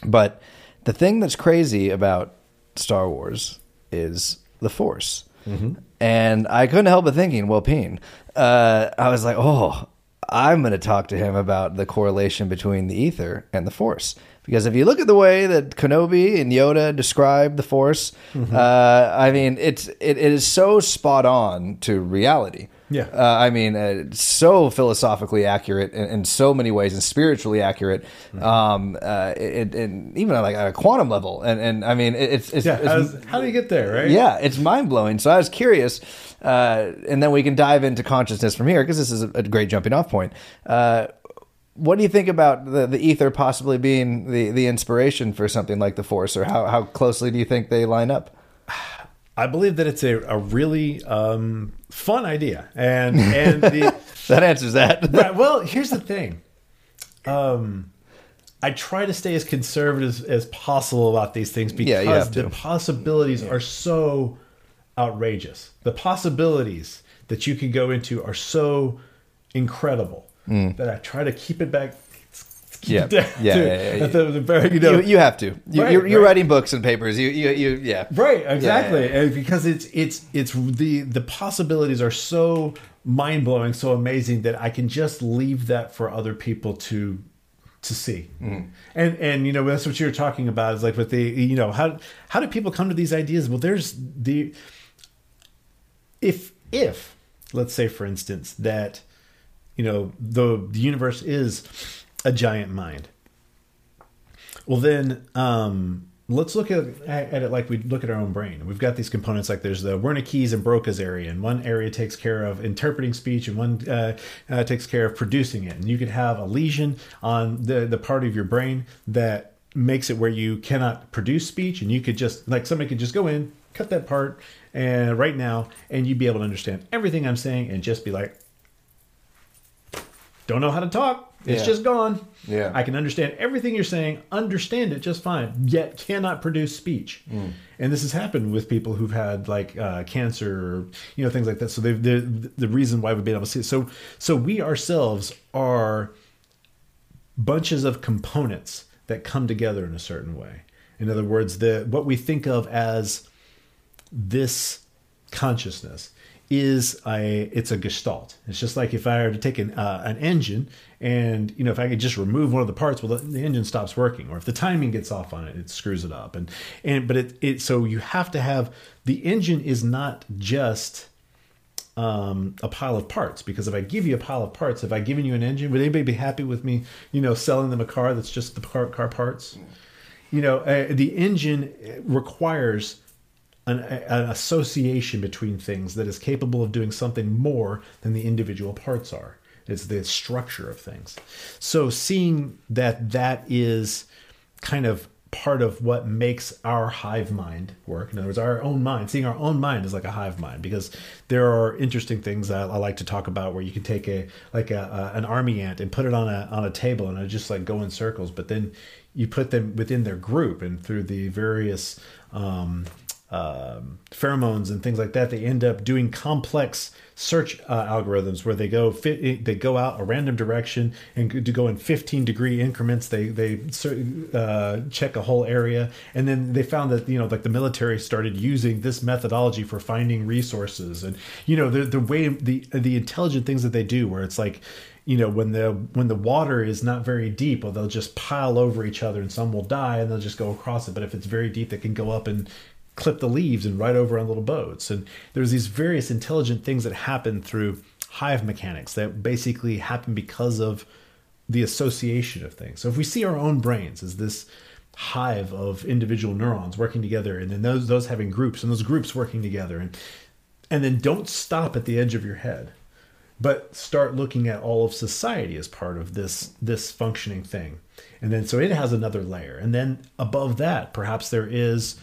But the thing that's crazy about Star Wars is the Force. And I couldn't help but thinking, well, Peen, uh, I was like, oh, I'm going to talk to him about the correlation between the ether and the Force. Because if you look at the way that Kenobi and Yoda describe the Force, uh, I mean, it's it, it is so spot on to reality. Yeah. Uh, I mean, uh, so philosophically accurate in, in so many ways and spiritually accurate, um, uh, it, it, even like at a quantum level. And, and I mean, it, it's, it's, yeah it's how's- how do you get there right yeah, it's mind blowing. So I was curious, uh, and then we can dive into consciousness from here because this is a, a great jumping off point. Uh, what do you think about the, the ether possibly being the, the inspiration for something like the Force, or how, how closely do you think they line up? I believe that it's a, a really um, fun idea, and and the That answers that. right, well, here's the thing. Um, I try to stay as conservative as, as possible about these things because Yeah, the possibilities are so outrageous. The possibilities that you can go into are so incredible that I try to keep it back. Mm. Yeah. Yeah, yeah, yeah, the- very, you know, you, you have to. You, Right, you're, you're right. writing books and papers. You, you, you yeah. Right, exactly. Yeah, yeah. And because it's it's it's the the possibilities are so mind blowing, so amazing that I can just leave that for other people to to see. Mm-hmm. And and you know that's what you're talking about is like with the you know how how do people come to these ideas? Well, there's the if if let's say for instance that you know the the universe is a giant mind. Well then um let's look at, at it like we look at our own brain. We've got these components like there's the wernicke's and broca's area and one area takes care of interpreting speech and one uh, uh, takes care of producing it. And you could have a lesion on the the part of your brain that makes it where you cannot produce speech and you could just like somebody could just go in cut that part and right now and you'd be able to understand everything i'm saying and just be like don't know how to talk It's Yeah. just gone. Yeah. I can understand everything you're saying, understand it just fine, yet cannot produce speech. Mm. And this has happened with people who've had like uh, cancer, or, you know, things like that. So they've, the reason why we've been able to see it. So, so we ourselves are bunches of components that come together in a certain way. In other words, the what we think of as this consciousness is a it's a gestalt. It's just like if I were to take an uh, an engine and you know if I could just remove one of the parts, well the, the engine stops working, or if the timing gets off on it, it screws it up. And and but it it so you have to have the engine is not just um, a pile of parts because if I give you a pile of parts, if I given you an engine, would anybody be happy with me, you know, selling them a car that's just the car, car parts? You know, uh, the engine requires an, an association between things that is capable of doing something more than the individual parts are. It's the structure of things. So seeing that that is kind of part of what makes our hive mind work. In other words, our own mind, seeing our own mind is like a hive mind because there are interesting things that I like to talk about where you can take a like a, a an army ant and put it on a on a table and it just like go in circles, but then you put them within their group and through the various um, um, pheromones and things like that, they end up doing complex search uh, algorithms where they go fit, they go out a random direction and to go in 15 degree increments. They they uh, check a whole area, and then they found that you know like the military started using this methodology for finding resources, and you know the the way the the intelligent things that they do, where it's like you know when the when the water is not very deep well they'll just pile over each other and some will die and they'll just go across it. But if it's very deep they can go up and clip the leaves and ride over on little boats. And there's these various intelligent things that happen through hive mechanics that basically happen because of the association of things. So if we see our own brains as this hive of individual neurons working together and then those those having groups and those groups working together and and then don't stop at the edge of your head but start looking at all of society as part of this this functioning thing. And then so it has another layer. And then above that perhaps there is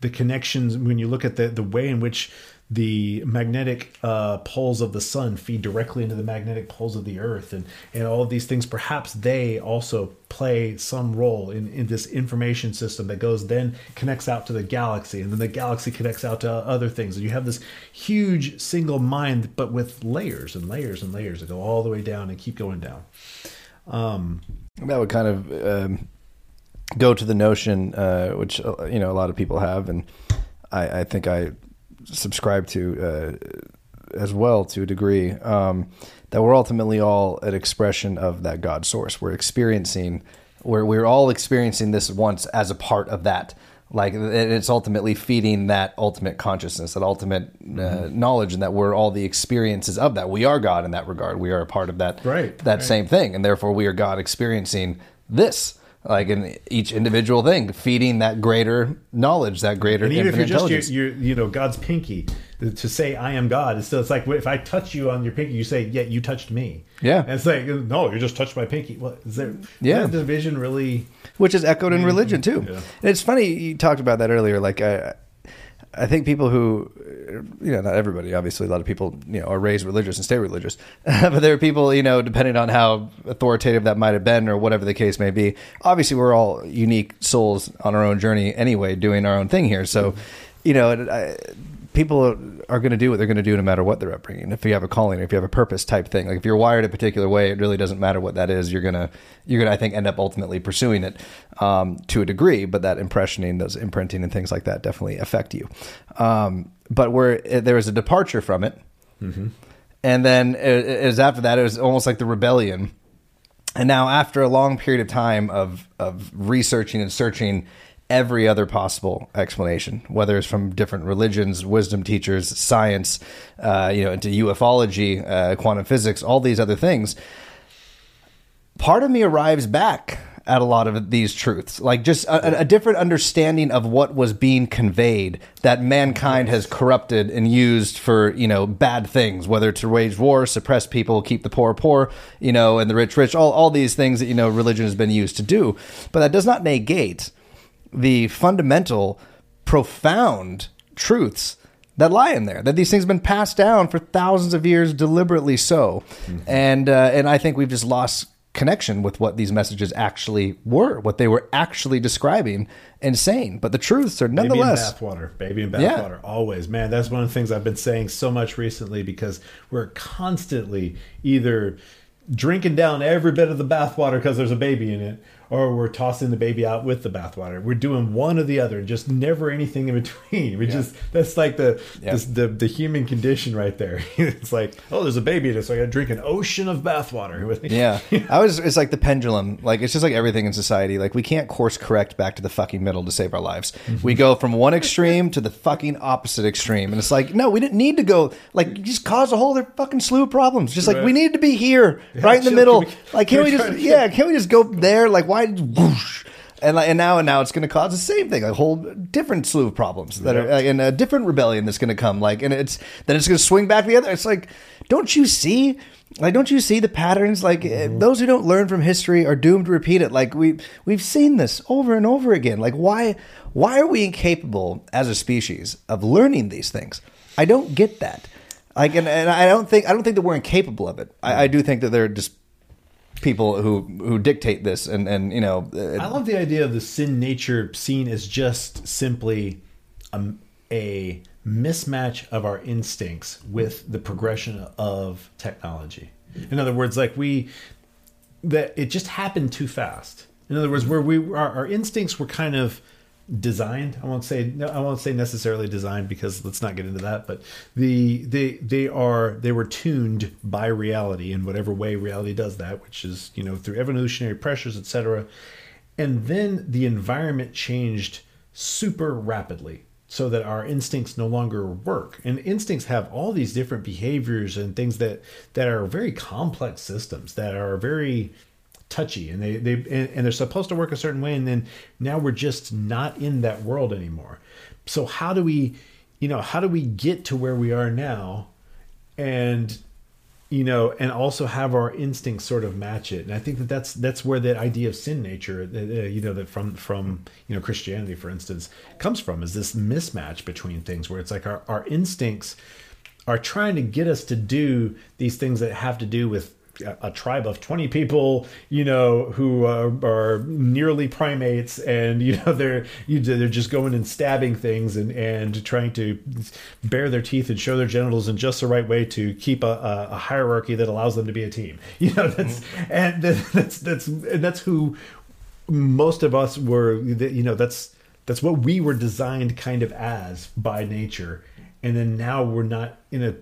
the connections when you look at the the way in which the magnetic uh, poles of the sun feed directly into the magnetic poles of the earth and and all of these things perhaps they also play some role in in this information system that goes then connects out to the galaxy and then the galaxy connects out to other things. And you have this huge single mind but with layers and layers and layers that go all the way down and keep going down. Um, That would kind of um, go to the notion, uh, which uh, you know a lot of people have, and I, I think I subscribe to uh, as well to a degree. Um, that we're ultimately all an expression of that God source. We're experiencing, we're we're all experiencing this once as a part of that. Like it's ultimately feeding that ultimate consciousness, that ultimate uh, knowledge, and that we're all the experiences of that. We are God in that regard. We are a part of that Right, that right. same thing, and therefore we are God experiencing this, like in each individual thing, feeding that greater knowledge, that greater and even if you're just your, you know god's pinky to say i am god it's still it's like if i touch you on your pinky you say yeah you touched me Yeah. and it's like no you just touched my pinky What is there Yeah. that division really which is echoed in religion too. Yeah. And it's funny you talked about that earlier. Like I, I think people who, you know, not everybody. Obviously, a lot of people, you know, are raised religious and stay religious. but there are people, you know, depending on how authoritative that might have been or whatever the case may be. Obviously, we're all unique souls on our own journey anyway, doing our own thing here. So, you know, I, people are going to do what they're going to do no matter what their upbringing. If you have a calling, if you have a purpose type thing, like if you're wired a particular way, it really doesn't matter what that is. You're gonna, you're gonna, I think, end up ultimately pursuing it um, to a degree. But that impressioning, those imprinting, and things like that definitely affect you. Um, but where it, there is a departure from it, and then it, it was after that, it was almost like the rebellion. And now, after a long period of time of of researching and searching every other possible explanation, whether it's from different religions, wisdom teachers, science, uh, you know, into ufology, uh, quantum physics, all these other things, part of me arrives back at a lot of these truths, like just a, a different understanding of what was being conveyed that mankind has corrupted and used for you know bad things, whether to wage war, suppress people, keep the poor poor, you know, and the rich rich, all all these things that you know religion has been used to do, but that does not negate the fundamental, profound truths that lie in there. That these things have been passed down for thousands of years, deliberately so, and uh, and I think we've just lost connection with what these messages actually were, what they were actually describing and saying. But the truths are nonetheless. Baby and bathwater. Baby and Yeah. bathwater. Always. Man, that's one of the things I've been saying so much recently because we're constantly either drinking down every bit of the bathwater because there's a baby in it, or we're tossing the baby out with the bathwater. We're doing one or the other, just never anything in between. We just that's like the Yeah. this, the the human condition right there. it's like, oh, there's a baby in it, so I got to drink an ocean of bathwater. With me. Yeah, I was. It's like the pendulum. Like it's just like everything in society. Like we can't course correct back to the fucking middle to save our lives. Mm-hmm. We go from one extreme to the fucking opposite extreme, and it's like no, we didn't need to go. Like you just cause a whole other fucking slew of problems. Just like we Right. need to be here, right in the middle. Can we- like can we just yeah? Can't we just go there? Like why? Whoosh. And, like, and now and now it's going to cause the same thing, a whole different slew of problems that are, Yep. and uh, a different rebellion that's going to come. Like, and it's then it's going to swing back the other. It's like, don't you see? Like, don't you see the patterns? Like, eh, mm-hmm. those who don't learn from history are doomed to repeat it. Like we we've seen this over and over again. Like, why why are we incapable as a species of learning these things? I don't get that. Like, and, and I don't think I don't think that we're incapable of it. I, I mm-hmm. do think that there are just people who who dictate this, and and you know, I uh, love the idea of the sin nature seen as just simply a, a mismatch of our instincts with the progression of technology. In other words, like we that it just happened too fast. In other words, where we our, our instincts were kind of designed. I won't say I won't say necessarily designed because let's not get into that. But the they they are they were tuned by reality in whatever way reality does that, which is you know through evolutionary pressures, etc. And then the environment changed super rapidly so that our instincts no longer work and instincts have all these different behaviors and things that that are very complex systems that are very touchy and they they and, and they're supposed to work a certain way and then now we're just not in that world anymore. So how do we you know how do we get to where we are now and you know and also have our instincts sort of match it? And i think that that's that's where that idea of sin nature uh, uh, you know that from from you know christianity for instance comes from is this mismatch between things where it's like our, our instincts are trying to get us to do these things that have to do with a, tribe of 20 people you know who uh, are nearly primates and you know they're you, they're just going and stabbing things and and trying to bare their teeth and show their genitals in just the right way to keep a, a, a hierarchy that allows them to be a team. You know that's and that's that's and that's who most of us were you know that's that's what we were designed kind of as by nature. And then now we're not in a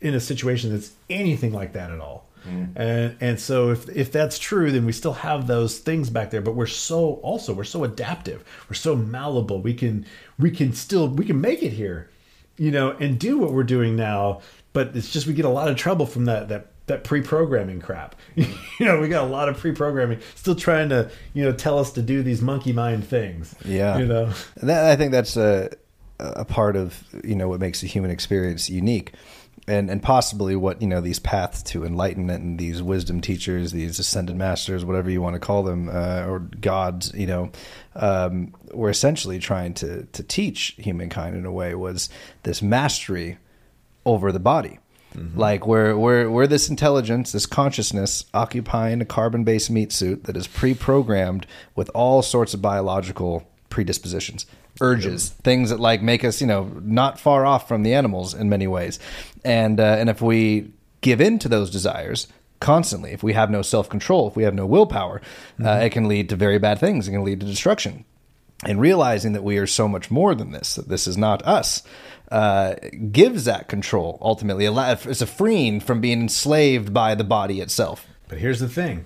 in a situation that's anything like that at all Mm. and and so if if that's true then we still have those things back there but we're so also we're so adaptive. We're so malleable. We can we can still we can make it here you know and do what we're doing now but it's just we get a lot of trouble from that that that pre-programming crap. You know we got a lot of pre-programming still trying to you know tell us to do these monkey mind things Yeah. you know? And that, I think that's a a part of you know what makes the human experience unique, and and possibly what you know these paths to enlightenment and these wisdom teachers, these ascended masters, whatever you want to call them, uh, or gods, you know, um, were essentially trying to to teach humankind in a way was this mastery over the body. Like we're we're we're this intelligence, this consciousness occupying a carbon-based meat suit that is pre-programmed with all sorts of biological predispositions, urges, things that like make us, you know, not far off from the animals in many ways. And uh, and if we give in to those desires constantly, if we have no self-control, if we have no willpower, uh, it can lead to very bad things. It can lead to destruction and realizing that we are so much more than this, that this is not us, uh, gives that control ultimately. It's a freeing from being enslaved by the body itself. But here's the thing: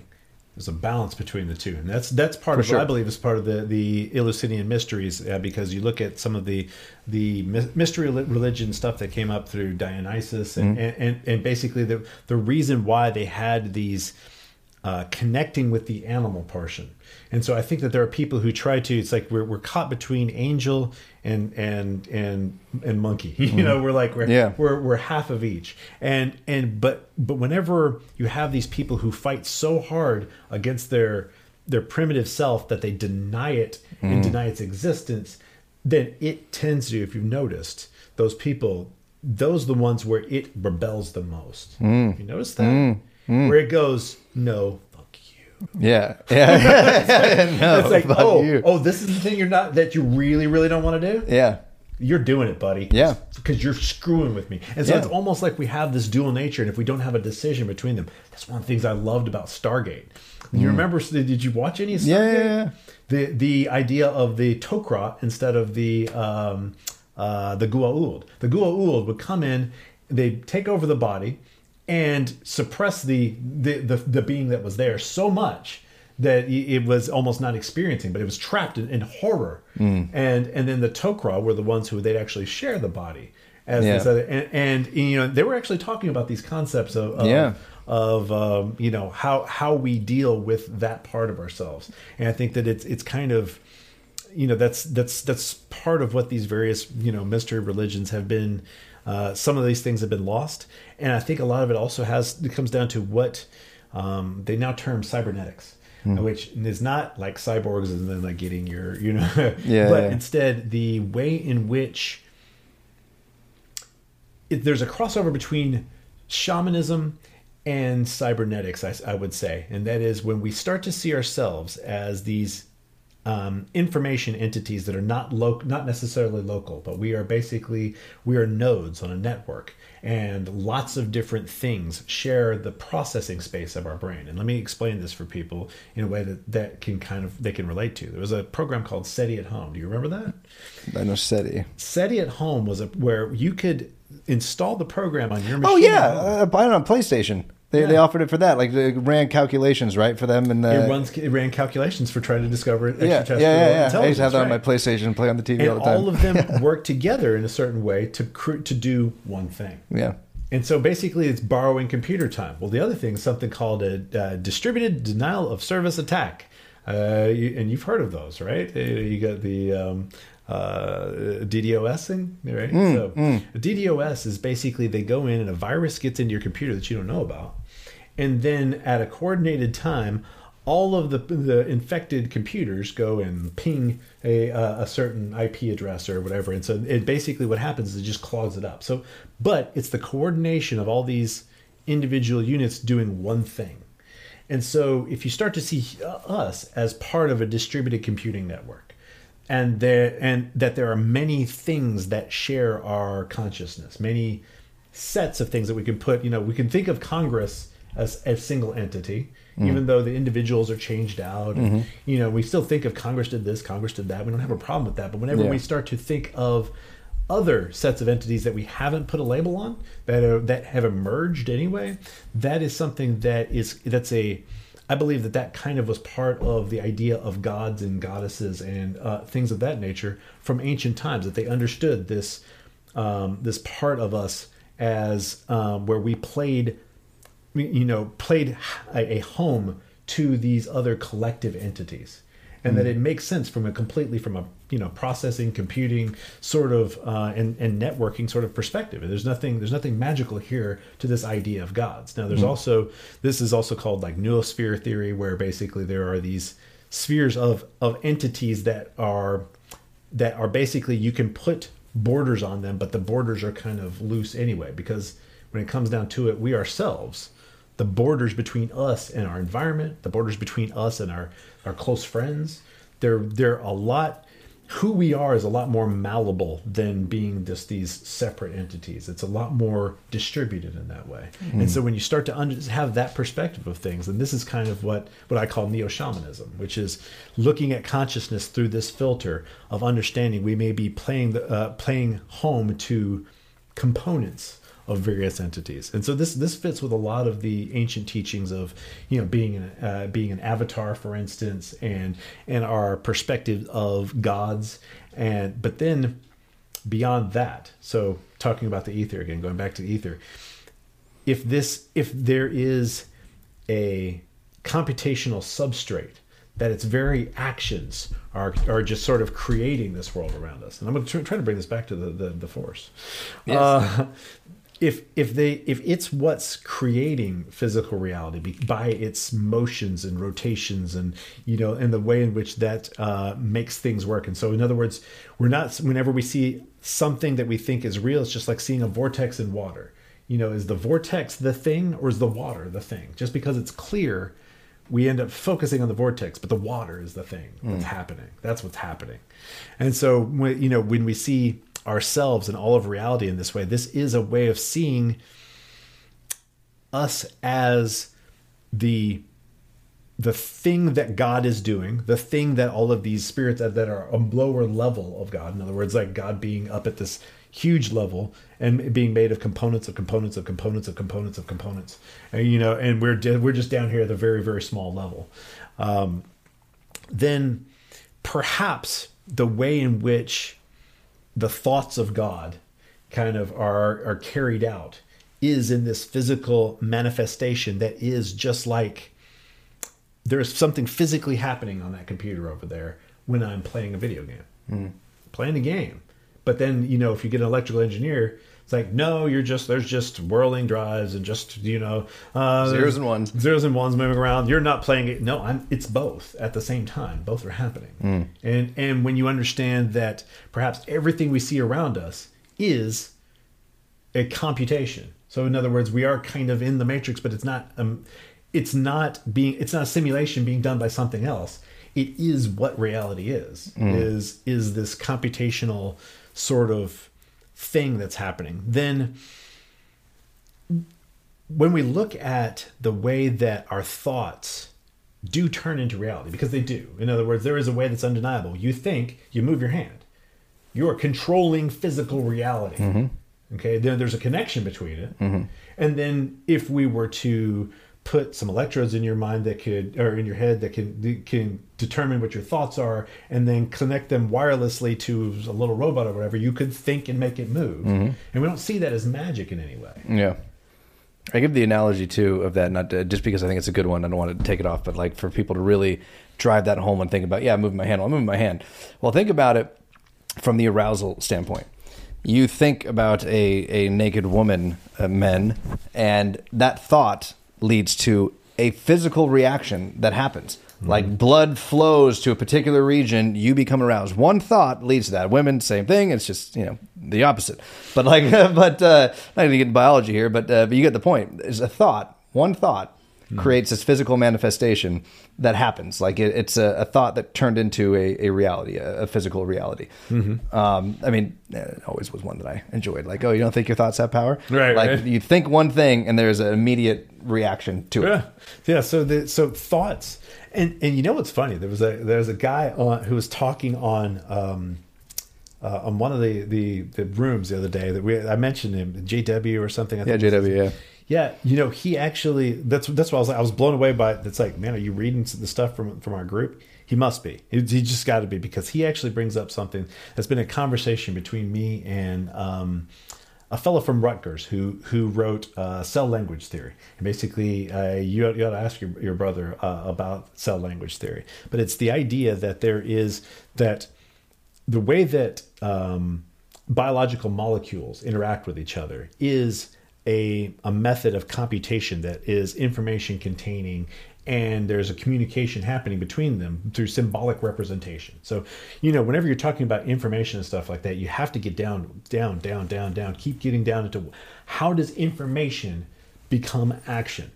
there's a balance between the two, and that's that's part of sure. what I believe is part of the the Eleusinian mysteries. Uh, because you look at some of the the mystery religion stuff that came up through Dionysus, and and, and, and basically the the reason why they had these uh, connecting with the animal portion. And so I think that there are people who try to. It's like we're, we're caught between angel and and and and monkey. You mm-hmm. know, we're like we're Yeah. we're we're half of each. And and but but whenever you have these people who fight so hard against their their primitive self that they deny it and mm. deny its existence, then it tends to, if you've noticed, those people, those are the ones where it rebels the most. Mm. You notice that? Mm. Where it goes, no. Yeah, yeah. no, it's like, oh, you. oh, this is the thing you're not that you really, really don't want to do. yeah, You're doing it, buddy. Yeah. because you're screwing with me, and so Yeah. it's almost like we have this dual nature, and if we don't have a decision between them, that's one of the things I loved about Stargate. You remember? Did you watch any Stargate? Mm. Yeah, yeah, yeah. The the idea of the Tok'ra instead of the um, uh, the Goa'uld. The Goa'uld would come in, they take over the body, and suppress the the the, the being that was there so much that it was almost not experiencing, but it was trapped in, in horror. Mm. And and then the Tok'ra were the ones who they'd actually share the body. As Yeah. this other, and, and you know they were actually talking about these concepts of, of Yeah. of um, you know how how we deal with that part of ourselves and i think that it's it's kind of you know that's that's that's part of what these various you know mystery religions have been uh, some of these things have been lost. And i think a lot of it also has it comes down to what um, they now term cybernetics which is not like cyborgs and then like getting your you know Yeah, but yeah. instead the way in which it, there's a crossover between shamanism and cybernetics, I, I would say, and that is when we start to see ourselves as these um, information entities that are not local, not necessarily local, but we are basically we are nodes on a network, and lots of different things share the processing space of our brain. And let me explain this for people in a way that that can kind of they can relate to. There was a program called SETI at Home. Do you remember that? I know SETI. SETI at Home was a where you could install the program on your machine. Oh yeah, uh, buy it on PlayStation. They, they offered it for that. Like they ran calculations right for them, and uh, it runs it ran calculations for trying to discover yeah, yeah, yeah, yeah. I used to have that on my? PlayStation and play on the TV and all the time. all of them work together in a certain way to cr- to do one thing. yeah, And so basically, it's borrowing computer time. Well, the other thing is something called a uh, distributed denial of service attack, uh, you, and you've heard of those, right? Uh, You got the um, uh, DDoS thing, right? so DDoS is basically they go in and a virus gets into your computer that you don't know about, and then at a coordinated time. All of the the infected computers go and ping a uh, a certain IP address or whatever, and so it basically what happens is it just clogs it up. So, but it's the coordination of all these individual units doing one thing. And so if you start to see us as part of a distributed computing network and there and that there are many things that share our consciousness, many sets of things that we can put, you know, we can think of Congress as a single entity, even though the individuals are changed out. And, You know, we still think of Congress did this, Congress did that. We don't have a problem with that. But whenever Yeah. we start to think of other sets of entities that we haven't put a label on that are, that have emerged anyway that is something that is that's a i believe that that kind of was part of the idea of gods and goddesses and uh, things of that nature from ancient times that they understood this um, this part of us as um, where we played you know played a, a home to these other collective entities. And that it makes sense from a completely from a you know processing computing sort of uh, and, and networking sort of perspective. And there's nothing there's nothing magical here to this idea of gods. Now there's also this is also called like noosphere theory where basically there are these spheres of of entities that are that are basically you can put borders on them but the borders are kind of loose anyway because when it comes down to it we ourselves the borders between us and our environment, the borders between us and our, our close friends, they're they're a lot who we are is a lot more malleable than being just these separate entities. It's a lot more distributed in that way. And so when you start to under, have that perspective of things, and this is kind of what what I call neo shamanism, which is looking at consciousness through this filter of understanding we may be playing the uh, playing home to components of various entities. And so this this fits with a lot of the ancient teachings of you know being an, uh, being an avatar, for instance, and and our perspective of gods. And but then beyond that, so talking about the ether again, going back to the ether, if this if there is a computational substrate that its very actions are are just sort of creating this world around us. And I'm going to try to bring this back to the the, the force. Uh, if if they if it's what's creating physical reality by its motions and rotations and you know and the way in which that uh, makes things work and so in other words we're not whenever we see something that we think is real it's just like seeing a vortex in water you know is the vortex the thing or is the water the thing just because it's clear we end up focusing on the vortex, but the water is the thing that's happening. That's what's happening. And so, when, you know, when we see ourselves and all of reality in this way, this is a way of seeing us as the the thing that God is doing, the thing that all of these spirits that, that are a lower level of God, in other words, like God being up at this huge level and being made of components of components of components of components of components, and you know, and we're we're just down here at a very very small level. Um, then perhaps the way in which the thoughts of God kind of are are carried out is in this physical manifestation that is just like there's something physically happening on that computer over there when I'm playing a video game, mm. playing a game. But then you know if you get an electrical engineer, it's like no, you're just there's just whirling drives and just you know uh, zeros and ones, zeros and ones moving around. You're not playing it. No, I'm. It's both at the same time. Both are happening. Mm. And and when you understand that perhaps everything we see around us is a computation. So in other words, we are kind of in the matrix, but it's not. Um, it's not being it's not a simulation being done by something else it is what reality is mm. is is this computational sort of thing that's happening. Then when we look at the way that our thoughts do turn into reality because they do. In other words there is a way that's undeniable. You think you move your hand. You're controlling physical reality. Mm-hmm. okay then there's a connection between it. Mm-hmm. and then if we were to put some electrodes in your mind that could or in your head that can can determine what your thoughts are and then connect them wirelessly to a little robot or whatever you could think and make it move. Mm-hmm. and we don't see that as magic in any way. Yeah. I give the analogy too of that not to, just because i think it's a good one i don't want to take it off but like for people to really drive that home and think about yeah i'm moving my hand well, i'm moving my hand. Well think about it from the arousal standpoint. You think about a, a naked woman, uh, men, and that thought leads to a physical reaction that happens. Mm-hmm. Like blood flows to a particular region, you become aroused. One thought leads to that. Women, same thing. It's just you know the opposite. But like, but uh, not going to get into biology here, but uh, but you get the point. Is a thought. One thought mm. creates this physical manifestation that happens. Like it, it's a, a, thought that turned into a, a reality, a, a, physical reality. Mm-hmm. Um, I mean, it always was one that I enjoyed. Like, oh, you don't think your thoughts have power? Right. Like right. you think one thing and there's an immediate reaction to it. Yeah. Yeah. So the so thoughts and and you know what's funny? There was a there was a guy on who was talking on. Um, uh, on one of the, the, the rooms the other day that we I mentioned him JW or something. I yeah, JW. Yeah, yeah, you know, he actually that's that's why I was like, I was blown away by it. It's like, man, are you reading the stuff from from our group? He must be. He, he just got to be because he actually brings up something that's been a conversation between me and um, a fellow from Rutgers who who wrote uh, cell language theory. And basically, uh, you, you ought to ask your, your brother uh, about cell language theory. But it's the idea that there is that the way that um, biological molecules interact with each other is a, a method of computation that is information containing and there's a communication happening between them through symbolic representation. So, you know, whenever you're talking about information and stuff like that, you have to get down, down, down, down, down, keep getting down into how does information become action?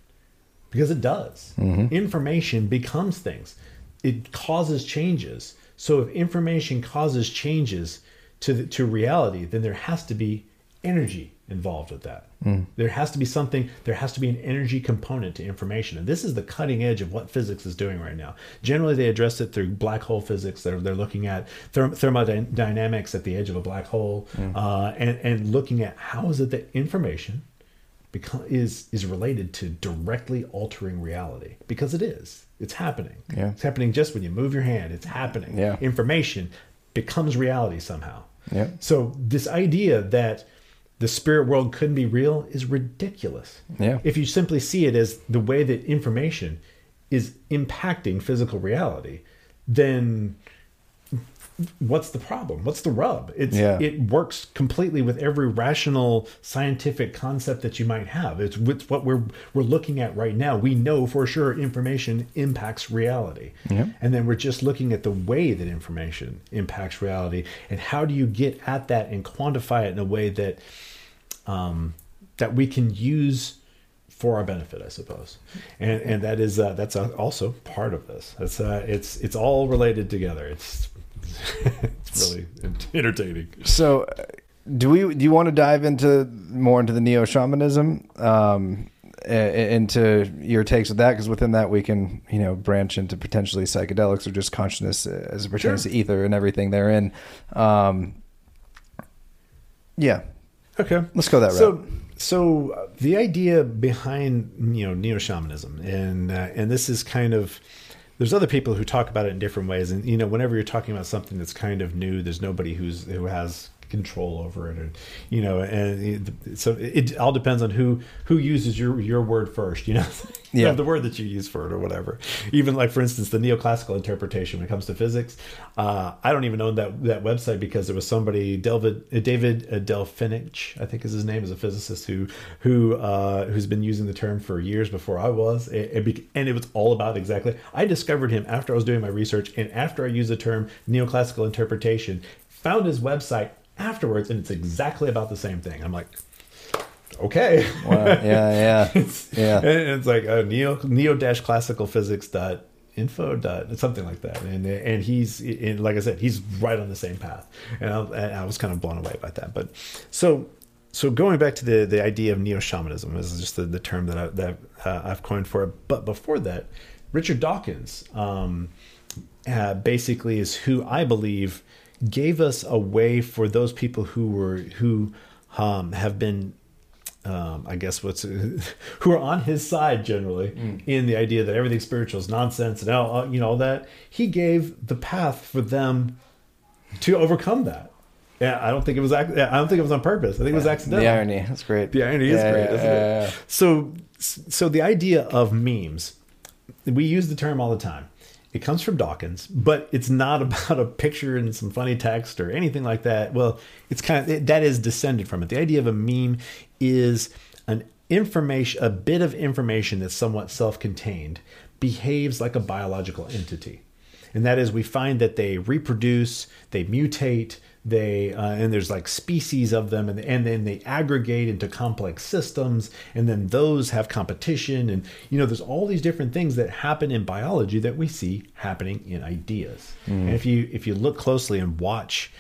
Because it does. Mm-hmm. Information becomes things, it causes changes. So, if information causes changes to, the, to reality, then there has to be energy involved with that. Mm. There has to be something, there has to be an energy component to information. And this is the cutting edge of what physics is doing right now. Generally, they address it through black hole physics. They're, they're looking at therm- thermodynamics at the edge of a black hole mm. uh, and, and looking at how is it that information is, is related to directly altering reality. Because it is. It's happening. Yeah. It's happening just when you move your hand. It's happening. Yeah. Information becomes reality somehow. Yeah. So this idea that the spirit world couldn't be real is ridiculous. Yeah. If you simply see it as the way that information is impacting physical reality, then what's the problem? What's the rub? It's yeah. it works completely with every rational scientific concept that you might have. It's, it's what we're we're looking at right now. We know for sure information impacts reality. Yeah. And then we're just looking at the way that information impacts reality and how do you get at that and quantify it in a way that um, that we can use for our benefit, I suppose, and and that is uh, that's also part of this. It's uh, it's it's all related together. It's it's really entertaining. So, uh, do we do you want to dive into more into the neo shamanism, um, into your takes of that? Because within that, we can you know branch into potentially psychedelics or just consciousness uh, as it pertains sure. to ether and everything therein. Um, yeah. Okay. Let's go that route. So, so uh, the idea behind you know neo shamanism, and uh, and this is kind of there's other people who talk about it in different ways, and you know whenever you're talking about something that's kind of new, there's nobody who's who has control over it, and you know, and it, so it all depends on who who uses your your word first. You know, yeah, the word that you use for it or whatever. Even like for instance, the neoclassical interpretation when it comes to physics, uh, I don't even own that that website because there was somebody David uh, David uh, Delphinich, I think is his name, is a physicist who who uh, who's been using the term for years before I was, and it was all about exactly. I discovered him after I was doing my research and after I used the term neoclassical interpretation. Found his website afterwards, and it's exactly about the same thing. I'm like, okay, wow. yeah, yeah, it's, yeah. And it's like uh, neo neo dash classical physics dot info dot something like that and and he's and like i said he's right on the same path and I, and I was kind of blown away by that but so so going back to the the idea of neo shamanism is just the, the term that I, that uh, I've coined for it. But before that, Richard Dawkins um, uh, basically is who I believe gave us a way for those people who were who um, have been um, I guess what's who are on his side generally mm. in the idea that everything spiritual is nonsense and all you know all that. He gave the path for them to overcome that. Yeah, I don't think it was. I don't think it was on purpose. I think it was accidental. The irony, that's great. The irony yeah, is great, yeah, yeah, So, so the idea of memes, we use the term all the time. It comes from Dawkins, but it's not about a picture and some funny text or anything like that. Well, it's kind of it, that is descended from it. The idea of a meme is an information, a bit of information that's somewhat self-contained, behaves like a biological entity, and that is we find that they reproduce, they mutate, they uh, and there's like species of them and, and then they aggregate into complex systems and then those have competition and you know there's all these different things that happen in biology that we see happening in ideas mm. and if you if you look closely and watch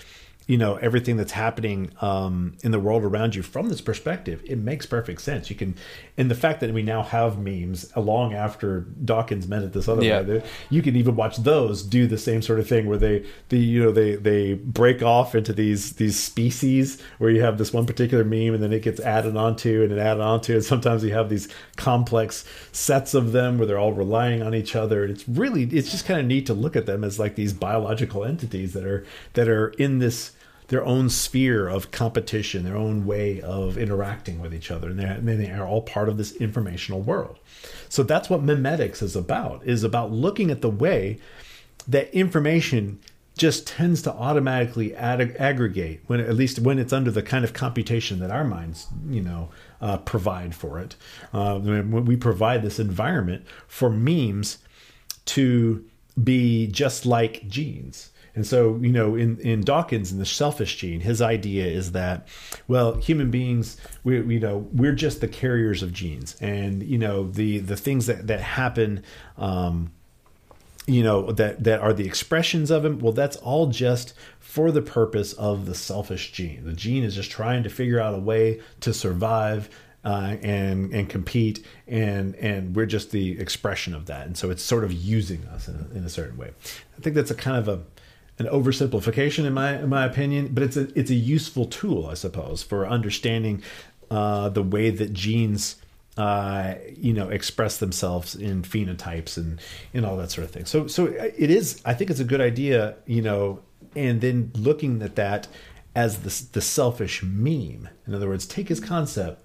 you know everything that's happening um, in the world around you from this perspective it makes perfect sense you can and the fact that we now have memes long after dawkins meant it this other yeah. way you can even watch those do the same sort of thing where they the you know they they break off into these these species where you have this one particular meme and then it gets added onto and it added onto and sometimes you have these complex sets of them where they're all relying on each other and it's really it's just kind of neat to look at them as like these biological entities that are that are in this their own sphere of competition, their own way of interacting with each other, and, and they are all part of this informational world. So that's what memetics is about: is about looking at the way that information just tends to automatically ad- aggregate when at least when it's under the kind of computation that our minds you know uh, provide for it. Uh, when we provide this environment for memes to be just like genes and so, you know, in, in Dawkins in the selfish gene, his idea is that, well, human beings, we, you know, we're just the carriers of genes, and you know, the the things that that happen. Um, you know that that are the expressions of him well that's all just for the purpose of the selfish gene. The gene is just trying to figure out a way to survive uh, and and compete and and we're just the expression of that. And so it's sort of using us in a, in a certain way. I think that's a kind of a an oversimplification in my in my opinion, but it's a it's a useful tool, I suppose, for understanding uh, the way that genes uh, you know express themselves in phenotypes and and all that sort of thing. So so it is. I think it's a good idea, you know, and then looking at that as the the selfish meme. In other words, take his concept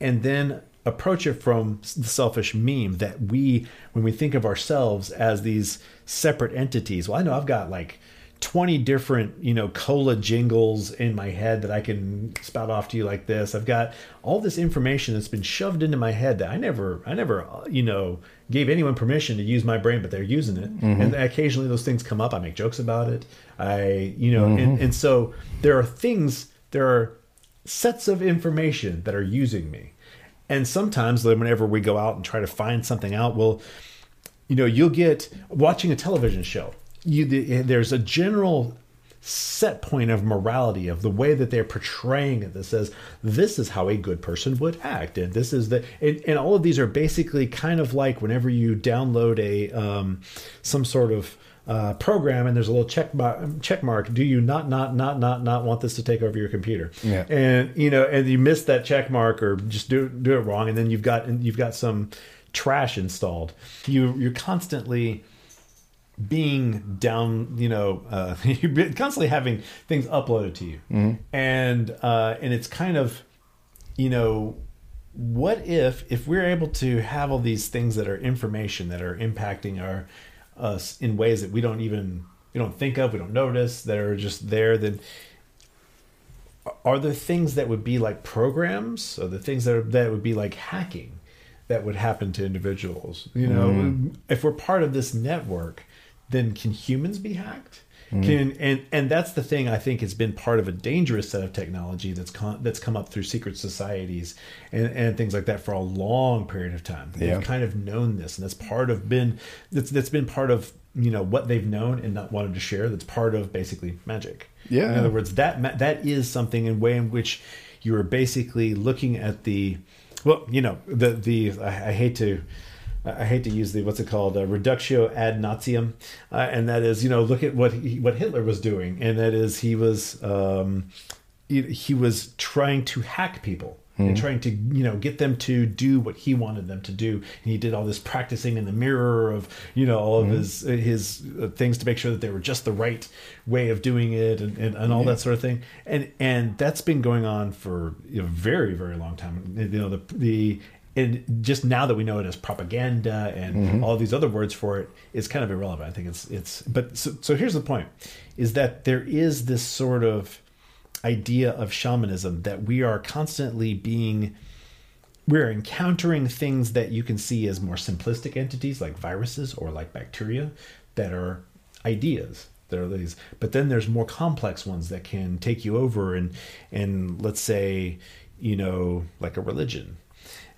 and then approach it from the selfish meme that we when we think of ourselves as these separate entities. Well, I know I've got like 20 different, you know, cola jingles in my head that I can spout off to you like this. I've got all this information that's been shoved into my head that I never, I never, uh, you know, gave anyone permission to use my brain, but they're using it. Mm-hmm. And occasionally those things come up. I make jokes about it. I, you know, mm-hmm. and, and so there are things, there are sets of information that are using me. and sometimes whenever we go out and try to find something out, we'll you know you'll get watching a television show. You there's a general set point of morality of the way that they're portraying it that says this is how a good person would act. And this is the and, and all of these are basically kind of like whenever you download a um, some sort of uh, program and there's a little check mark, check mark do you not not not not not want this to take over your computer? Yeah. And you know and you miss that check mark or just do do it wrong. And then you've got you've got some trash installed. You you're constantly being down, you know, uh, you're constantly having things uploaded to you, mm-hmm. and uh, and it's kind of, you know, what if if we're able to have all these things that are information that are impacting our us in ways that we don't even we don't think of, we don't notice, that are just there, then are there things that would be like programs or the things that are, that would be like hacking that would happen to individuals you know mm. if we're part of this network then can humans be hacked? Mm-hmm. Can and and that's the thing I think has been part of a dangerous set of technology that's con, that's come up through secret societies and, and things like that for a long period of time. They've kind of known this, and that's part of been that's that's been part of you know what they've known and not wanted to share. That's part of basically magic. Yeah. In other words, that that is something in way in which you are basically looking at the well, you know, the the I, I hate to I hate to use the what's it called uh, reductio ad Nazium, uh, and that is you know look at what he, what Hitler was doing, and that is he was um, he, he was trying to hack people mm-hmm. and trying to you know get them to do what he wanted them to do, and he did all this practicing in the mirror of you know all of mm-hmm. his his uh, things to make sure that they were just the right way of doing it and, and, and all that sort of thing, and and that's been going on for a very very long time. You know the the and just now that we know it as propaganda and mm-hmm. all these other words for it is kind of irrelevant. I think it's it's but so, so here's the point is that there is this sort of idea of shamanism that we are constantly being we're encountering things that you can see as more simplistic entities like viruses or like bacteria that are ideas that are these but then there's more complex ones that can take you over and and let's say you know like a religion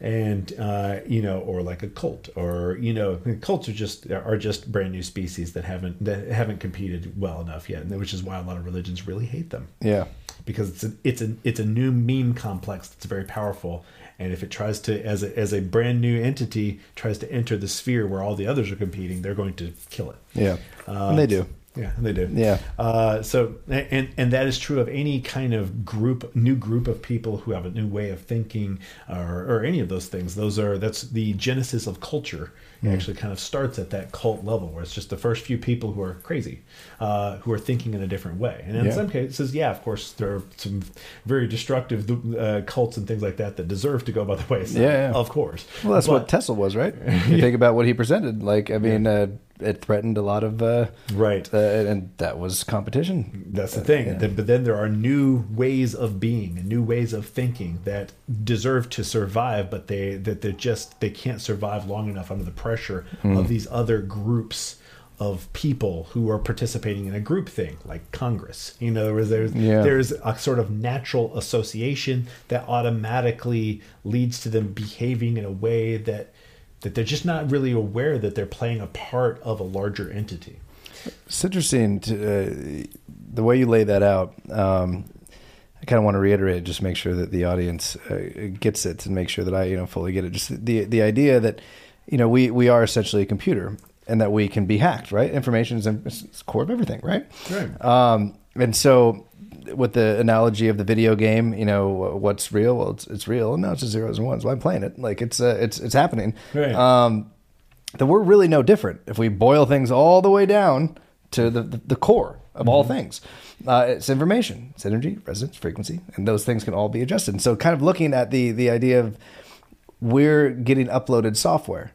and uh, you know, or like a cult, or you know, cults are just are just brand new species that haven't that haven't competed well enough yet, which is why a lot of religions really hate them. Yeah, because it's a it's a it's a new meme complex that's very powerful, and if it tries to as a as a brand new entity tries to enter the sphere where all the others are competing, they're going to kill it. Yeah, uh, and they do. Yeah, they do. Yeah. Uh, so, and and that is true of any kind of group, new group of people who have a new way of thinking, or, or any of those things. Those are that's the genesis of culture. It mm. actually kind of starts at that cult level, where it's just the first few people who are crazy, uh, who are thinking in a different way. And in yeah. some cases, yeah, of course, there are some very destructive uh, cults and things like that that deserve to go by the wayside. Yeah, yeah. of course. Well, that's but, what Tesla was, right? You think about what he presented. Like, I mean. Uh, it threatened a lot of uh, right, uh, and that was competition. That's the thing. Yeah. But then there are new ways of being, and new ways of thinking that deserve to survive, but they that they just they can't survive long enough under the pressure mm. of these other groups of people who are participating in a group thing like Congress. You know, there's yeah. there's a sort of natural association that automatically leads to them behaving in a way that that they're just not really aware that they're playing a part of a larger entity. It's interesting to, uh, the way you lay that out. Um, I kind of want to reiterate, just make sure that the audience uh, gets it, and make sure that I, you know, fully get it. Just the the idea that, you know, we we are essentially a computer, and that we can be hacked. Right, information is, the core of everything. Right. Right. Um, and so with the analogy of the video game, you know, what's real? Well, it's, it's real. No, it's just zeros and ones. Well, I'm playing it. Like it's uh, it's it's happening. Right. Um, that we're really no different if we boil things all the way down to the the, the core of mm-hmm. all things. Uh, it's information, it's energy, resonance, frequency, and those things can all be adjusted. And so, kind of looking at the the idea of we're getting uploaded software,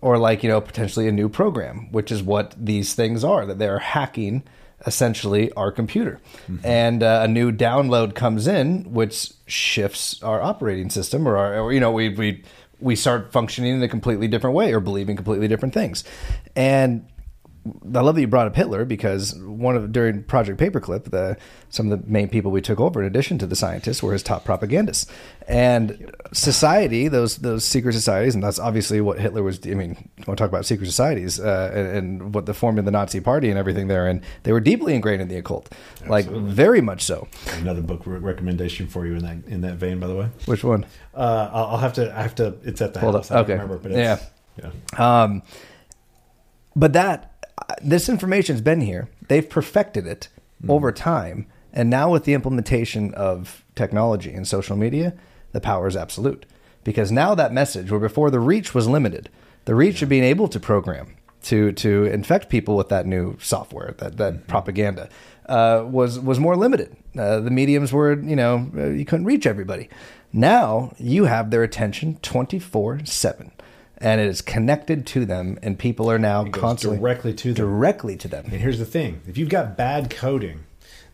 or like you know potentially a new program, which is what these things are that they're hacking essentially our computer. Mm-hmm. And uh, a new download comes in, which shifts our operating system, or, our, or you know, we we we start functioning in a completely different way or believing completely different things. And I love that you brought up Hitler because one of during Project Paperclip, the some of the main people we took over, in addition to the scientists, were his top propagandists. And society, those those secret societies, and that's obviously what Hitler was. I mean, I want to talk about secret societies uh, and, and, what the form of the Nazi Party and everything there, and they were deeply ingrained in the occult, Absolutely. like very much so. Another book recommendation for you in that in that vein, by the way. Which one? Uh, I'll have to. I have to. It's at the Hold house. Up. okay. remember, but yeah. Yeah. Um, but that this information's been here. They've perfected it mm-hmm. over time. And now with the implementation of technology and social media, the power is absolute. Because now that message, where before the reach was limited, the reach yeah. of being able to program to to infect people with that new software, that that mm-hmm. propaganda, uh, was was more limited. Uh, the mediums were, you know, uh, you couldn't reach everybody. Now you have their attention twenty four seven and it is connected to them, and people are now constantly directly to them. directly to them. And here's the thing: if you've got bad coding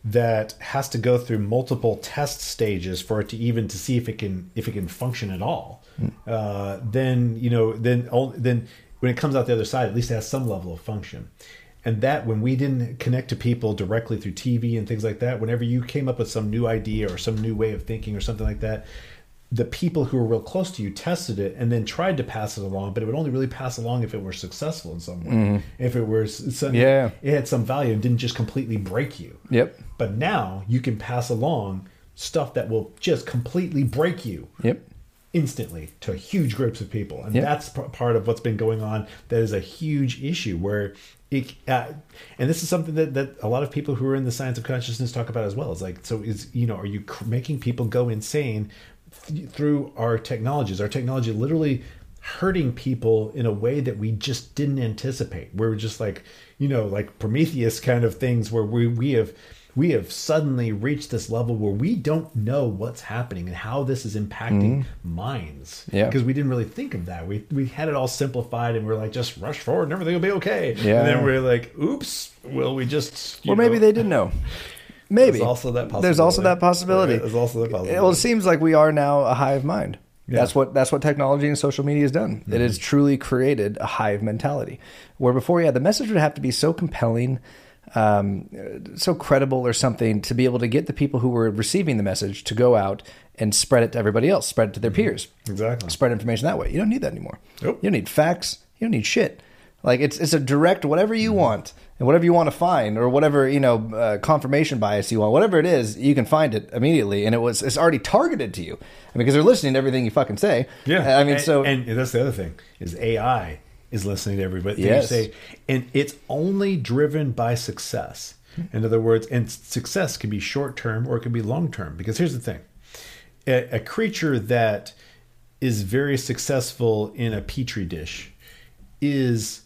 that has to go through multiple test stages for it to even to see if it can if it can function at all, mm. uh, then you know then then when it comes out the other side, at least it has some level of function. And that when we didn't connect to people directly through TV and things like that, whenever you came up with some new idea or some new way of thinking or something like that, the people who were real close to you tested it and then tried to pass it along, but it would only really pass along if it were successful in some way. Mm. If it was, some, yeah, it had some value and didn't just completely break you. Yep. But now you can pass along stuff that will just completely break you. Yep. Instantly to huge groups of people, and yep. that's p- part of what's been going on. That is a huge issue where it, uh, and this is something that, that a lot of people who are in the science of consciousness talk about as well. It's like, so is you know, are you cr- making people go insane th- through our technologies. Our technology literally hurting people in a way that we just didn't anticipate. We're just like, you know, like Prometheus kind of things where we we have we have suddenly reached this level where we don't know what's happening and how this is impacting mm-hmm. minds. Yeah. Because we didn't really think of that. We we had it all simplified and we're like, just rush forward and everything will be okay. Yeah. And then we're like, oops, will we just Or maybe know? they didn't know. Maybe. There's also that possibility. There's also that possibility. There's also that possibility. Well, it seems like we are now a hive mind. Yeah. That's what that's what technology and social media has done. Mm-hmm. It has truly created a hive mentality. Where before, yeah, the message would have to be so compelling, um, so credible, or something to be able to get the people who were receiving the message to go out and spread it to everybody else, spread it to their mm-hmm. peers, exactly, spread information that way. You don't need that anymore. Nope. You don't need facts. You don't need shit. Like it's it's a direct whatever you mm-hmm. want and whatever you want to find or whatever you know uh, confirmation bias you want, whatever it is, you can find it immediately, and it was it's already targeted to you I mean, because they're listening to everything you fucking say. Yeah, I mean, and, so and that's the other thing is AI is listening to everybody yes. you say, and it's only driven by success. In other words, and success can be short term or it can be long term. Because here's the thing: a, a creature that is very successful in a petri dish is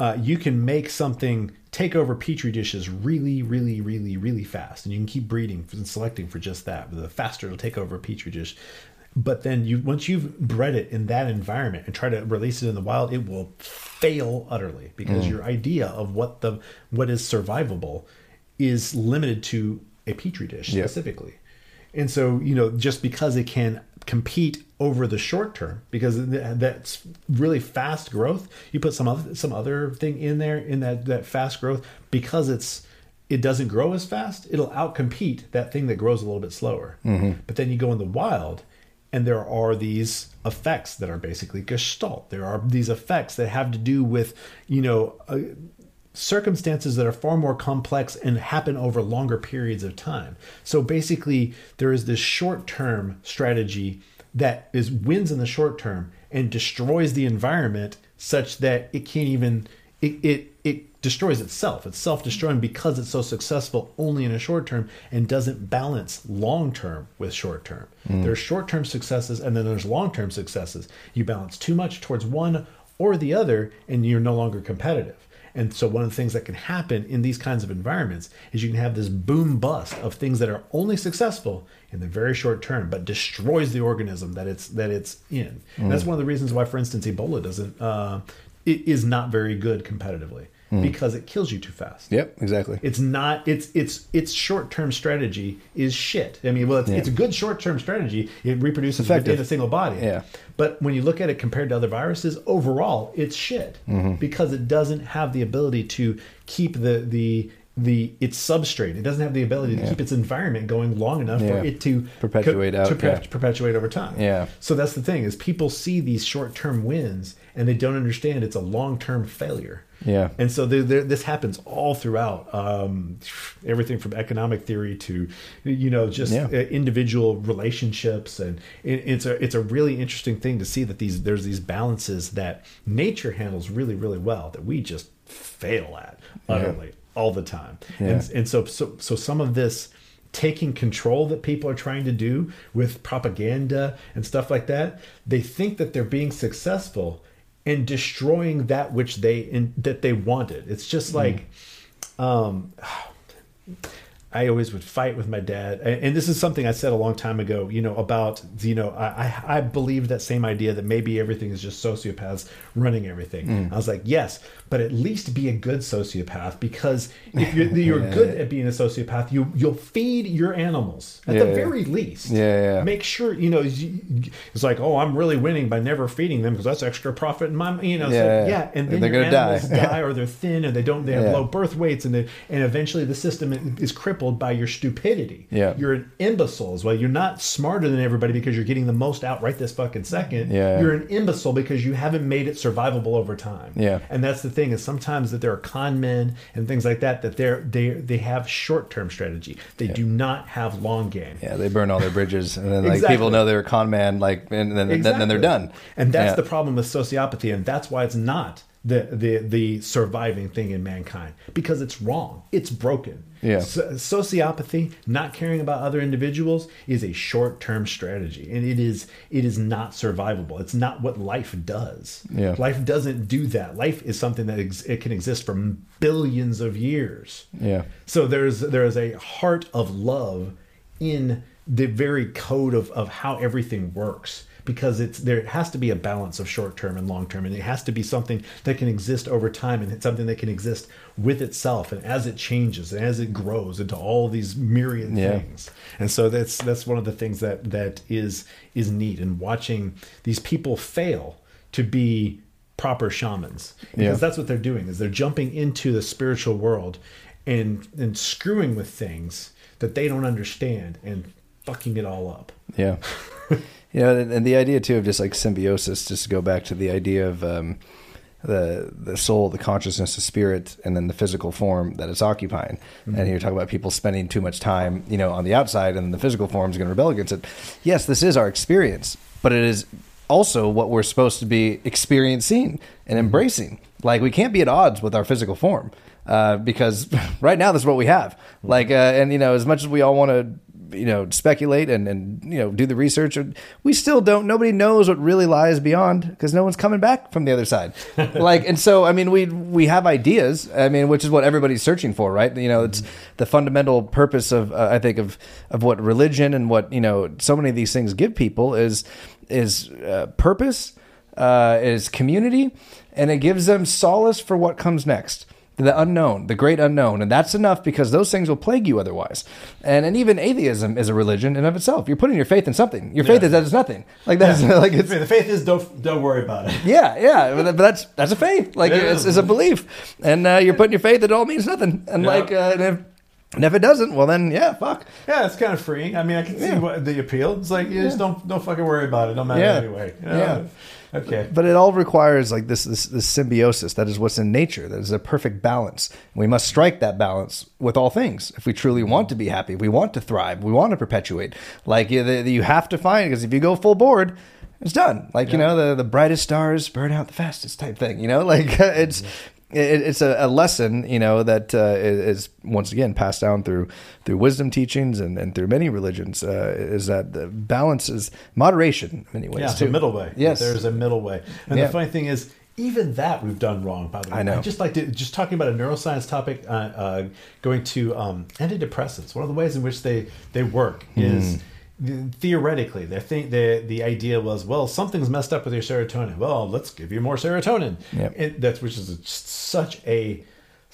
uh, you can make something take over petri dishes really, really, really, really fast, and you can keep breeding and selecting for just that. The faster it'll take over a petri dish, but then you once you've bred it in that environment and try to release it in the wild, it will fail utterly because mm. your idea of what the what is survivable is limited to a petri dish yep. specifically. And so, you know, just because it can compete over the short term because that's really fast growth. You put some other some other thing in there in that that fast growth because it's it doesn't grow as fast. It'll outcompete that thing that grows a little bit slower. Mm-hmm. But then you go in the wild, and there are these effects that are basically gestalt. There are these effects that have to do with you know. Uh, circumstances that are far more complex and happen over longer periods of time. So basically, there is this short term strategy that is wins in the short term and destroys the environment such that it can't even it it, it destroys itself. It's self-destroying because it's so successful only in a short term and doesn't balance long term with short term. Mm. There's short-term successes and then there's long-term successes. You balance too much towards one or the other and you're no longer competitive. And so one of the things that can happen in these kinds of environments is you can have this boom bust of things that are only successful in the very short term, but destroys the organism that it's that it's in. Mm. that's one of the reasons why, for instance, Ebola doesn't uh, it is not very good competitively. Because it kills you too fast. Yep, exactly. It's not. It's it's its short term strategy is shit. I mean, well, it's, it's a good short term strategy. It reproduces Effective. within a single body. Yeah. But when you look at it compared to other viruses, overall, it's shit Mm-hmm. because it doesn't have the ability to keep the the the its substrate. It doesn't have the ability to keep its environment going long enough Yeah. for it to Perpetuate co- out, to per- yeah. perpetuate over time. Yeah. So that's the thing is people see these short term wins and they don't understand it's a long term failure. Yeah. And so there, there, this happens all throughout um, everything from economic theory to, you know, just Yeah. uh, individual relationships, and it, it's a it's a really interesting thing to see that these there's these balances that nature handles really really well that we just fail at utterly all the time. Yeah. And and so so so some of this taking control that people are trying to do with propaganda and stuff like that they think that they're being successful and destroying that which they in, that they wanted it's just like um I always would fight with my dad, and this is something I said a long time ago. You know about you know I I, I believe that same idea that maybe everything is just sociopaths running everything. I was like, yes, but at least be a good sociopath because if you're, you're good at being a sociopath, you you'll feed your animals at the Yeah. very least. Yeah, yeah. Make sure you know it's like oh I'm really winning by never feeding them because that's extra profit in my you know so, Yeah. yeah and then They're your gonna die. animals die or they're thin or they don't they have Yeah. low birth weights and they, and eventually the system is crippled by your stupidity. Yeah. You're an imbecile as well. You're not smarter than everybody because you're getting the most out right this fucking second. Yeah. You're an imbecile because you haven't made it survivable over time. Yeah. And that's the thing is sometimes that there are con men and things like that that they're they they have short term strategy. They do not have long game. Yeah, they burn all their bridges, and then like Exactly. people know they're a con man, like, and then then, then they're done. And that's Yeah. the problem with sociopathy, and that's why it's not the the the surviving thing in mankind because it's wrong. It's broken. Yeah. So, sociopathy, not caring about other individuals, is a short term strategy, and it is it is not survivable. It's not what life does. Yeah. Life doesn't do that. Life is something that ex- it can exist for billions of years. Yeah. So there's there is a heart of love in the very code of, of how everything works because it's there has to be a balance of short term and long term and it has to be something that can exist over time and it's something that can exist with itself and as it changes and as it grows into all these myriad Yeah. things and so that's that's one of the things that that is is neat and watching these people fail to be proper shamans because Yeah. that's what they're doing is they're jumping into the spiritual world and and screwing with things that they don't understand and fucking it all up Yeah. you know, and, and the idea too of just like symbiosis, just to go back to the idea of um, the the soul, the consciousness, the spirit, and then the physical form that it's occupying. And you're talking about people spending too much time, you know, on the outside, and the physical form is going to rebel against it. Yes, this is our experience, but it is also what we're supposed to be experiencing and embracing. Like we can't be at odds with our physical form uh, because right now that's what we have. Like, uh, and you know, as much as we all want to you know speculate and and you know do the research. We still don't nobody knows what really lies beyond because no one's coming back from the other side. Like and so i mean we we have ideas i mean which is what everybody's searching for right? You know it's the fundamental purpose of uh, i think of of what religion and what you know so many of these things give people is is uh, purpose uh, is community and it gives them solace for what comes next the unknown, the great unknown, and that's enough because those things will plague you otherwise. And and even atheism is a religion in of itself. You're putting your faith in something. Your faith Yeah. is that it's nothing. Like that's like it's the faith is don't don't worry about it yeah yeah. But that's that's a faith. Like It it's, it's a belief, and uh, you're putting your faith. It all means nothing. And Yeah. like uh, and if and if it doesn't, well then yeah, fuck. yeah it's kind of freeing i mean i can see Yeah. what the appeal it's like you just don't don't fucking worry about it no matter Yeah. anyway you know? Yeah. Okay But it all requires like this, this this symbiosis. That is what's in nature. That is a perfect balance. We must strike that balance with all things if we truly want to be happy. We want to thrive. We want to perpetuate. Like you, the, you have to find because if you go full board, it's done. Like you know the the brightest stars burn out the fastest type thing. You know like it's. It, it's a, a lesson, you know, that uh, is, once again passed down through through wisdom teachings and, and through many religions. Uh, is that the balance is moderation in many ways yeah too. the middle way Yes, there's a middle way and Yeah. the funny thing is even that we've done wrong by the way I know. just like to, just talking about a neuroscience topic uh, uh, going to um, antidepressants one of the ways in which they they work is theoretically they think the the idea was well something's messed up with your serotonin well let's give you more serotonin Yep. it, that's which is such a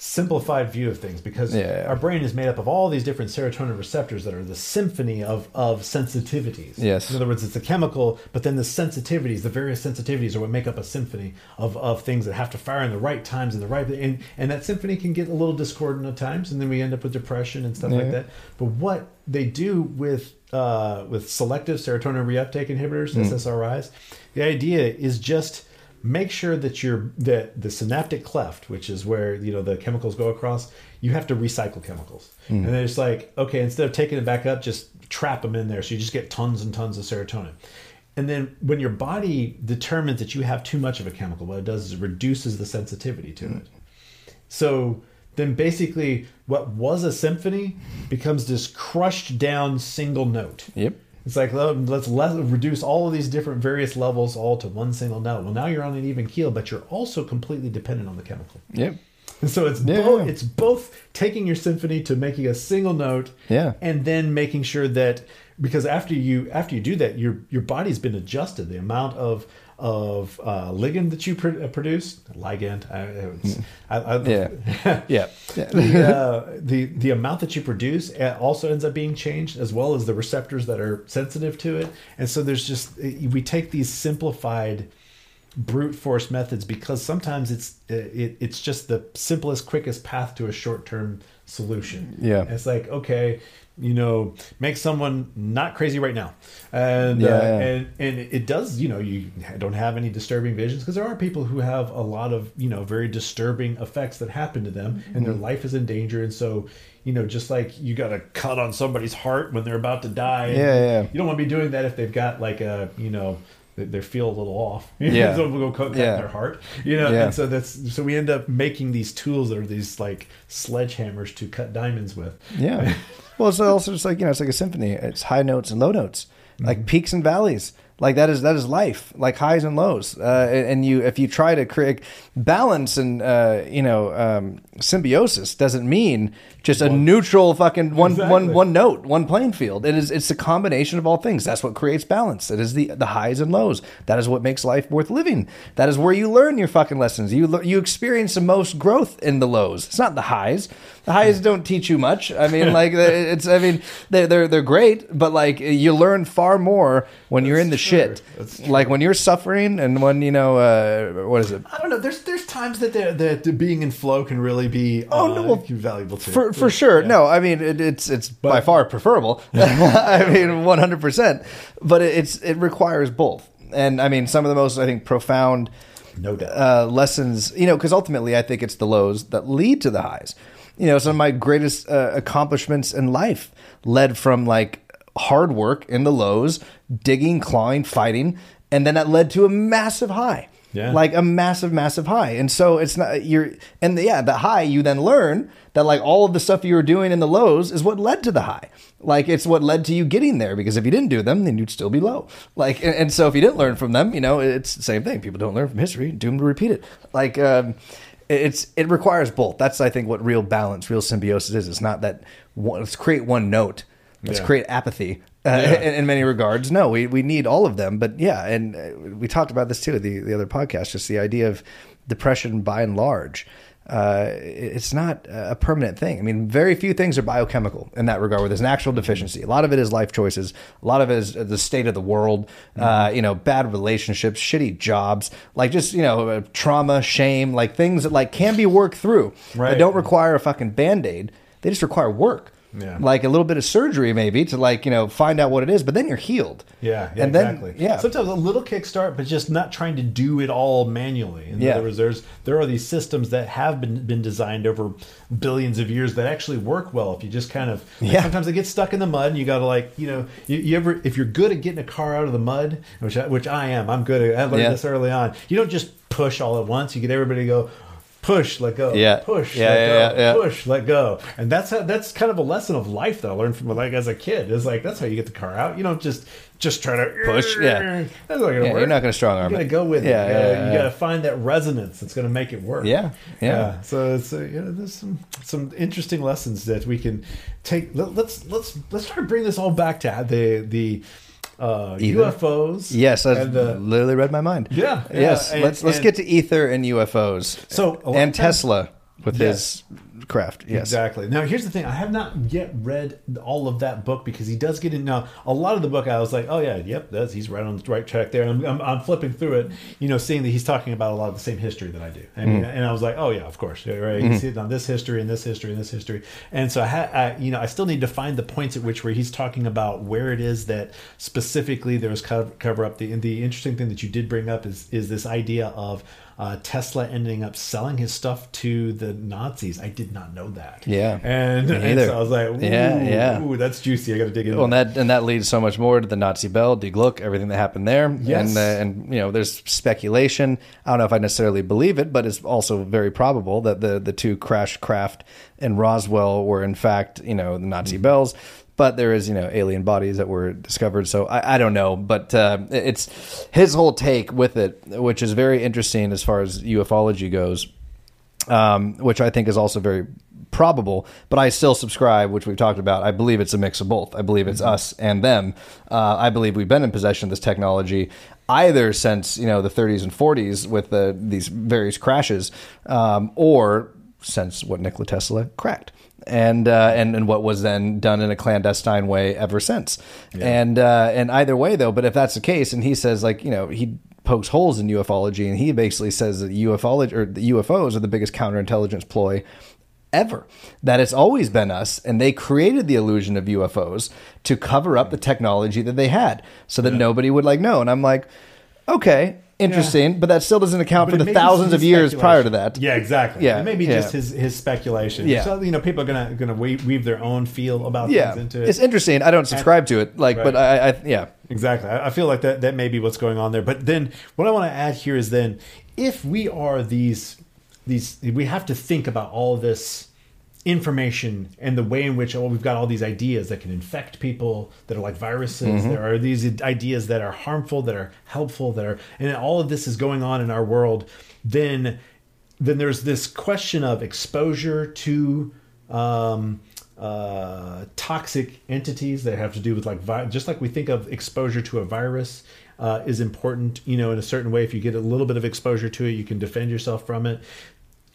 simplified view of things because Yeah. our brain is made up of all these different serotonin receptors that are the symphony of of sensitivities. Yes. In other words, it's a chemical, but then the sensitivities, the various sensitivities, are what make up a symphony of, of things that have to fire in the right times and the right and and that symphony can get a little discordant at times, and then we end up with depression and stuff Yeah. like that. But what they do with uh, with selective serotonin reuptake inhibitors, Hmm. SSRIs, the idea is just make sure that your that the synaptic cleft, which is where you know the chemicals go across, you have to recycle chemicals. Hmm. And then it's like, okay, instead of taking it back up, just trap them in there, so you just get tons and tons of serotonin. And then when your body determines that you have too much of a chemical, what it does is it reduces the sensitivity to hmm. it. So then basically what was a symphony becomes this crushed down single note. Yep. It's like let's let, reduce all of these different various levels all to one single note. Well, now you're on an even keel, but you're also completely dependent on the chemical. Yep. And so it's Yeah. both it's both taking your symphony to making a single note, Yeah. and then making sure that because after you after you do that, your your body's been adjusted. The amount of of uh, ligand that you pr- uh, produce, ligand, I, I, I, Yeah. Yeah. Yeah. the, uh, the the amount that you produce uh, also ends up being changed as well as the receptors that are sensitive to it and so there's just we take these simplified brute force methods because sometimes it's uh, it, it's just the simplest quickest path to a short-term solution Yeah. it's like okay you know make someone not crazy right now and Yeah, uh, yeah. and and it does you know you don't have any disturbing visions because there are people who have a lot of you know very disturbing effects that happen to them and Mm-hmm. their life is in danger and so you know just like you got a cut on somebody's heart when they're about to die Yeah, yeah. you don't want to be doing that if they've got like a you know they, they feel a little off Yeah. so we'll go cut, Yeah. their heart you know Yeah. and so that's so we end up making these tools that are these like sledgehammers to cut diamonds with Yeah. Well, it's also just like you know, it's like a symphony. It's high notes and low notes, like peaks and valleys. Like that is that is life, like highs and lows. Uh, and and you, if you try to create balance and uh, you know um, symbiosis, doesn't mean just a neutral fucking one Exactly. one one note, one playing field. It is it's a combination of all things. That's what creates balance. It is the the highs and lows. That is what makes life worth living. That is where you learn your fucking lessons. You you experience the most growth in the lows. It's not the highs. The highs don't teach you much. I mean, like it's. I mean, they're they're, they're great, but like you learn far more when you're in the That's shit. Like when you're suffering and when you know uh, what is it? I don't know. There's there's times that that the being in flow can really be Oh, uh, no, well, valuable too. For for sure. No, I mean it, it's it's by far preferable. I mean one hundred percent. But it, it's it requires both. And I mean some of the most I think profound No doubt. uh, lessons. You know, because ultimately I think it's the lows that lead to the highs. You know, some of my greatest uh, accomplishments in life led from like hard work in the lows, digging, clawing, fighting, and then that led to a massive high. Yeah. Like a massive, massive high. And so it's not you're and yeah, the high you then learn that like all of the stuff you were doing in the lows is what led to the high. Like it's what led to you getting there because if you didn't do them, then you'd still be low. Like and, and so if you didn't learn from them, you know, it's the same thing. People don't learn from history, doomed to repeat it. Like um it's it requires both. That's I think what real balance, real symbiosis is. It's not that one, let's create one note. Let's Yeah. create apathy uh, Yeah. in, in many regards. No, we, we need all of them. But yeah, and uh, we talked about this too, the, the other podcast, just the idea of depression by and large. Uh, it's not a permanent thing. I mean, very few things are biochemical in that regard, where there's an actual deficiency. A lot of it is life choices. A lot of it is the state of the world. Uh, you know, bad relationships, shitty jobs, like just you know, uh, trauma, shame, like things that like can be worked through. Right. That don't require a fucking band aid. They just require work. Yeah. Like a little bit of surgery, maybe to like you know find out what it is, but then you're healed. Yeah, yeah and then exactly. yeah, Sometimes a little kickstart, but just not trying to do it all manually. In Yeah. other words, there's there are these systems that have been been designed over billions of years that actually work well if you just kind of. like, Yeah. Sometimes it gets stuck in the mud, and you got to like you know you, you ever if you're good at getting a car out of the mud, which I, which I am, I'm good at. I learned Yeah. this early on. You don't just push all at once. You get everybody to go. Push, let go. Yeah. Push, Yeah, let yeah, go. yeah. Push, let go. And that's how, that's kind of a lesson of life that I learned from like as a kid. Is like that's how you get the car out. You don't just just try to Push, yeah. That's not gonna work. you're not gonna strong arm You gotta go with it. You gotta, yeah, yeah, you gotta find that resonance that's gonna make it work. Yeah, yeah. So it's uh, know there's some some interesting lessons that we can take. Let, let's let's let's try to bring this all back to the the uh, UFOs. yes, I uh, literally read my mind. Yeah, yeah, yes. and- let's let's and- get to ether and UFOs. So, and Tesla. with Yes. his craft. Yes. Exactly. Now, here's the thing: I have not yet read all of that book because he does get in. Now, a lot of the book, I was like, "Oh yeah, yep, that's he's right on the right track there." I'm, I'm, I'm flipping through it, you know, seeing that he's talking about a lot of the same history that I do, and, mm. and I was like, "Oh yeah, of course, yeah, right." You see it on this history and this history and this history, and so I, ha- I, you know, I still need to find the points at which where he's talking about where it is that specifically there was cover, cover up. The and the interesting thing that you did bring up is is this idea of. Uh, Tesla ending up selling his stuff to the Nazis. I did not know that. Yeah. and, and so I was like, ooh, Yeah, yeah. ooh, that's juicy. I got to dig into Well, and that. and that leads so much more to the Nazi Bell, Die Glocke, everything that happened there. Yes. And uh, and you know, there's speculation. I don't know if I necessarily believe it, but it's also very probable that the the two crash craft in Roswell were in fact you know the Nazi Mm-hmm. bells. But there is, you know, alien bodies that were discovered. So I, I don't know, but uh, it's his whole take with it, which is very interesting as far as ufology goes um, which I think is also very probable. But I still subscribe, which we've talked about. I believe it's a mix of both. I believe it's us and them. Uh, I believe we've been in possession of this technology either since you know the 30s and 40s with the, these various crashes, um, or since what Nikola Tesla cracked. And, uh, and and what was then done in a clandestine way ever since, and uh, and either way though, but if that's the case, and he says like you know he pokes holes in ufology, and he basically says that ufology or the UFOs are the biggest counterintelligence ploy ever. That it's always been us, and they created the illusion of UFOs to cover up the technology that they had, so that nobody would like know. And I'm like, okay, interesting, but that still doesn't account But for the thousands of years prior to that. Yeah, exactly. Yeah, maybe yeah. just his his speculation. Yeah. so you know, people are gonna gonna weave, weave their own feel about Yeah, things into it. it's interesting. I don't subscribe to it, like, but I, I, yeah, Exactly. I I feel like that that may be what's going on there. But then what I want to add here is then if we are these these we have to think about all this information and the way in which oh, we've got all these ideas that can infect people that are like viruses. There are these ideas that are harmful that are helpful that are and all of this is going on in our world. Then then there's this question of exposure to um, uh, toxic entities that have to do with like vi- just like we think of exposure to a virus uh, is important you know in a certain way. If you get a little bit of exposure to it you can defend yourself from it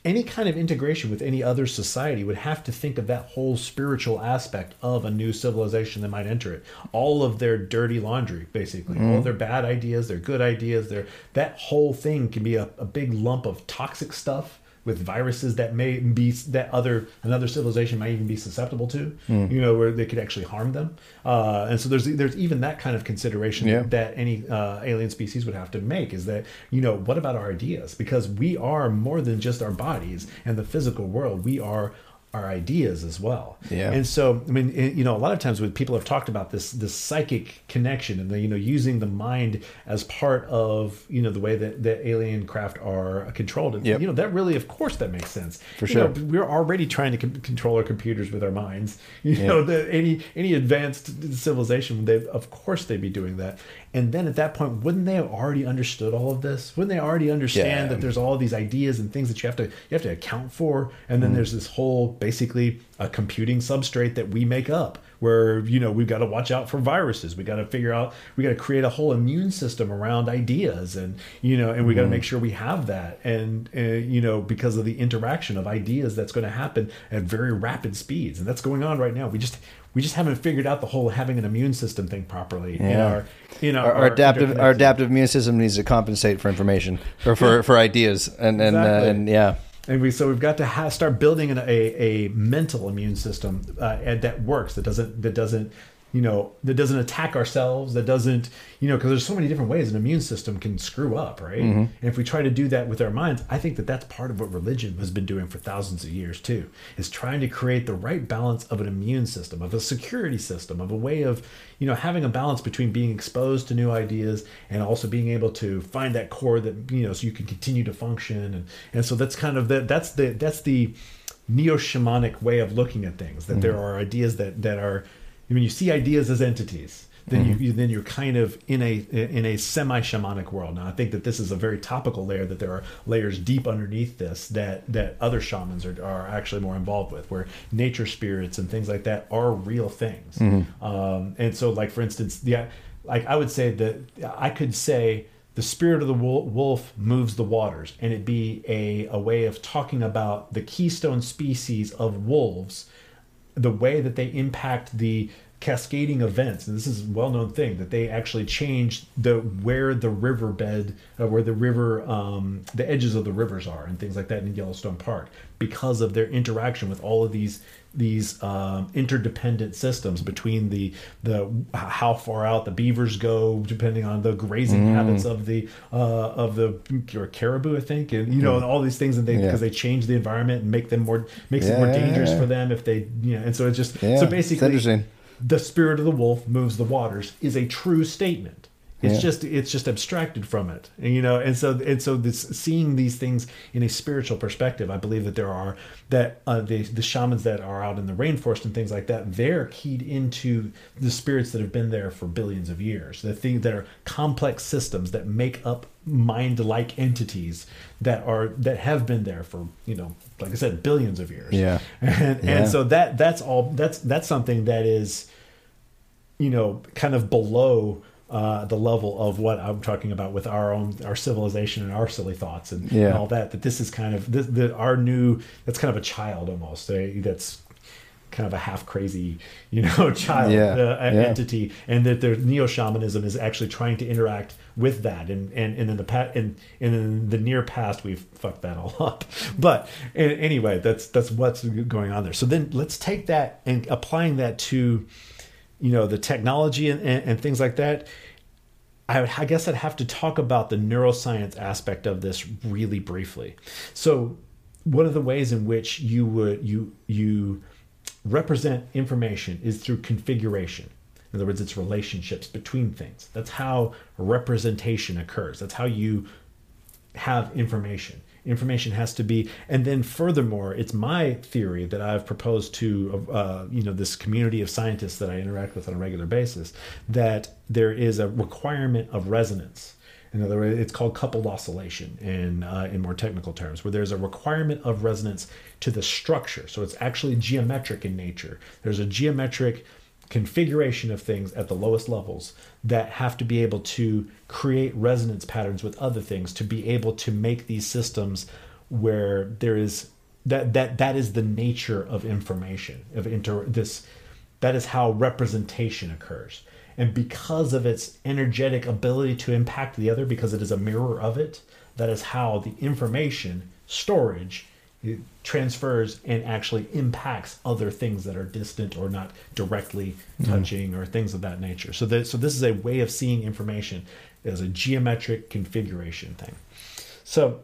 any kind of integration with any other society would have to think of that whole spiritual aspect of a new civilization that might enter it. All of their dirty laundry, basically, all mm-hmm. their bad ideas, their good ideas, their that whole thing can be a, a big lump of toxic stuff with viruses that may be that other another civilization might even be susceptible to. You know, where they could actually harm them. Uh, and so there's there's even that kind of consideration Yeah. that any uh, alien species would have to make is that you know what about our ideas because we are more than just our bodies and the physical world we are our ideas as well Yeah. and so i mean you know a lot of times when people have talked about this this psychic connection and the you know using the mind as part of you know the way that that alien craft are controlled and Yep. you know that really of course that makes sense For You sure. know, we're already trying to con- control our computers with our minds you know the, any any advanced civilization they of course they'd be doing that and then at that point wouldn't they have already understood all of this wouldn't they already understand Yeah. that there's all these ideas and things that you have to you have to account for and Mm. then there's this whole basically a computing substrate that we make up where you know we've got to watch out for viruses we got to figure out we got to create a whole immune system around ideas and you know and we got Mm-hmm. to make sure we have that and uh, you know because of the interaction of ideas that's going to happen at very rapid speeds and that's going on right now we just we just haven't figured out the whole having an immune system thing properly in Yeah. our in our, our, our adaptive our adaptive immune system needs to compensate for information or for, for ideas and and, Exactly. uh, and yeah And we so we've got to ha- start building an, a a mental immune system uh, that works that doesn't that doesn't you know that doesn't attack ourselves that doesn't you know because there's so many different ways an immune system can screw up right? Mm-hmm. And if we try to do that with our minds i think that that's part of what religion has been doing for thousands of years too is trying to create the right balance of an immune system of a security system of a way of you know having a balance between being exposed to new ideas and also being able to find that core that you know so you can continue to function. And and so that's kind of the that's the that's the neo-shamanic way of looking at things that mm-hmm. there are ideas that that are when you see ideas as entities then you, you then you're kind of in a in a semi-shamanic world. Now i think that this is a very topical layer that there are layers deep underneath this that that other shamans are, are actually more involved with where nature spirits and things like that are real things. Um, and so like for instance yeah like i would say that i could say the spirit of the wolf moves the waters, and it be a, a way of talking about the keystone species of wolves, the way that they impact the cascading events and this is a well-known thing that they actually changed the where the riverbed uh, where the river um, the edges of the rivers are and things like that in yellowstone park because of their interaction with all of these these um, interdependent systems between the the how far out the beavers go depending on the grazing mm. habits of the uh, of the caribou I think and you know mm. all these things and they because yeah. they change the environment and make them more makes yeah, it more dangerous yeah, for them if they you know and so it's just so basically the spirit of the wolf moves the waters is a true statement. It's yeah. just it's just abstracted from it, and, you know, and so and so this seeing these things in a spiritual perspective, I believe that there are that uh, the the shamans that are out in the rainforest and things like that, they're keyed into the spirits that have been there for billions of years. The things that are complex systems that make up mind-like entities that are that have been there for you know, like I said, billions of years. Yeah, and yeah. and so that that's all that's that's something that is, you know, kind of below uh, the level of what I'm talking about with our own our civilization and our silly thoughts and, yeah. and all that. That this is kind of this, the, our new that's kind of a child almost uh, that's kind of a half crazy you know child yeah. uh, yeah. entity, and that the neo shamanism is actually trying to interact with that. And and, and in the past and, and in the near past we've fucked that all up. But anyway, that's that's what's going on there. So then let's take that and applying that to you know the technology and, and, and things like that I, would, I guess I'd have to talk about the neuroscience aspect of this really briefly. So, one of the ways in which you would you you represent information is through configuration. In other words, it's relationships between things. That's how representation occurs. That's how you have information information has to be and then furthermore it's my theory that i've proposed to uh, you know this community of scientists that i interact with on a regular basis that there is a requirement of resonance in other words, it's called coupled oscillation in uh, in more technical terms, where there's a requirement of resonance to the structure. So it's actually geometric in nature. There's a geometric configuration of things at the lowest levels that have to be able to create resonance patterns with other things to be able to make these systems where there is that that that is the nature of information of inter this that is how representation occurs. And because of its energetic ability to impact the other because it is a mirror of it that is how the information storage it transfers and actually impacts other things that are distant or not directly mm-hmm. touching mm. or things of that nature. So that so this is a way of seeing information as a geometric configuration thing. So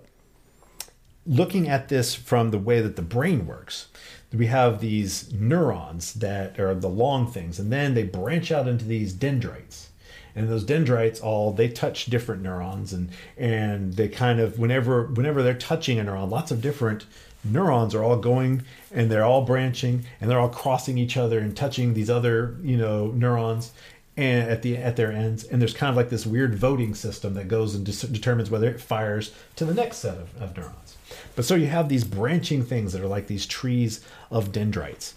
looking at this from the way that the brain works, we have these neurons that are the long things, and then they branch out into these dendrites and those dendrites all they touch different neurons and and they kind of whenever whenever they're touching a neuron lots of different neurons are all going and they're all branching and they're all crossing each other and touching these other you know neurons and at the at their ends. And there's kind of like this weird voting system that goes and de- determines whether it fires to the next set of, of neurons. But so you have these branching things that are like these trees of dendrites.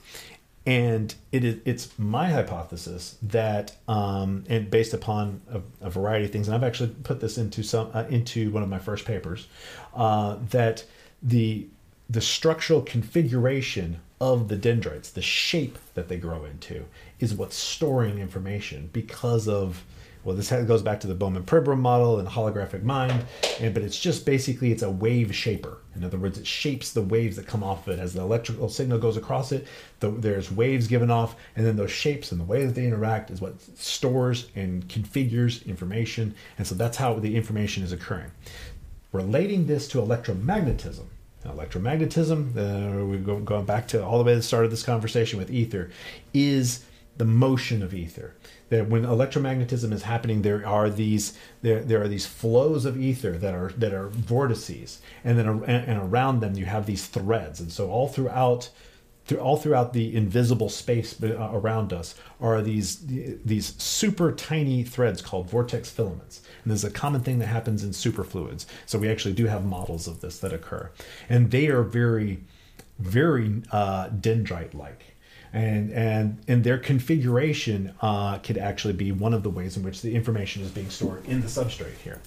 And it is it's my hypothesis that um, and based upon a, a, variety of things and i've actually put this into some uh, into one of my first papers uh, that the the structural configuration of the dendrites the shape that they grow into is what's storing information because of well, this goes back to the Bohm-Pribram model and holographic mind, and but it's just basically it's a wave shaper. In other words, it shapes the waves that come off of it as the electrical signal goes across it. The, there's waves given off, and then those shapes and the way that they interact is what stores and configures information, and so that's how the information is occurring. Relating this to electromagnetism, electromagnetism, uh, we're going back to all the way to the start of this conversation with ether, is the motion of ether. That when electromagnetism is happening there are these there, there are these flows of ether that are that are vortices. And then and around them you have these threads. And so all throughout through all throughout the invisible space uh, around us are these these super tiny threads called vortex filaments and this is a common thing that happens in superfluids so we actually do have models of this that occur and they are very very uh, dendrite like and and and their configuration uh, could actually be one of the ways in which the information is being stored in the substrate here.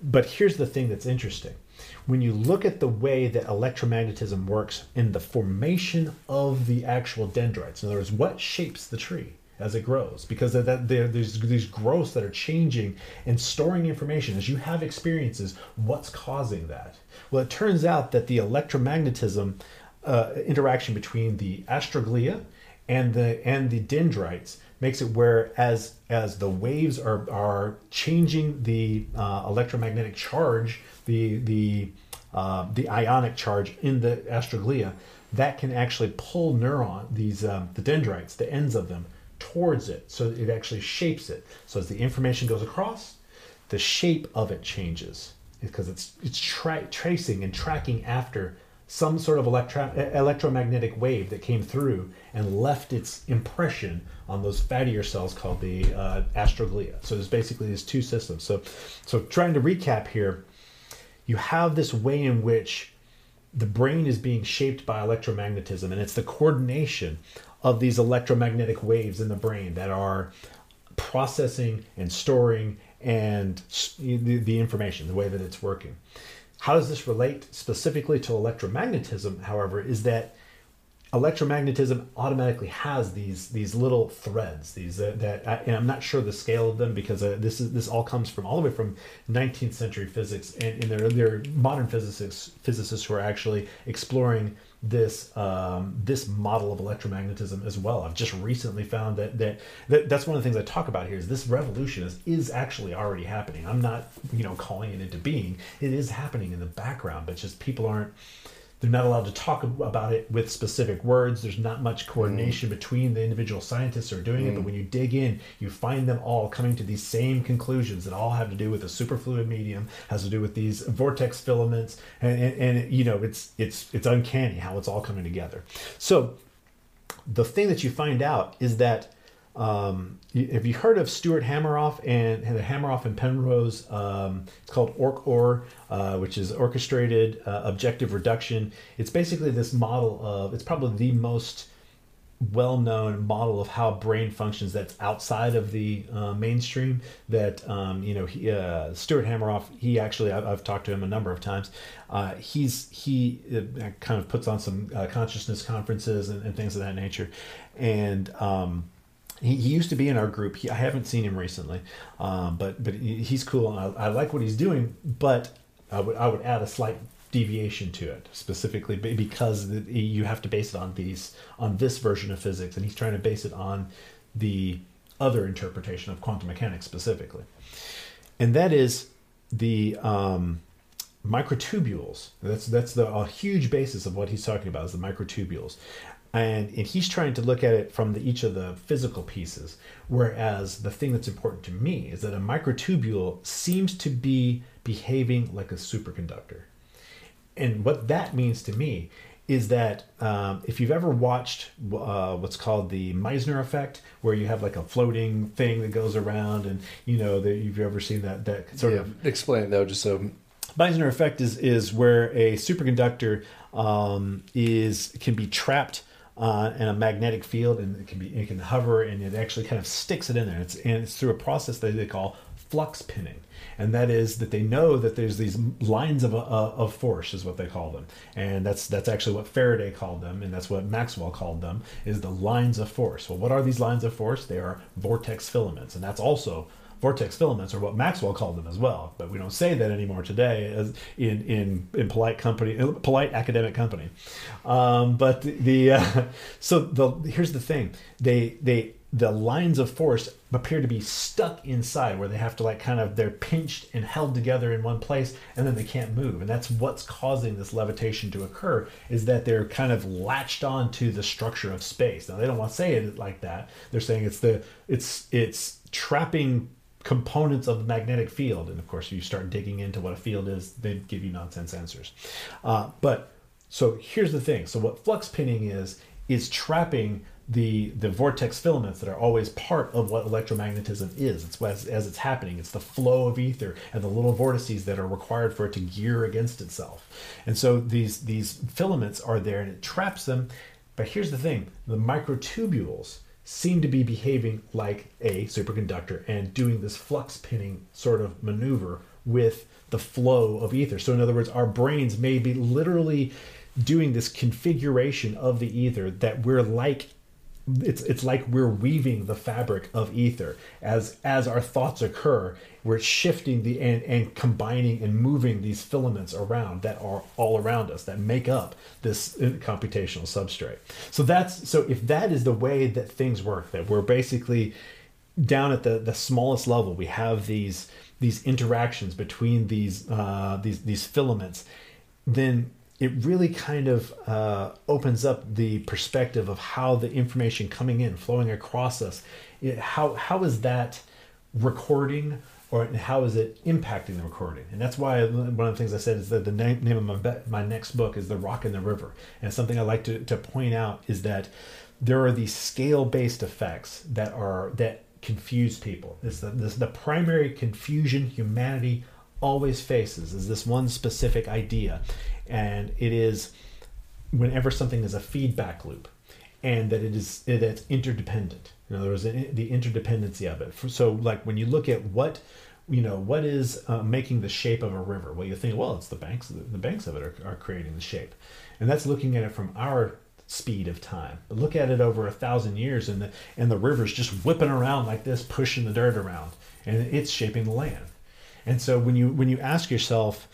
But here's the thing that's interesting. When you look at the way that electromagnetism works in the formation of the actual dendrites, in other words, what shapes the tree as it grows, because that there's these growths that are changing and storing information as you have experiences. What's causing that? Well, it turns out that the electromagnetism uh, interaction between the astroglia and the and the dendrites makes it where as as the waves are are changing the uh, electromagnetic charge, the the uh, the ionic charge in the astroglia, that can actually pull neuron these um, the dendrites, the ends of them, towards it, so it actually shapes it. So as the information goes across, the shape of it changes because it's it's tra- tracing and tracking after some sort of electro- electromagnetic wave that came through and left its impression on those fattier cells called the uh, astroglia. So there's basically these two systems. So, so trying to recap here, you have this way in which the brain is being shaped by electromagnetism, and it's the coordination of these electromagnetic waves in the brain that are processing and storing and the, the information, the way that it's working. How does this relate specifically to electromagnetism, however, is that electromagnetism automatically has these these little threads these uh, that uh, and I'm not sure the scale of them because uh, this is this all comes from all the way from 19th century physics and, and there, there are modern physicists physicists who are actually exploring this um, this model of electromagnetism as well. I've just recently found that, that that that's one of the things I talk about here is this revolution is is actually already happening. I'm not you know calling it into being. It is happening in the background, but just people aren't they're not allowed to talk about it with specific words. There's not much coordination mm. between the individual scientists who are doing mm. it. But mm. when you dig in, you find them all coming to these same conclusions that all have to do with a superfluid medium, has to do with these vortex filaments, and, and, and you know it's it's it's uncanny how it's all coming together. So the thing that you find out is that um, have you heard of Stuart Hameroff and, the Hameroff and Penrose? Um, it's called Orch-OR, uh, which is orchestrated uh, objective reduction. It's basically this model of it's probably the most well-known model of how brain functions that's outside of the uh, mainstream that um, you know he, uh, Stuart Hameroff he actually I've, I've, talked to him a number of times uh, he's he uh, kind of puts on some uh, consciousness conferences and, and, things of that nature and um, he, he used to be in our group. He, I haven't seen him recently, um, but but he's cool. I, I like what he's doing. But I would I would add a slight deviation to it specifically because you have to base it on these on this version of physics, and he's trying to base it on the other interpretation of quantum mechanics specifically, and that is the um, microtubules. That's that's the a huge basis of what he's talking about is the microtubules and, and he's trying to look at it from the, each of the physical pieces whereas the thing that's important to me is that a microtubule seems to be behaving like a superconductor. And what that means to me is that um, if you've ever watched uh, what's called the Meissner effect, where you have like a floating thing that goes around, and you know that you've ever seen that that sort yeah, of explain it though, just so. Meissner effect is is where a superconductor um, is can be trapped uh, and a magnetic field, and it can be it can hover, and it actually kind of sticks it in there. It's and it's through a process that they call flux pinning, and that is that they know that there's these lines of, uh, of force is what they call them, and that's that's actually what Faraday called them, and that's what Maxwell called them is the lines of force. Well, what are these lines of force? They are vortex filaments, and that's also vortex filaments are what Maxwell called them as well, but we don't say that anymore today in in, in polite company, polite academic company. Um, but the, the uh, so the here's the thing. They they the lines of force appear to be stuck inside where they have to like kind of they're pinched and held together in one place and then they can't move. And that's what's causing this levitation to occur is that they're kind of latched on to the structure of space. Now they don't want to say it like that. They're saying it's the it's it's trapping components of the magnetic field. And of course, you start digging into what a field is, they give you nonsense answers. Uh, but so here's the thing. So what flux pinning is is trapping the the vortex filaments that are always part of what electromagnetism is. It's as, as it's happening. It's the flow of ether and the little vortices that are required for it to gear against itself. And so these these filaments are there, and it traps them But here's the thing the microtubules seem to be behaving like a superconductor and doing this flux pinning sort of maneuver with the flow of ether. So, in other words, our brains may be literally doing this configuration of the ether that we're like it's it's like we're weaving the fabric of ether as as our thoughts occur we're shifting the and, and combining and moving these filaments around that are all around us that make up this computational substrate. So that's so if that is the way that things work that we're basically down at the the smallest level we have these these interactions between these uh, these these filaments then it really kind of uh, opens up the perspective of how the information coming in, flowing across us, it, how how is that recording or how is it impacting the recording? And that's why one of the things I said is that the name, of my, my next book is The Rock in the River. And something I like to, to point out is that there are these scale based effects that are that confuse people. This the, this the primary confusion humanity always faces is this one specific idea and it is whenever something is a feedback loop and that it is that it's interdependent. In other words the interdependency of it. So like when you look at what you know what is uh, making the shape of a river well you think well it's the banks the banks of it are, are creating the shape. And that's looking at it from our speed of time. But look at it over a thousand years and the and the river's just whipping around like this pushing the dirt around. And it's shaping the land. And so when you when you ask yourself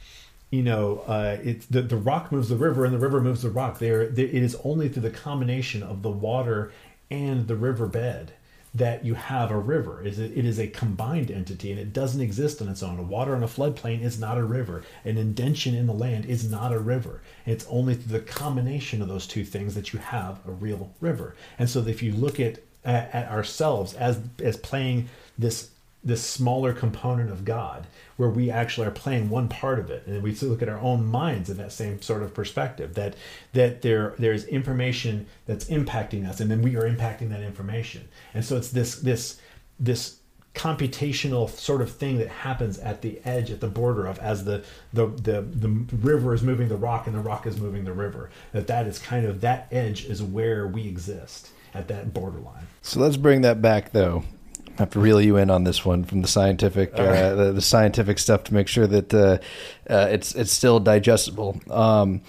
you know, uh, it's the, the rock moves the river and the river moves the rock. There, it is only through the combination of the water and the riverbed that you have a river. It is, it is a combined entity and it doesn't exist on its own. A water on a floodplain is not a river. An indention in the land is not a river. It's only through the combination of those two things that you have a real river. And so if you look at, at, at ourselves as, as playing this this smaller component of God, where we actually are playing one part of it, and we look at our own minds in that same sort of perspective. That that there there's information that's impacting us, and then we are impacting that information. And so it's this this this computational sort of thing that happens at the edge, at the border of as the the the, the river is moving the rock and the rock is moving the river. That that is kind of that edge is where we exist at that borderline. So let's bring that back though I have to reel you in on this one from the scientific uh, the, the, scientific stuff to make sure that uh, uh, it's it's still digestible. Um,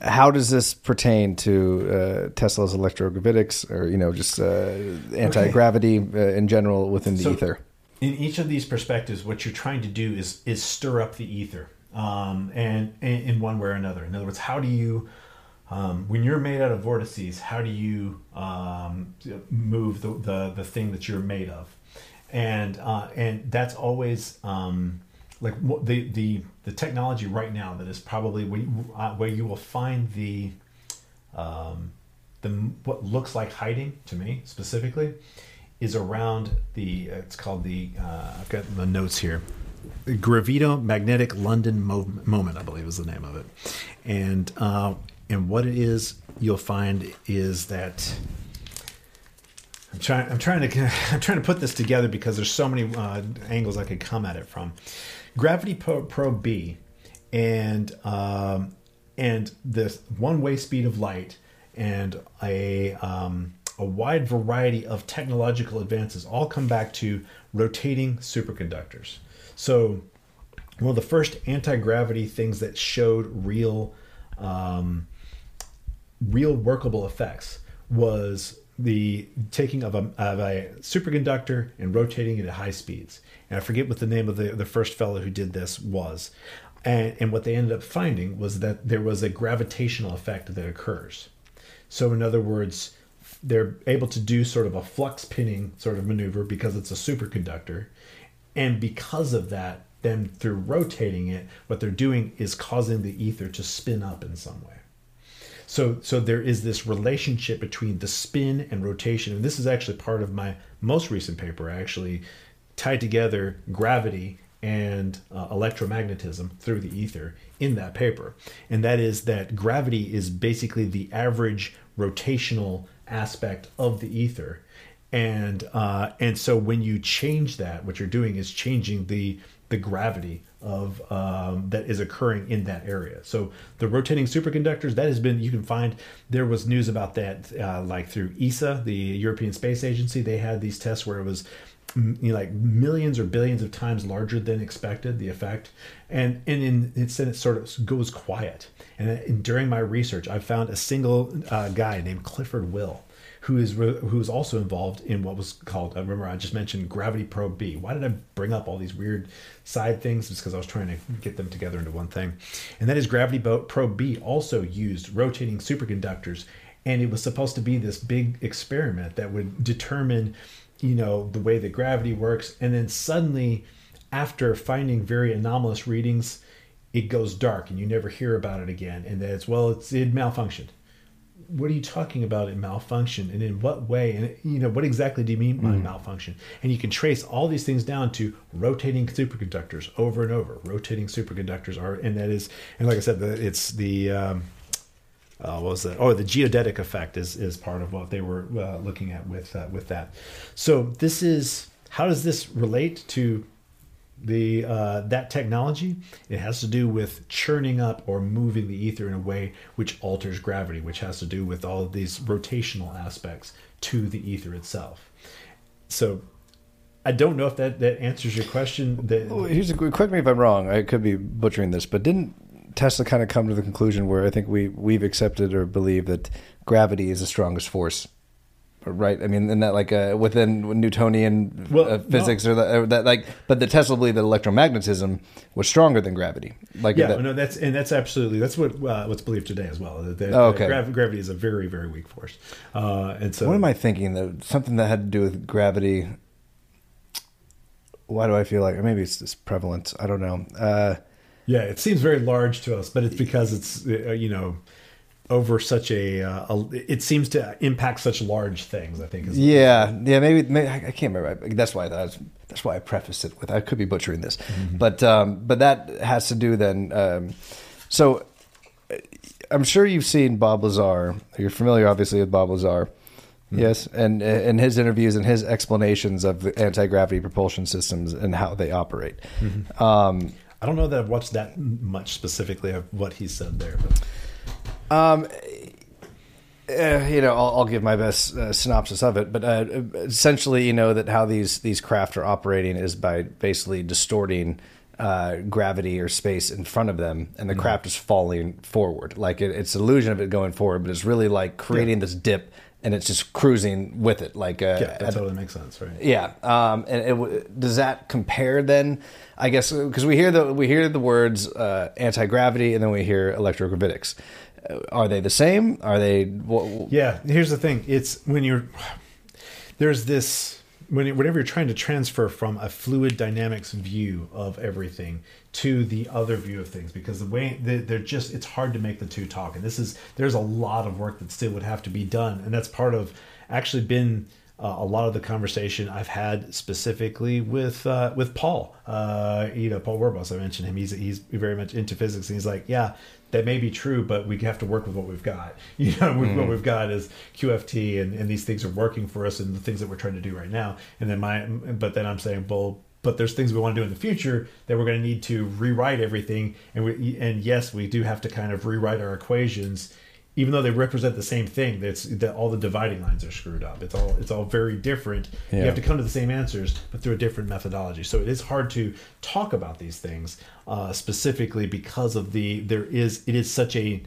how does this pertain to uh, Tesla's electrogravitics, or you know, just uh, anti gravity okay. Uh, in general within the so ether? In each of these perspectives, what you're trying to do is is stir up the ether, um, and, and in one way or another. In other words, how do you um, when you're made out of vortices, how do you um, move the, the, the thing that you're made of? And uh, and that's always um, like the the the technology right now that is probably where you, uh, where you will find the um, the what looks like hiding to me specifically is around the it's called the uh, I've got the notes here Gravito Magnetic London Mo- Moment I believe is the name of it and uh, and what it is you'll find is that I'm trying. I'm trying to. I'm trying to put this together because there's so many uh, angles I could come at it from. Gravity Probe B, and um, and this one way speed of light, and a um, a wide variety of technological advances all come back to rotating superconductors. So, one of the first anti gravity things that showed real um, real workable effects was the taking of a, of a superconductor and rotating it at high speeds. And I forget what the name of the, the first fellow who did this was. And, and what they ended up finding was that there was a gravitational effect that occurs. So, in other words, they're able to do sort of a flux pinning sort of maneuver because it's a superconductor. And because of that, then through rotating it, what they're doing is causing the ether to spin up in some way. So, so there is this relationship between the spin and rotation, and this is actually part of my most recent paper. I actually tied together gravity and uh, electromagnetism through the ether in that paper, and that is that gravity is basically the average rotational aspect of the ether, and uh, and so when you change that, what you're doing is changing the the gravity of um, that is occurring in that area. So the rotating superconductors that has been you can find there was news about that uh, like through ESA, the European Space Agency. They had these tests where it was you know, like millions or billions of times larger than expected the effect and and in it sort of goes quiet and, and during my research i found a single uh, guy named clifford will who is who is also involved in what was called I remember I just mentioned Gravity Probe B. Why did I bring up all these weird side things? It's because I was trying to get them together into one thing. And that is Gravity Boat Probe B also used rotating superconductors and it was supposed to be this big experiment that would determine you know the way that gravity works and then suddenly after finding very anomalous readings it goes dark and you never hear about it again and that's well it's it malfunctioned what are you talking about in malfunction and in what way and you know what exactly do you mean by mm. malfunction and you can trace all these things down to rotating superconductors over and over rotating superconductors are and that is and like i said the, it's the um, uh, what was that? Oh, the geodetic effect is is part of what they were uh, looking at with uh, with that. So this is how does this relate to the uh, that technology? It has to do with churning up or moving the ether in a way which alters gravity, which has to do with all of these rotational aspects to the ether itself. So I don't know if that, that answers your question. That, well, here's a correct me if I'm wrong. I could be butchering this, but didn't Tesla kind of come to the conclusion where I think we we've accepted or believe that gravity is the strongest force, right? I mean, in that like uh, within Newtonian well, uh, physics no. or, the, or, that like, but the Tesla believed that electromagnetism was stronger than gravity. Like yeah, that, no, that's and that's absolutely that's what uh, what's believed today as well. That, oh, okay, grav- gravity is a very very weak force, uh, and so what am I thinking? That something that had to do with gravity. Why do I feel like maybe it's this prevalence? I don't know uh, yeah, it seems very large to us, but it's because it's uh, you know over such a, uh, a, it seems to impact such large things. I think. yeah, yeah. Maybe, maybe, I can't remember. That's why I was, that's why I preface it with. I could be butchering this, mm-hmm. but um, but that has to do then. Um, so I'm sure you've seen Bob Lazar. You're familiar, obviously, with Bob Lazar. Mm-hmm. Yes, and and his interviews and his explanations of the anti gravity propulsion systems and how they operate. Mm-hmm. Um, I don't know that I've watched that much specifically of what he said there. But. Um, uh, you know, I'll, I'll, give my best uh, synopsis of it, but uh, essentially, you know that how these these craft are operating is by basically distorting uh, gravity or space in front of them, and the mm-hmm. craft is falling forward. Like it, it's illusion of it going forward, but it's really like creating yeah. this dip and it's just cruising with it. Like uh, yeah, that totally makes sense, right? Yeah. Um, and it, does that compare then? I guess because we hear the we hear the words uh, anti gravity, and then we hear electrogravitics. Uh, are they the same? Are they? yeah. Here's the thing. It's when you're there's this when whenever you're trying to transfer from a fluid dynamics view of everything to the other view of things because the way they're just it's hard to make the two talk and this is there's a lot of work that still would have to be done and that's part of actually been uh, a lot of the conversation I've had specifically with uh, with Paul, uh, you know, Paul Werbos. I mentioned him. He's he's very much into physics, and he's like, yeah, that may be true, but we have to work with what we've got. You know, mm-hmm. what we've got is QFT, and, and these things are working for us, and the things that we're trying to do right now. And then my, but then I'm saying, well, but there's things we want to do in the future that we're going to need to rewrite everything, and we, and yes, we do have to kind of rewrite our equations even though they represent the same thing, that's that all the dividing lines are screwed up. It's all it's all very different. Yeah. You have to come to the same answers, but through a different methodology. So it is hard to talk about these things uh, specifically because of the there is it is such a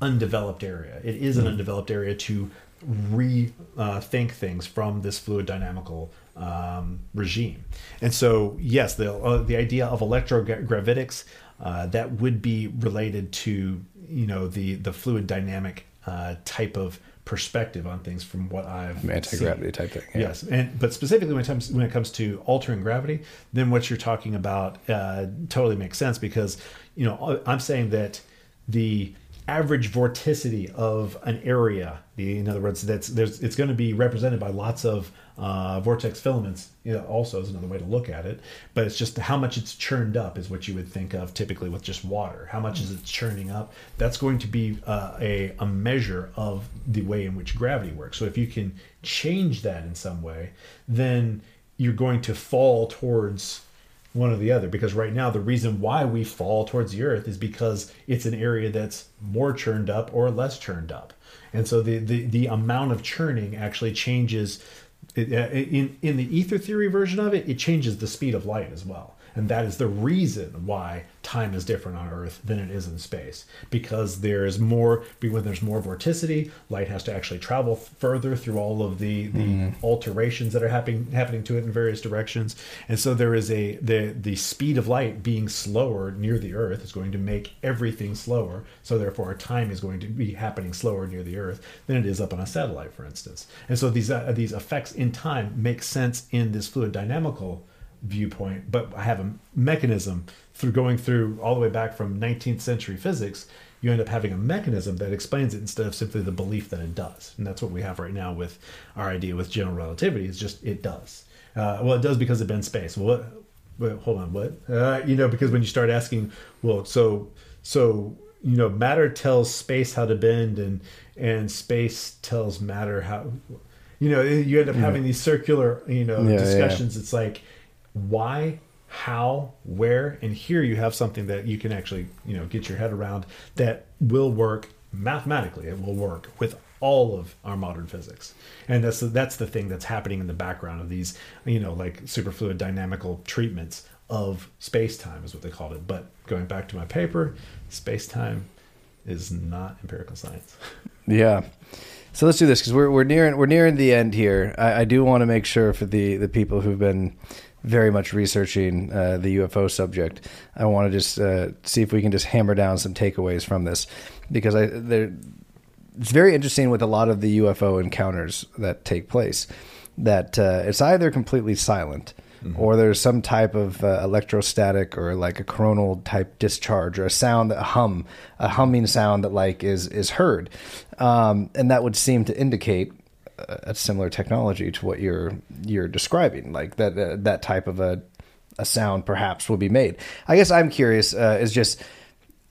undeveloped area. It is an mm-hmm. undeveloped area to rethink uh, things from this fluid dynamical um, regime. And so, yes, the uh, the idea of electrogravitics uh, that would be related to you know the the fluid dynamic uh, type of perspective on things from what I've anti gravity type thing. Yeah. Yes, and but specifically when it comes when it comes to altering gravity, then what you're talking about uh, totally makes sense because you know I'm saying that the average vorticity of an area, the, in other words, that's there's it's going to be represented by lots of uh, vortex filaments you know, also is another way to look at it. But it's just how much it's churned up is what you would think of typically with just water. How much is it churning up? That's going to be uh, a, a measure of the way in which gravity works. So if you can change that in some way, then you're going to fall towards one or the other because right now the reason why we fall towards the earth is because it's an area that's more churned up or less churned up and so the the, the amount of churning actually changes it, uh, in in the ether theory version of it it changes the speed of light as well and that is the reason why time is different on Earth than it is in space. Because there's more, when there's more vorticity, light has to actually travel further through all of the, the mm-hmm. alterations that are happening happening to it in various directions. And so there is a the the speed of light being slower near the Earth is going to make everything slower. So therefore, our time is going to be happening slower near the Earth than it is up on a satellite, for instance. And so these uh, these effects in time make sense in this fluid dynamical viewpoint, but I have a mechanism through going through all the way back from 19th century physics. You end up having a mechanism that explains it instead of simply the belief that it does, and that's what we have right now with our idea with general relativity. Is just it does. Uh, well, it does because it bends space. Well, what, hold on, what? Uh, you know, because when you start asking, well, so so you know, matter tells space how to bend, and and space tells matter how. You know, you end up having these circular, you know, yeah, discussions. Yeah. It's like why how where and here you have something that you can actually you know get your head around that will work mathematically. It will work with all of our modern physics. And that's that's the thing that's happening in the background of these you know like superfluid dynamical treatments of space-time is what they called it. But going back to my paper space-time is not empirical science. Yeah. So let's do this because we're, we're nearing we're nearing the end here. I, I do want to make sure for the the people who've been very much researching uh, the UFO subject. I want to just uh, see if we can just hammer down some takeaways from this because I there it's very interesting with a lot of the UFO encounters that take place that uh, it's either completely silent mm-hmm. or there's some type of uh, electrostatic or like a coronal type discharge or a sound a hum a humming sound that like is is heard um, and that would seem to indicate a similar technology to what you're you're describing, like that uh, that type of a a sound perhaps will be made. I guess I'm curious uh, is just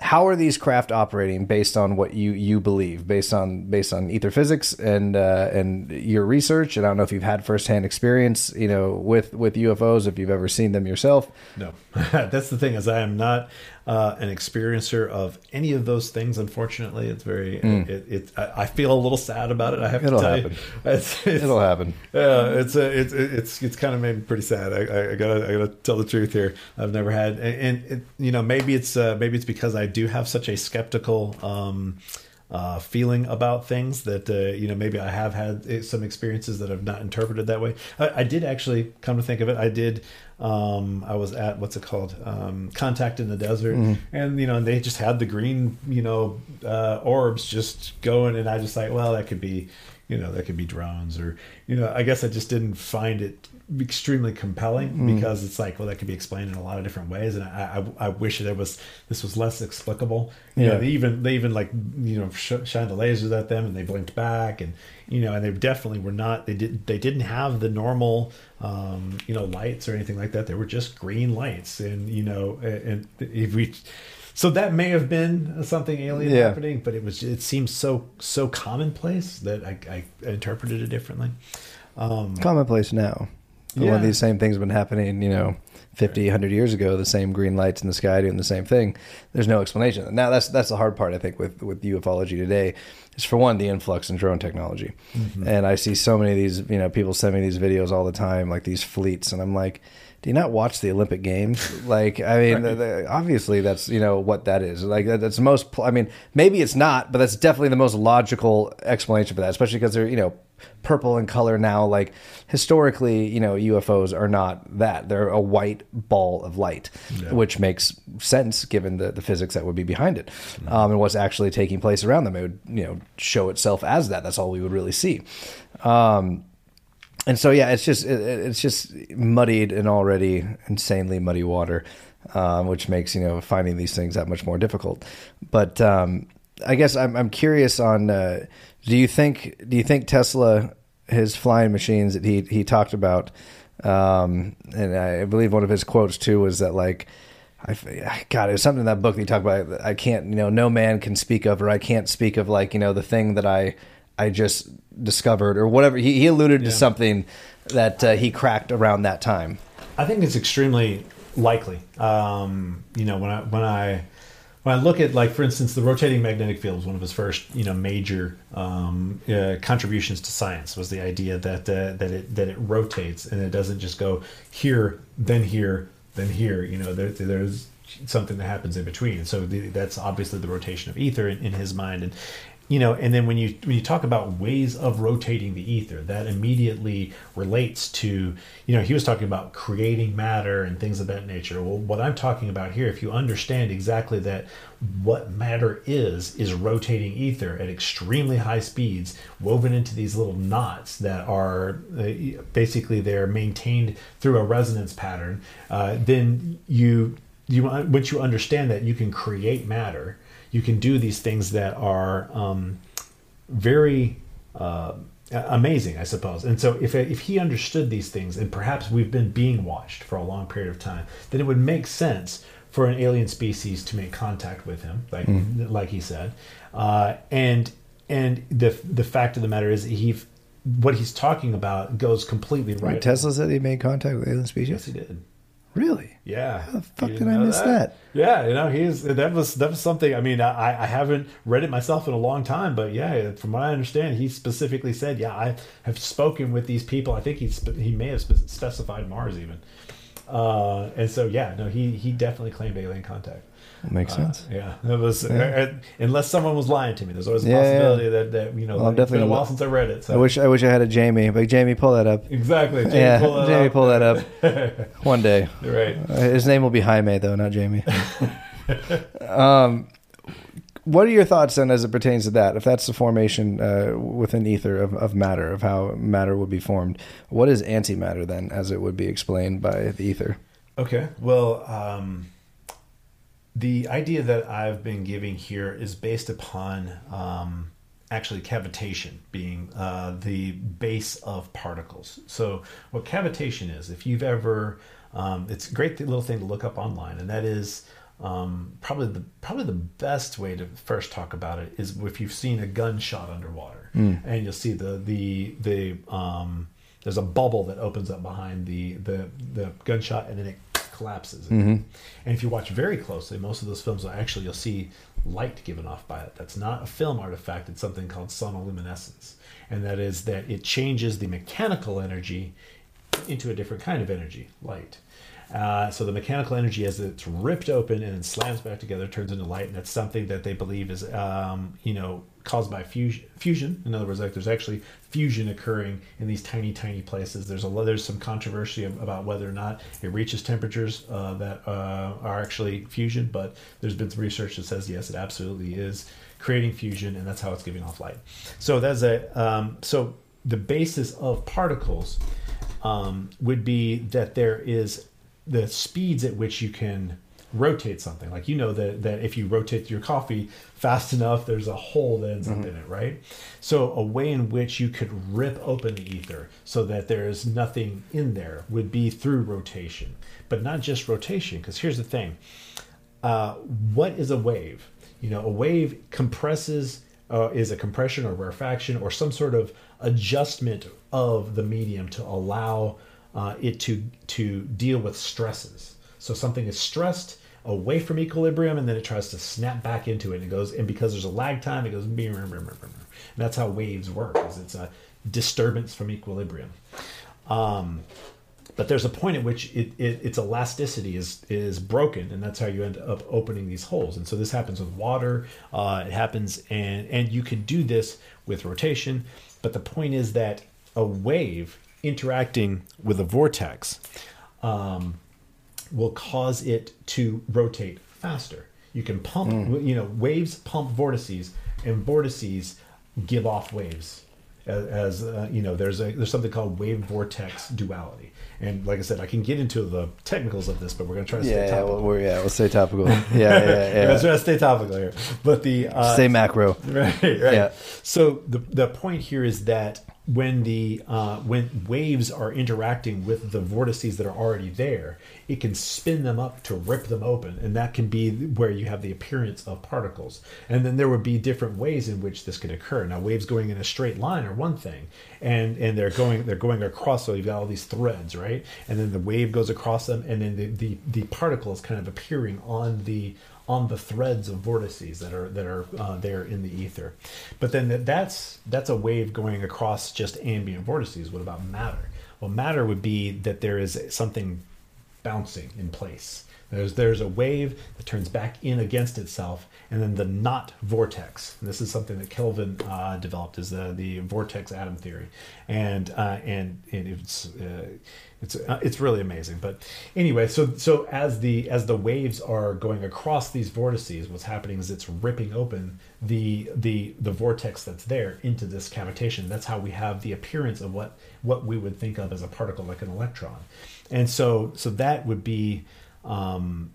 how are these craft operating based on what you you believe, based on based on ether physics and uh, and your research? And I don't know if you've had firsthand experience, you know, with with UFOs, if you've ever seen them yourself. No, that's the thing is I am not uh, an experiencer of any of those things. Unfortunately, it's very mm. it, it, I, feel a little sad about it. I have It'll to tell happen. you, it's, it's, it'll happen. Yeah, it's a, it's it's it's kind of made me pretty sad. I, I, gotta I gotta tell the truth here. I've never had, and, and it, you know maybe it's uh, maybe it's because I do have such a skeptical. Um, uh, feeling about things that uh, you know maybe I have had eh, some experiences that I've not interpreted that way. I, I did actually come to think of it. I did um, I was at what's it called, um, Contact in the Desert, mm-hmm. and you know, and they just had the green, you know, uh, orbs just going, and I just like, well, that could be, you know, that could be drones, or you know, I guess I just didn't find it extremely compelling mm. because it's like well that could be explained in a lot of different ways and I I, I wish there was this was less explicable you yeah. know they even they even like you know sh- shined the lasers at them and they blinked back and you know and they definitely were not they did they didn't have the normal um, you know lights or anything like that they were just green lights and you know and if we so that may have been something alien yeah. happening but it was it seems so so commonplace that I, I interpreted it differently um, commonplace now yeah. One of these same things have been happening, you know, 50, 100 years ago, the same green lights in the sky doing the same thing. There's no explanation. Now, that's that's the hard part, I think, with, with ufology today, is for one, the influx in drone technology. Mm-hmm. And I see so many of these, you know, people send me these videos all the time, like these fleets, and I'm like, do you not watch the Olympic Games? Like, I mean, right. the, the, obviously that's you know what that is. Like, that's the most. I mean, maybe it's not, but that's definitely the most logical explanation for that, especially because they're you know purple in color now. Like historically, you know, UFOs are not that. They're a white ball of light, yeah. which makes sense given the, the physics that would be behind it mm-hmm. um, and what's actually taking place around them. It would, you know, show itself as that. That's all we would really see. Um, and so, yeah, it's just it, it's just muddied and already insanely muddy water, um, which makes you know finding these things that much more difficult. But um, I guess I'm I'm curious on. Uh, do you think do you think Tesla his flying machines that he he talked about um, and I believe one of his quotes too was that like I God it was something in that book that he talked about I can't you know no man can speak of or I can't speak of like you know the thing that I I just discovered or whatever he, he alluded yeah. to something that uh, he cracked around that time I think it's extremely likely. Um, you know, when I when I when I look at like for instance the rotating magnetic field was one of his first you know major um, uh, contributions to science was the idea that uh, that it that it rotates and it doesn't just go here then here then here you know there, there's something that happens in between. And so the, that's obviously the rotation of ether in, in his mind. And you know and then when you when you talk about ways of rotating the ether that immediately relates to you know he was talking about creating matter and things of that nature. Well what i'm talking about here if you understand exactly that what matter is is rotating ether at extremely high speeds woven into these little knots that are uh, basically they're maintained through a resonance pattern uh, then you you once you understand that you can create matter you can do these things that are um, very uh, amazing, I suppose. And so, if if he understood these things, and perhaps we've been being watched for a long period of time, then it would make sense for an alien species to make contact with him, like mm. like he said. Uh, and and the the fact of the matter is, he what he's talking about goes completely right. Tesla said he made contact with alien species. Yes, he did. Really? Yeah. How the fuck did I miss that? that? Yeah, you know, he's that was that was something. I mean, I, I haven't read it myself in a long time, but yeah, from what I understand, he specifically said, "Yeah, I have spoken with these people." I think he he may have specified Mars even, uh, and so yeah, no, he he definitely claimed alien contact. Makes uh, sense. Yeah, it was yeah. Uh, unless someone was lying to me. There's always a yeah, possibility yeah. That, that you know. Well, it's been a while since I read it. So. I wish I wish I had a Jamie, but Jamie, pull that up. Exactly. Jamie, yeah, pull Jamie, up. pull that up. One day. Right. Uh, his name will be Jaime, though, not Jamie. um, what are your thoughts then, as it pertains to that? If that's the formation uh, within ether of, of matter, of how matter would be formed, what is antimatter then, as it would be explained by the ether? Okay. Well. Um the idea that I've been giving here is based upon um, actually cavitation being uh, the base of particles. So, what cavitation is, if you've ever, um, it's a great little thing to look up online, and that is um, probably the probably the best way to first talk about it is if you've seen a gunshot underwater, mm. and you'll see the the the um, there's a bubble that opens up behind the the the gunshot, and then it collapses. Mm-hmm. And if you watch very closely, most of those films will actually you'll see light given off by it. That's not a film artifact. It's something called sonoluminescence, and that is that it changes the mechanical energy into a different kind of energy, light. Uh, so the mechanical energy, as it's ripped open and slams back together, turns into light, and that's something that they believe is, um, you know, caused by fusion. Fusion, in other words, like there's actually fusion occurring in these tiny, tiny places. There's a there's some controversy about whether or not it reaches temperatures uh, that uh, are actually fusion, but there's been some research that says yes, it absolutely is creating fusion, and that's how it's giving off light. So that's a um, so the basis of particles um, would be that there is the speeds at which you can rotate something. Like you know that that if you rotate your coffee fast enough, there's a hole that ends mm-hmm. up in it, right? So a way in which you could rip open the ether so that there is nothing in there would be through rotation, but not just rotation. Because here's the thing: uh, what is a wave? You know, a wave compresses. Uh, is a compression or rarefaction or some sort of adjustment of the medium to allow uh, it to to deal with stresses. So something is stressed away from equilibrium, and then it tries to snap back into it. And it goes, and because there's a lag time, it goes. And that's how waves work. Is it's a disturbance from equilibrium. Um, but there's a point at which it, it, its elasticity is is broken, and that's how you end up opening these holes. And so this happens with water. Uh, it happens, and and you can do this with rotation. But the point is that a wave interacting with a vortex um, will cause it to rotate faster. You can pump, mm. you know, waves pump vortices, and vortices give off waves. As, as uh, you know, there's a there's something called wave vortex duality, and like I said, I can get into the technicals of this, but we're going to try to yeah, stay topical. Yeah, we're, yeah, we'll stay topical. yeah, yeah, yeah. Let's try to stay topical here. But the uh, stay macro. Right, right. Yeah. So the the point here is that when the uh, when waves are interacting with the vortices that are already there, it can spin them up to rip them open, and that can be where you have the appearance of particles. And then there would be different ways in which this could occur. Now, waves going in a straight line are one thing, and and they're going they're going across. So you've got all these threads, right? And then the wave goes across them, and then the the, the particle is kind of appearing on the on the threads of vortices that are that are uh, there in the ether. But then that, that's that's a wave going across just ambient vortices. What about matter? Well, matter would be that there is something bouncing in place. There's there's a wave that turns back in against itself, and then the knot vortex. And this is something that Kelvin uh, developed is the the vortex atom theory, and uh, and and it's uh, it's uh, it's really amazing. But anyway, so so as the as the waves are going across these vortices, what's happening is it's ripping open the the the vortex that's there into this cavitation. That's how we have the appearance of what what we would think of as a particle like an electron. And so so that would be um,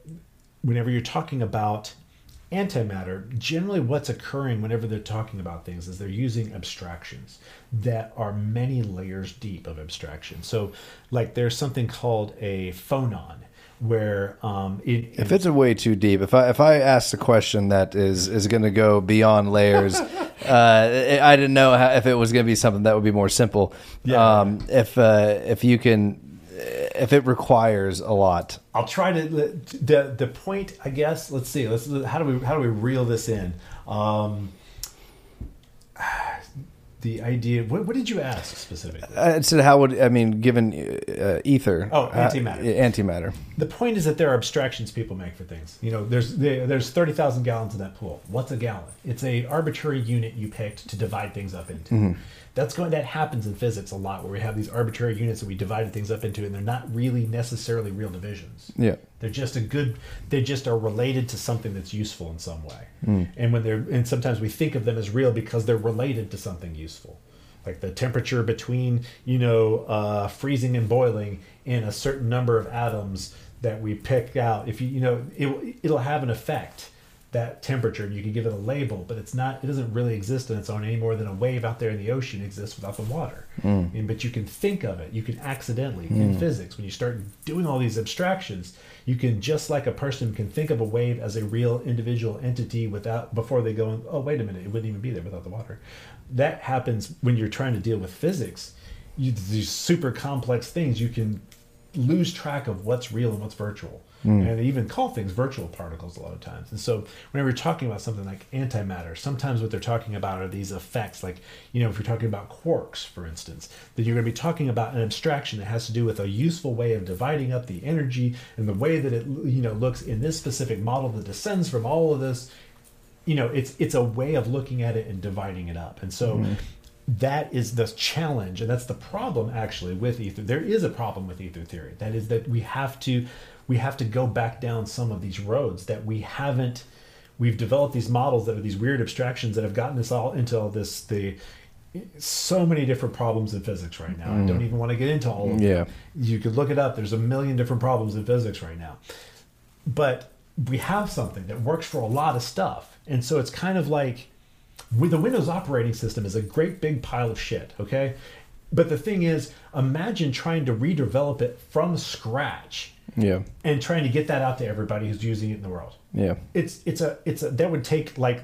whenever you're talking about antimatter, generally what's occurring whenever they're talking about things is they're using abstractions that are many layers deep of abstraction. So, like there's something called a phonon, where um, it, if it's a way too deep, if I if I ask a question that is is going to go beyond layers, uh, I didn't know how, if it was going to be something that would be more simple. Yeah. Um, if uh, if you can if it requires a lot. I'll try to the the point. I guess. Let's see. Let's how do we how do we reel this in? Um, the idea. What, what, did you ask specifically? I said, how would I mean, given uh, ether? Oh, antimatter. Uh, antimatter. The point is that there are abstractions people make for things. You know, there's there's thirty thousand gallons in that pool. What's a gallon? It's a arbitrary unit you picked to divide things up into. Mm-hmm that's going that happens in physics a lot where we have these arbitrary units that we divided things up into and they're not really necessarily real divisions. Yeah. They're just a good they just are related to something that's useful in some way. Mm. and when they're and sometimes we think of them as real because they're related to something useful. Like the temperature between you know uh, freezing and boiling in a certain number of atoms that we pick out. If you you know it, it'll have an effect that temperature and you can give it a label but it's not it doesn't really exist on its own any more than a wave out there in the ocean exists without the water. Mm. and, but you can think of it. You can accidentally mm. in physics when you start doing all these abstractions you can just like a person can think of a wave as a real individual entity without before they go oh wait a minute it wouldn't even be there without the water. That happens when you're trying to deal with physics. You, these super complex things you can lose track of what's real and what's virtual Mm. And they even call things virtual particles a lot of times. And so whenever you're talking about something like antimatter, sometimes what they're talking about are these effects. Like, you know, if you're talking about quarks, for instance, then you're going to be talking about an abstraction that has to do with a useful way of dividing up the energy and the way that it, you know, looks in this specific model that descends from all of this. You know, it's it's a way of looking at it and dividing it up. And so mm that is the challenge and that's the problem actually with ether there is a problem with ether theory that is that we have to we have to go back down some of these roads that we haven't we've developed these models that are these weird abstractions that have gotten us all into all this the so many different problems in physics right now. Mm. I don't even want to get into all of yeah. them. You could look it up. There's a million different problems in physics right now. But we have something that works for a lot of stuff. And so it's kind of like the Windows operating system is a great big pile of shit, okay? But the thing is, imagine trying to redevelop it from scratch yeah. And trying to get that out to everybody who's using it in the world. Yeah. It's it's a it's a that would take like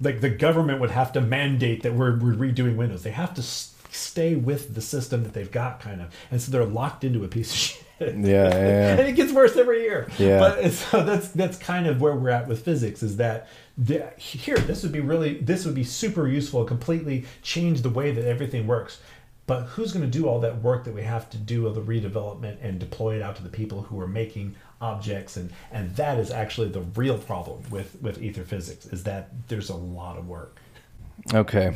like the government would have to mandate that we're, we're redoing windows. They have to stay with the system that they've got kind of. And so they're locked into a piece of shit. Yeah, yeah. and it gets worse every year. Yeah. But so that's that's kind of where we're at with physics is that the, here this would be really this would be super useful completely change the way that everything works but who's going to do all that work that we have to do of the redevelopment and deploy it out to the people who are making objects? And and that is actually the real problem with with ether physics is that there's a lot of work. Okay.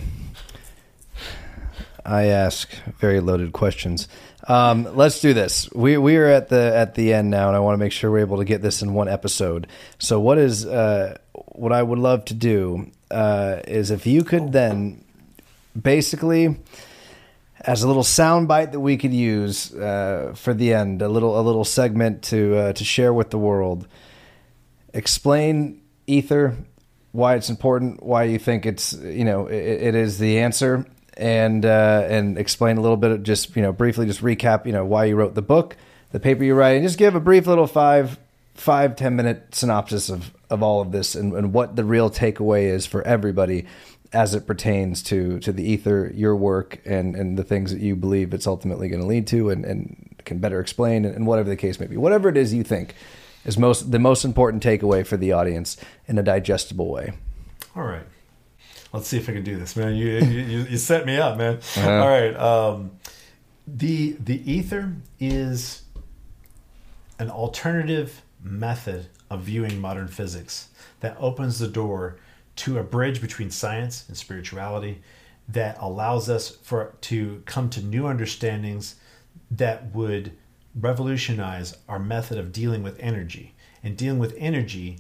I ask very loaded questions. Um, let's do this. We we are at the at the end now and i want to make sure we're able to get this in one episode. So what is uh, what i would love to do uh, is if you could then basically as a little soundbite that we could use uh, for the end, a little a little segment to uh, to share with the world. Explain ether, why it's important, why you think it's you know it, it is the answer, and uh, and explain a little bit, of just you know, briefly, just recap, you know, why you wrote the book, the paper you write, and just give a brief little five five ten minute synopsis of of all of this and, and what the real takeaway is for everybody as it pertains to to the ether, your work, and and the things that you believe it's ultimately going to lead to, and and can better explain, and, and whatever the case may be, whatever it is you think is most the most important takeaway for the audience in a digestible way. All right. Let's see if I can do this, man. You you, you set me up, man. Uh-huh. All right. Um, the the ether is an alternative method of viewing modern physics that opens the door to a bridge between science and spirituality that allows us for to come to new understandings that would revolutionize our method of dealing with energy. And dealing with energy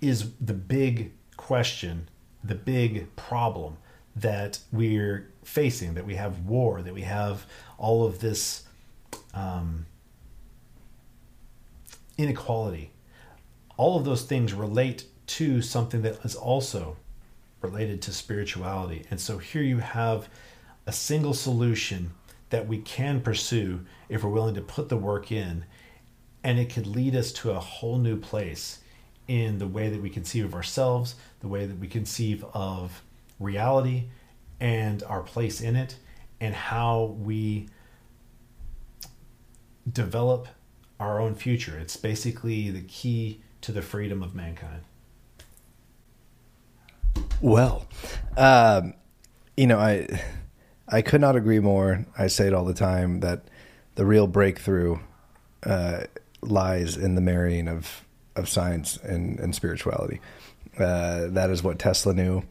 is the big question, the big problem that we're facing, that we have war, that we have all of this um, inequality. All of those things relate to something that is also related to spirituality. And so here you have a single solution that we can pursue if we're willing to put the work in. And it could lead us to a whole new place in the way that we conceive of ourselves, the way that we conceive of reality and our place in it, and how we develop our own future. It's basically the key to the freedom of mankind. Well, um, you know, I I could not agree more. I say it all the time that the real breakthrough uh, lies in the marrying of of science and, and spirituality. Uh, that is what Tesla knew.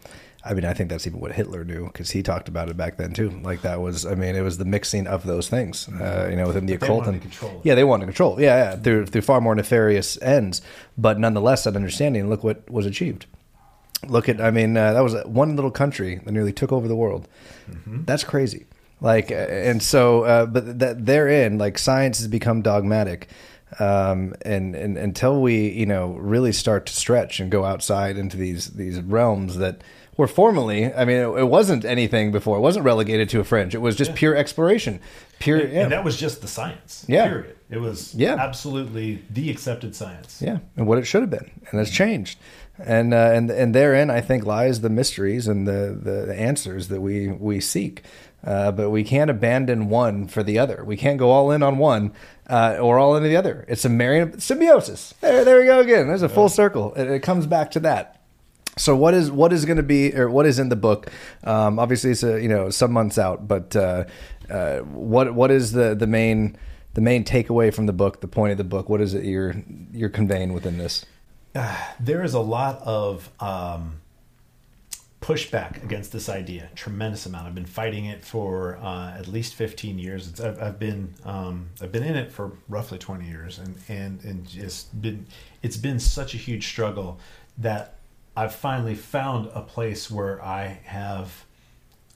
I mean, I think that's even what Hitler knew because he talked about it back then too. Like that was, I mean, it was the mixing of those things. Uh, you know, within the occult and yeah, they wanted to control. Yeah, yeah, through through far more nefarious ends, but nonetheless, that understanding. Look what was achieved. Look at, I mean, uh, that was one little country that nearly took over the world. Mm-hmm. That's crazy. Like, uh, and so, uh, but that therein, like, science has become dogmatic. Um, and, and until we, you know, really start to stretch and go outside into these these realms that were formerly, I mean, it, it wasn't anything before. It wasn't relegated to a fringe. It was just yeah. pure exploration. Pure, and, yeah. and that was just the science. Yeah. Period. It was yeah. absolutely the accepted science. Yeah, and what it should have been, and it's changed and uh, and and therein I think lies the mysteries and the the answers that we we seek. Uh, but we can't abandon one for the other. We can't go all in on one uh, or all into the other. It's a marrying symbiosis. There, there we go again. There's a full circle. It, it comes back to that. So what is what is going to be or what is in the book? Um, obviously, it's a, you know some months out, but uh, uh, what what is the the main the main takeaway from the book? The point of the book? What is it you're you're conveying within this? there is a lot of um, pushback against this idea. Tremendous amount. I've been fighting it for uh, at least 15 years. I've, I've, been um, I've been in it for roughly 20 years, and and and just been it's been such a huge struggle that I've finally found a place where I have.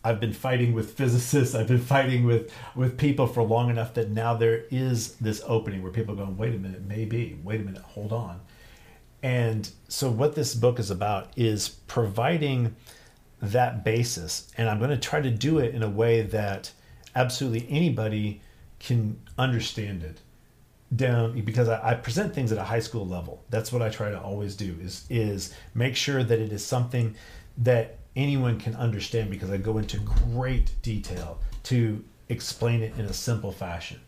I've been fighting with physicists. I've been fighting with with people for long enough that now there is this opening where people are going, wait a minute, maybe, wait a minute, hold on and so, what this book is about is providing that basis. And I'm going to try to do it in a way that absolutely anybody can understand it down because I, I, present things at a high school level. That's what I try to always do is is make sure that it is something that anyone can understand because I go into great detail to explain it in a simple fashion.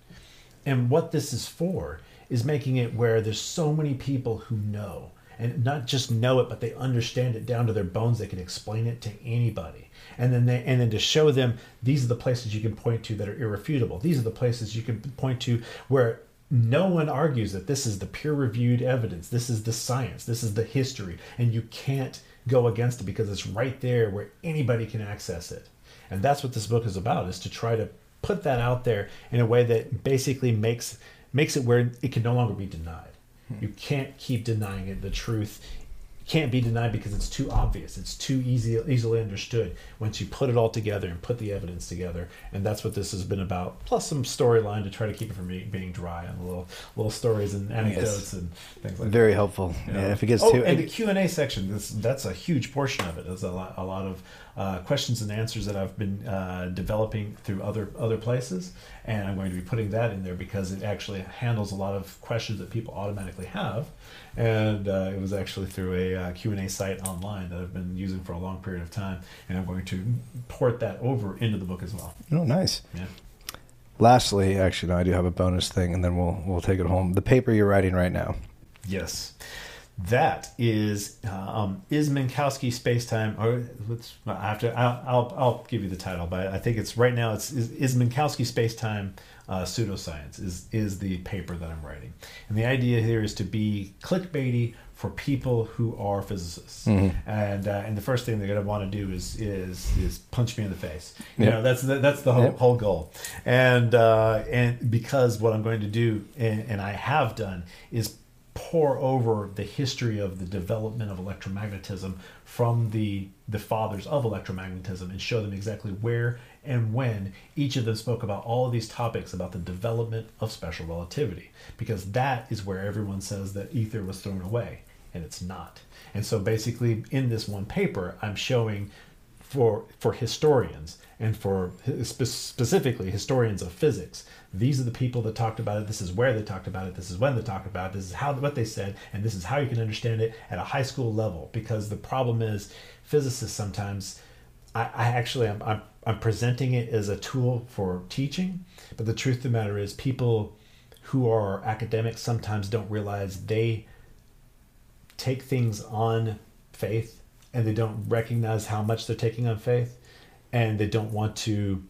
And what this is for is making it where there's so many people who know. And not just know it but they understand it down to their bones. They can explain it to anybody. And then they and then to show them these are the places you can point to that are irrefutable. These are the places you can point to where no one argues that this is the peer reviewed evidence. This is the science. This is the history. And you can't go against it because it's right there where anybody can access it. And that's what this book is about is to try to put that out there in a way that basically makes makes it where it can no longer be denied. You can't keep denying it. The truth can't be denied because it's too obvious. It's too easy, easily understood once you put it all together and put the evidence together. And that's what this has been about. Plus some storyline to try to keep it from being dry and little little stories and anecdotes yes. and things like Very that. Very helpful. You know? Yeah, if it gets oh, too and the Q and A section. This, that's a huge portion of it. There's a lot, a lot of uh, questions and answers that I've been uh, developing through other other places, and I'm going to be putting that in there because it actually handles a lot of questions that people automatically have and uh, it was actually through a uh, q&a site online that i've been using for a long period of time. And i'm going to port that over into the book as well. Oh nice. Yeah. Lastly actually no i do have a bonus thing and then we'll we'll take it home. The paper you're writing right now. Yes. That is uh, um, is Minkowski spacetime or let's I have to I'll, I'll, I'll give you the title but I think it's right now it's is, is Minkowski spacetime uh, pseudoscience is is the paper that I'm writing, and the idea here is to be clickbaity for people who are physicists, mm-hmm. and uh, and the first thing they're going to want to do is is is punch me in the face. You yep. know, that's the, that's the whole, yep. whole goal, and uh, and because what I'm going to do and, and I have done is pour over the history of the development of electromagnetism from the the fathers of electromagnetism and show them exactly where and when each of them spoke about all of these topics about the development of special relativity because that is where everyone says that ether was thrown away and it's not. And so basically in this one paper i'm showing for for historians and for specifically historians of physics these are the people that talked about it this is where they talked about it this is when they talked about it this is how what they said and this is how you can understand it at a high school level because the problem is physicists sometimes i, I actually am I'm, I'm presenting it as a tool for teaching but the truth of the matter is people who are academics sometimes don't realize they take things on faith and they don't recognize how much they're taking on faith and they don't want to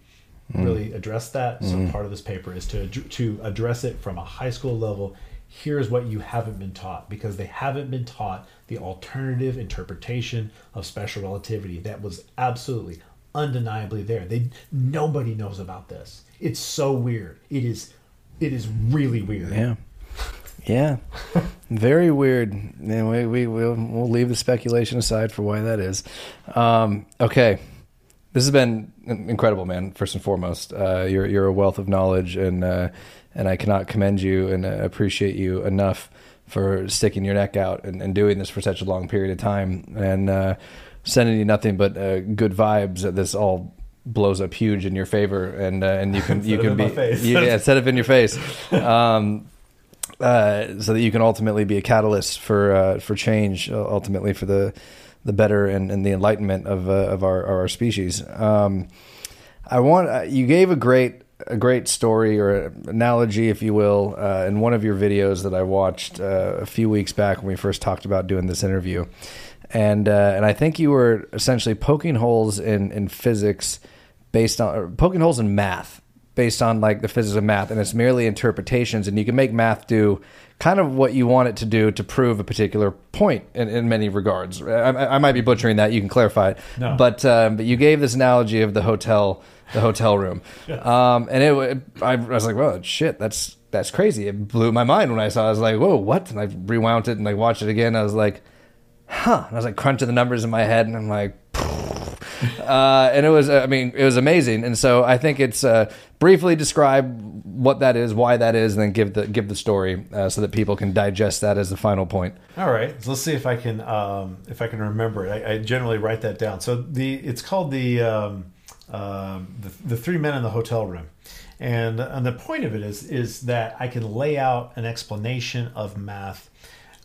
mm. really address that. So mm. part of this paper is to to address it from a high school level. Here's what you haven't been taught because they haven't been taught the alternative interpretation of special relativity that was absolutely undeniably there. They nobody knows about this. It's so weird. It is it is really weird. Yeah. Yeah, very weird. Anyway, we we'll, we'll leave the speculation aside for why that is. Um, okay, this has been incredible, man. First and foremost, uh, you're you're a wealth of knowledge, and uh, and I cannot commend you and uh, appreciate you enough for sticking your neck out and, and, doing this for such a long period of time, and uh, sending you nothing but uh, good vibes. That this all blows up huge in your favor, and uh, and you can you can be you, yeah, set it in your face. Um, uh, so that you can ultimately be a catalyst for uh, for change, ultimately for the the better and, and the enlightenment of uh, of our our species. Um, I want uh, you gave a great a great story or analogy, if you will, uh, in one of your videos that I watched uh, a few weeks back when we first talked about doing this interview, and uh, and I think you were essentially poking holes in in physics based on poking holes in math based on like the physics of math, and it's merely interpretations, and you can make math do kind of what you want it to do to prove a particular point in, in many regards. I, I, might be butchering that. You can clarify it. No. But um, but you gave this analogy of the hotel the hotel room, um, and it, it, I was like, well, shit, that's that's crazy. It blew my mind when I saw. it. I was like, whoa, what? And I rewound it and I watched it again. I was like, huh. And I was like crunching the numbers in my head, and I'm like. Uh, and it was, I mean, it was amazing. And so I think it's uh, briefly describe what that is, why that is, and then give the give the story uh, so that people can digest that as the final point. All right, so let's see if I can um, if I can remember it. I, I, generally write that down. So the it's called the, um, um, the the three men in the hotel room. And, and the point of it is is that I can lay out an explanation of math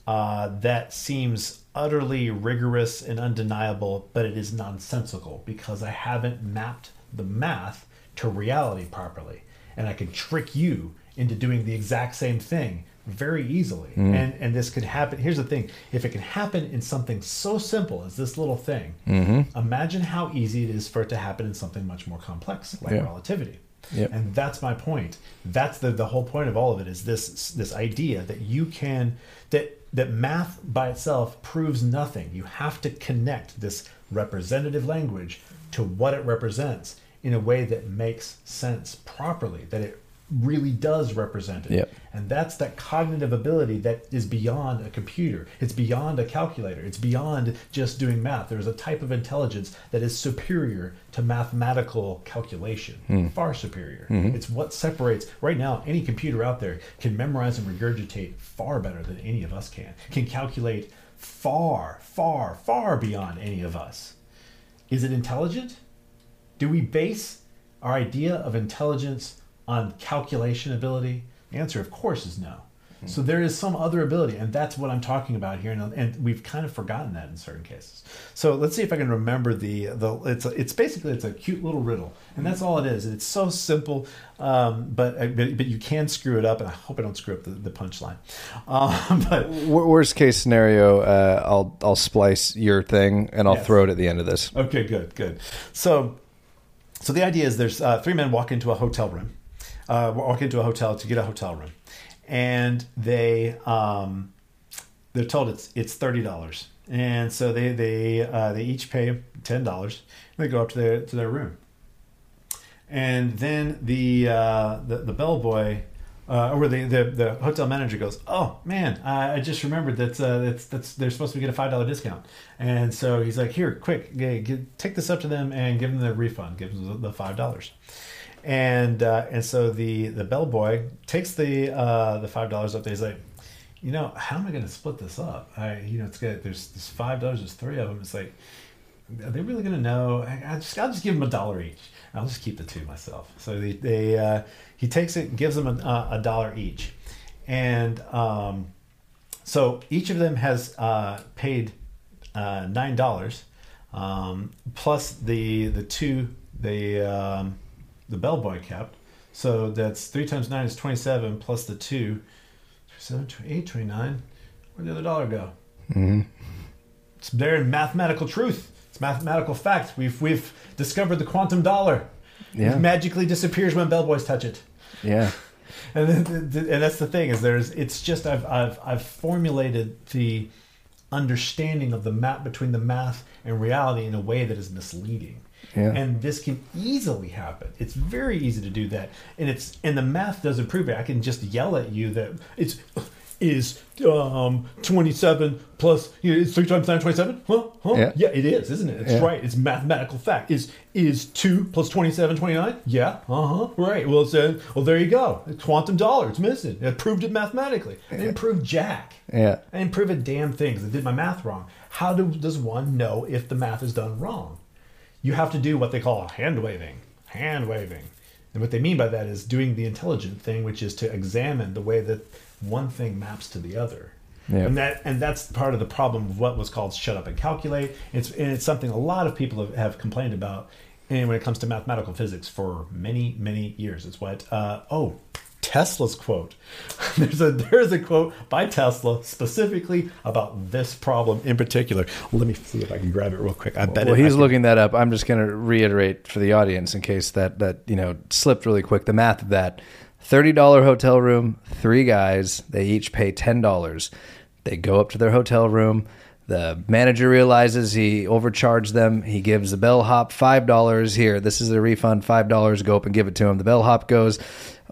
uh, that seems utterly rigorous and undeniable, but it is nonsensical because I haven't mapped the math to reality properly. And I can trick you into doing the exact same thing very easily. Mm. And and this could happen. Here's the thing: if it can happen in something so simple as this little thing, mm-hmm. imagine how easy it is for it to happen in something much more complex like yeah. relativity. Yep. And that's my point. That's the the whole point of all of it is this this idea that you can that that math by itself proves nothing. You have to connect this representative language to what it represents in a way that makes sense properly, that it really does represent it. Yep. And that's that cognitive ability that is beyond a computer. It's beyond a calculator. It's beyond just doing math. There's a type of intelligence that is superior to mathematical calculation, hmm. far superior. Mm-hmm. It's what separates, right now, any computer out there can memorize and regurgitate far better than any of us can, can calculate far, far, far beyond any of us. Is it intelligent? Do we base our idea of intelligence on calculation ability? Answer, of course, is no. So there is some other ability, and that's what I'm talking about here, and, and we've kind of forgotten that in certain cases. So let's see if I can remember the the. It's a, it's basically it's a cute little riddle, and that's all it is. It's so simple, um, but, but but you can screw it up, and I hope I don't screw up the, the punchline. Um, but W- worst case scenario, uh, I'll I'll splice your thing and I'll Yes. throw it at the end of this. Okay, good, good. So, so the idea is there's uh, three men walk into a hotel room, uh, walk into a hotel to get a hotel room, and they um, they're told it's it's thirty dollars, and so they they uh, they each pay ten dollars. They go up to their to their room, and then the uh, the, the bellboy. Uh, or the, the the hotel manager goes, oh man, I, just remembered that uh, that's that's they're supposed to get a five dollar discount, and so he's like, here, quick, g- g- take this up to them and give them the refund, give them the five dollars, and uh, and so the the bellboy takes the uh, the five dollars up there. He's like, you know, how am I going to split this up? I you know, it's good. There's there's five dollars. There's three of them. It's like, are they really going to know? I, I just I'll just give them a dollar each. I'll just keep the two myself. So they, they uh, he takes it and gives them a, a dollar each, and um, so each of them has uh, paid uh, nine dollars um, plus the the two the um, the bellboy kept. So that's three times nine is twenty seven plus the two two, seven, eight, twenty nine. Where'd the other dollar go? Mm-hmm. It's there in mathematical truth. It's mathematical fact. We've we've discovered the quantum dollar. Yeah. It magically disappears when bellboys touch it. Yeah. And then, and that's the thing is there's it's just I've I've I've formulated the understanding of the map between the math and reality in a way that is misleading. Yeah. And this can easily happen. It's very easy to do that. And it's and the math doesn't prove it. I can just yell at you that it's is um 27 plus you know, it's 3 times 9 27 huh huh Yeah. yeah it is isn't it it's Yeah. right it's mathematical fact is is 2 plus 27 29 yeah uh-huh right well it's uh, well there you go quantum dollar it's missing it proved it mathematically i didn't prove jack Yeah. I didn't prove a damn thing I did my math wrong. How do, does one know if the math is done wrong? You have to do what they call hand waving. Hand waving. And what they mean by that is doing the intelligent thing, which is to examine the way that one thing maps to the other. And that and that's part of the problem of what was called shut up and calculate. It's and it's something a lot of people have, have complained about and when it comes to mathematical physics for many, many years. It's what uh, oh Tesla's quote. There's a there's a quote by Tesla specifically about this problem in particular. Let me see if I can grab it real quick. I bet Well, he's looking that up. I'm just going to reiterate for the audience in case that that you know slipped really quick. The math of that: thirty dollar hotel room, three guys. They each pay ten dollars. They go up to their hotel room. The manager realizes he overcharged them. He gives the bellhop five dollars. Here, this is a refund. Five dollars. Go up and give it to him. The bellhop goes.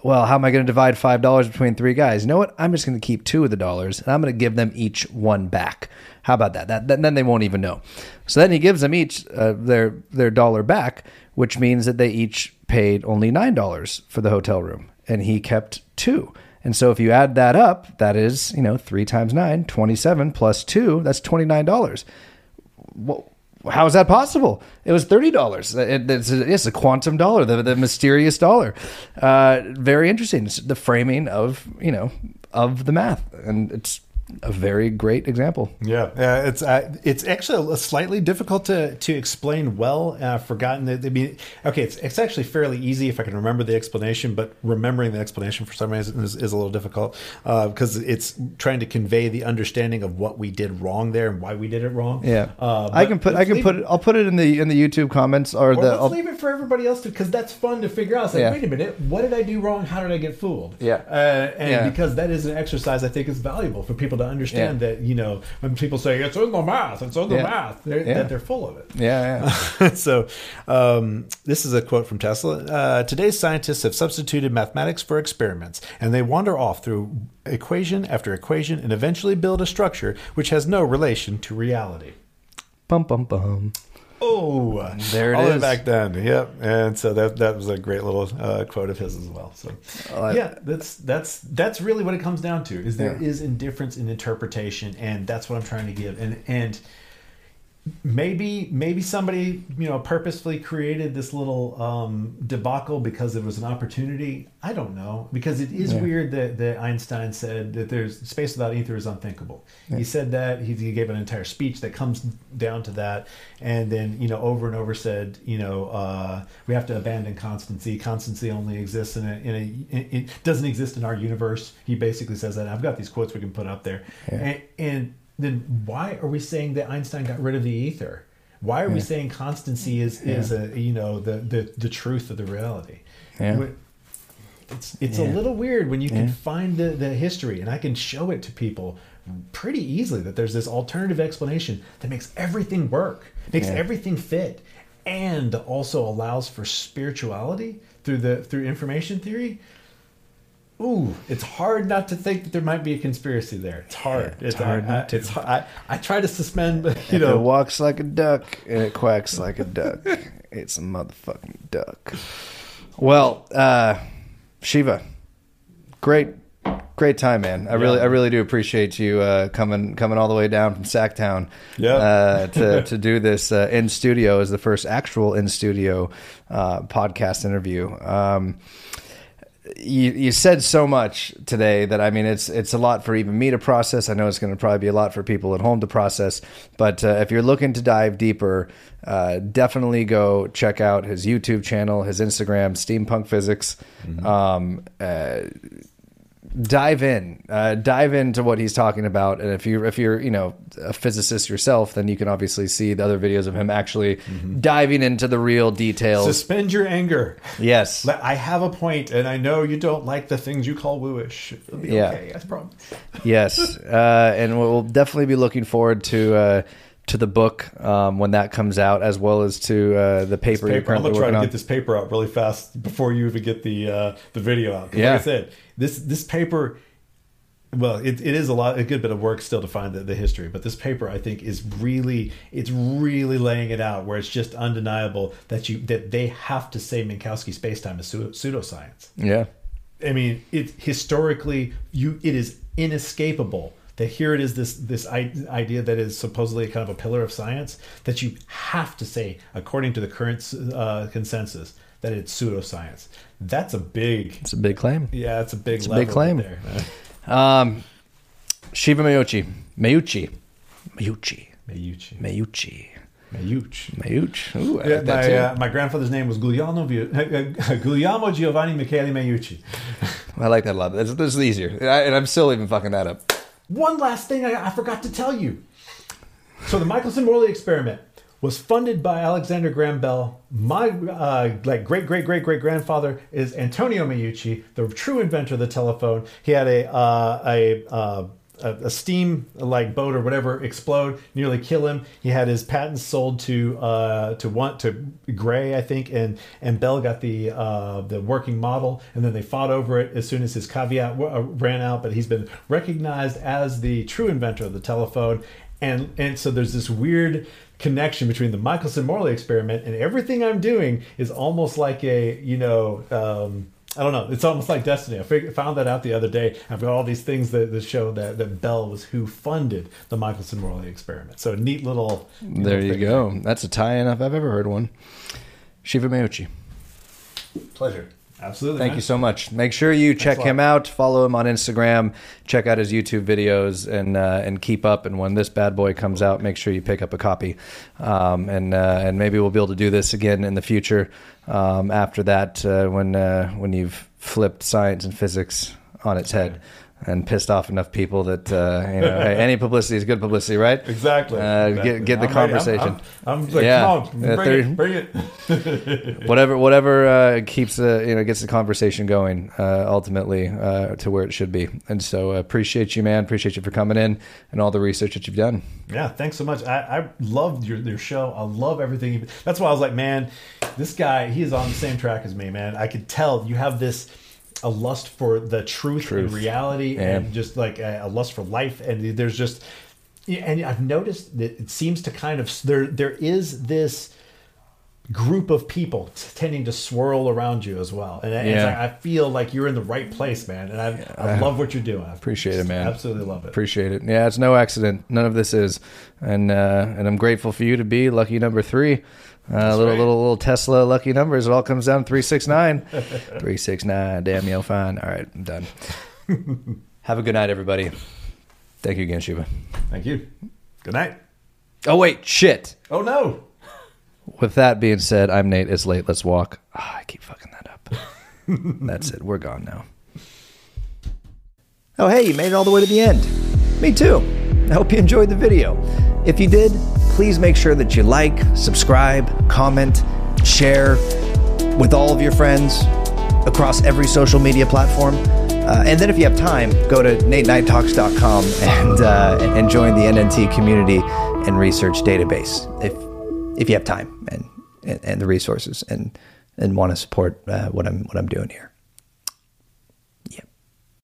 Well, how am I going to divide five dollars between three guys? You know what? I'm just going to keep two of the dollars, and I'm going to give them each one back. How about that? That, then they won't even know. So then he gives them each uh, their their dollar back, which means that they each paid only nine dollars for the hotel room, and he kept two. And so if you add that up, that is you know three times nine, 27 plus two, that's twenty nine dollars. Well, how is that possible? It was thirty dollars. It, it's, a, it's a quantum dollar, the, the mysterious dollar. Uh, very interesting. It's the framing of you know of the math, and it's a very great example. Yeah, uh, it's uh, it's actually slightly difficult to to explain well. Uh, forgotten that I mean, okay, it's it's actually fairly easy if I can remember the explanation, but remembering the explanation for some reason is, is a little difficult because it's trying to convey the understanding of what we did wrong there and why we did it wrong. Yeah, uh, I can put I can put it. I'll put it in the in the YouTube comments or, Or the. let's I'll- leave it for everybody else to, because that's fun to figure out. It's like, Yeah. wait a minute, what did I do wrong? How did I get fooled? Yeah. uh, and Yeah. because that is an exercise I think is valuable for people to to understand Yeah. that you know when people say it's in the math, it's in the Yeah. math, they're, Yeah. that they're full of it. Yeah, yeah. so, um, this is a quote from Tesla. Uh, Today's scientists have substituted mathematics for experiments, and they wander off through equation after equation and eventually build a structure which has no relation to reality. bum bum bum. Oh, There it all the is. back then. Yep, and so that that was a great little uh, quote of his as well. So, I- yeah, that's that's that's really what it comes down to. Is there Yeah. is indifference in interpretation, and that's what I'm trying to give. And and maybe maybe somebody you know purposefully created this little um, debacle because it was an opportunity. I don't know because it is Yeah. weird that, that Einstein said that there's space without ether is unthinkable. He said that he, he gave an entire speech that comes down to that, and then you know over and over said you know uh, we have to abandon constancy. Constancy only exists in a in a it, it doesn't exist in our universe. He basically says that. I've got these quotes we can put up there, Yeah. and, and then why are we saying that Einstein got rid of the ether? Why are we saying constancy is is a you know the the the truth of the reality? Yeah. It's it's Yeah. a little weird when you can find the, the history and I can show it to people pretty easily that there's this alternative explanation that makes everything work, makes Yeah. everything fit, and also allows for spirituality through the through information theory. Ooh, it's hard not to think that there might be a conspiracy there. It's hard. Yeah, it's hard I, not I, to. It's hard. I, I try to suspend, but you If know, it walks like a duck and it quacks like a duck, it's a motherfucking duck. Well, uh, Shiva, great, great time, man. I really, I really do appreciate you uh, coming, coming all the way down from Sacktown, Yeah. uh, to to do this uh, in studio as the first actual in studio uh, podcast interview. Um, you you said so much today that I mean it's it's a lot for even me to process. I know it's going to probably be a lot for people at home to process. But uh, if you're looking to dive deeper, uh, definitely go check out his YouTube channel, his Instagram, Steampunk Physics. Um, uh, dive in, uh, dive into what he's talking about. And if you're if you're you know a physicist yourself, then you can obviously see the other videos of him actually diving into the real details. suspend your anger. yes. I have a point, and I know you don't like the things you call wooish. It'll be Yeah. okay. I promise. yes, uh, and we'll definitely be looking forward to uh, to the book um, when that comes out, as well as to uh, the paper, you're paper. I'm gonna try to on. get this paper out really fast before you even get the uh, the video out. Yeah. Like I said, this this paper. Well, it, it is a lot, a good bit of work still to find the, the history, but this paper I think is really, it's really laying it out where it's just undeniable that you that they have to say Minkowski spacetime is pseudo, pseudoscience. yeah, I mean, it historically, you it is inescapable that here it is this this idea that is supposedly kind of a pillar of science that you have to say, according to the current uh, consensus, that it's pseudoscience. That's a big, it's a big claim. yeah, it's a big, It's a big claim. right there. Um, Shiva Meucci, Mayuchi, Mayuchi, Mayuchi, Mayuchi, Mayuchi. Mayuch. Ooh, I Yeah, like that my, too. uh, my grandfather's name was Guglielmo, Guglielmo Giovanni Michele Meucci. I like that a lot. This, this is easier, and, I, and I'm still even fucking that up. One last thing I, I forgot to tell you. So the Michelson-Morley experiment was funded by Alexander Graham Bell. My uh, like great great great great grandfather is Antonio Meucci, the true inventor of the telephone. He had a uh, a uh, a, steam like boat or whatever explode, nearly kill him. He had his patents sold to uh, to want to Gray, I think, and and Bell got the uh, the working model, and then they fought over it as soon as his caveat w- uh, ran out. But he's been recognized as the true inventor of the telephone, and and so there's this weird connection between the Michelson Morley experiment and everything I'm doing is almost like a you know. Um, I don't know. It's almost like destiny. I fig- found that out the other day. I've got all these things that, that show that, that Bell was who funded the Michelson Morley experiment. So neat little. There little you thing. go. That's a tie-in if I've ever heard one. Shiva Meucci. Pleasure. Absolutely. Thank man. you so much. Make sure you check him out. Follow him on Instagram. Check out his YouTube videos and uh, and keep up. And when this bad boy comes out, make sure you pick up a copy. Um, and uh, and maybe we'll be able to do this again in the future. Um, after that, uh, when uh, when you've flipped science and physics on its head and pissed off enough people that uh, you know hey, any publicity is good publicity, right? Exactly. Uh, Exactly. Get get the I'm ready. I'm- conversation. I'm, I'm like, Yeah. come on, Uh, bring it, bring it. whatever whatever uh, keeps the you know gets the conversation going uh, ultimately uh, to where it should be. And so uh, appreciate you, man. Appreciate you for coming in and all the research that you've done. Yeah, thanks so much. I, I loved your, your show. I love everything. You, that's why I was like, man, this guy, he is on the same track as me, man. I could tell you have this a lust for the truth, Truth. and reality, Yeah. and just like a, a lust for life. And there's just, and I've noticed that it seems to kind of there there is this group of people t- tending to swirl around you as well. And, I- it's Yeah. like, I feel like you're in the right place, man. And I, I love what you're doing. I Appreciate it, man. Absolutely love it. Appreciate it. Yeah, it's no accident. None of this is, and uh, and I'm grateful for you to be lucky number three. Uh, little right. little little Tesla lucky numbers. It all comes down to three six nine. three six nine. Damn, yo, fine. All right, I'm done. Have a good night, everybody. Thank you again, Shiva. Thank you. Good night. Oh wait, shit. Oh no. With that being said, I'm Nate. It's late. Let's walk. Ah, I keep fucking that up. That's it. We're gone now. Oh, hey, you made it all the way to the end. Me too. I hope you enjoyed the video. If you did, please make sure that you like, subscribe, comment, share with all of your friends across every social media platform. Uh, and then if you have time, go to nateknighttalks.com and, uh, and join the NNT community and research database if, if you have time and, and, and the resources and, and want to support uh, what, I'm, what I'm doing here.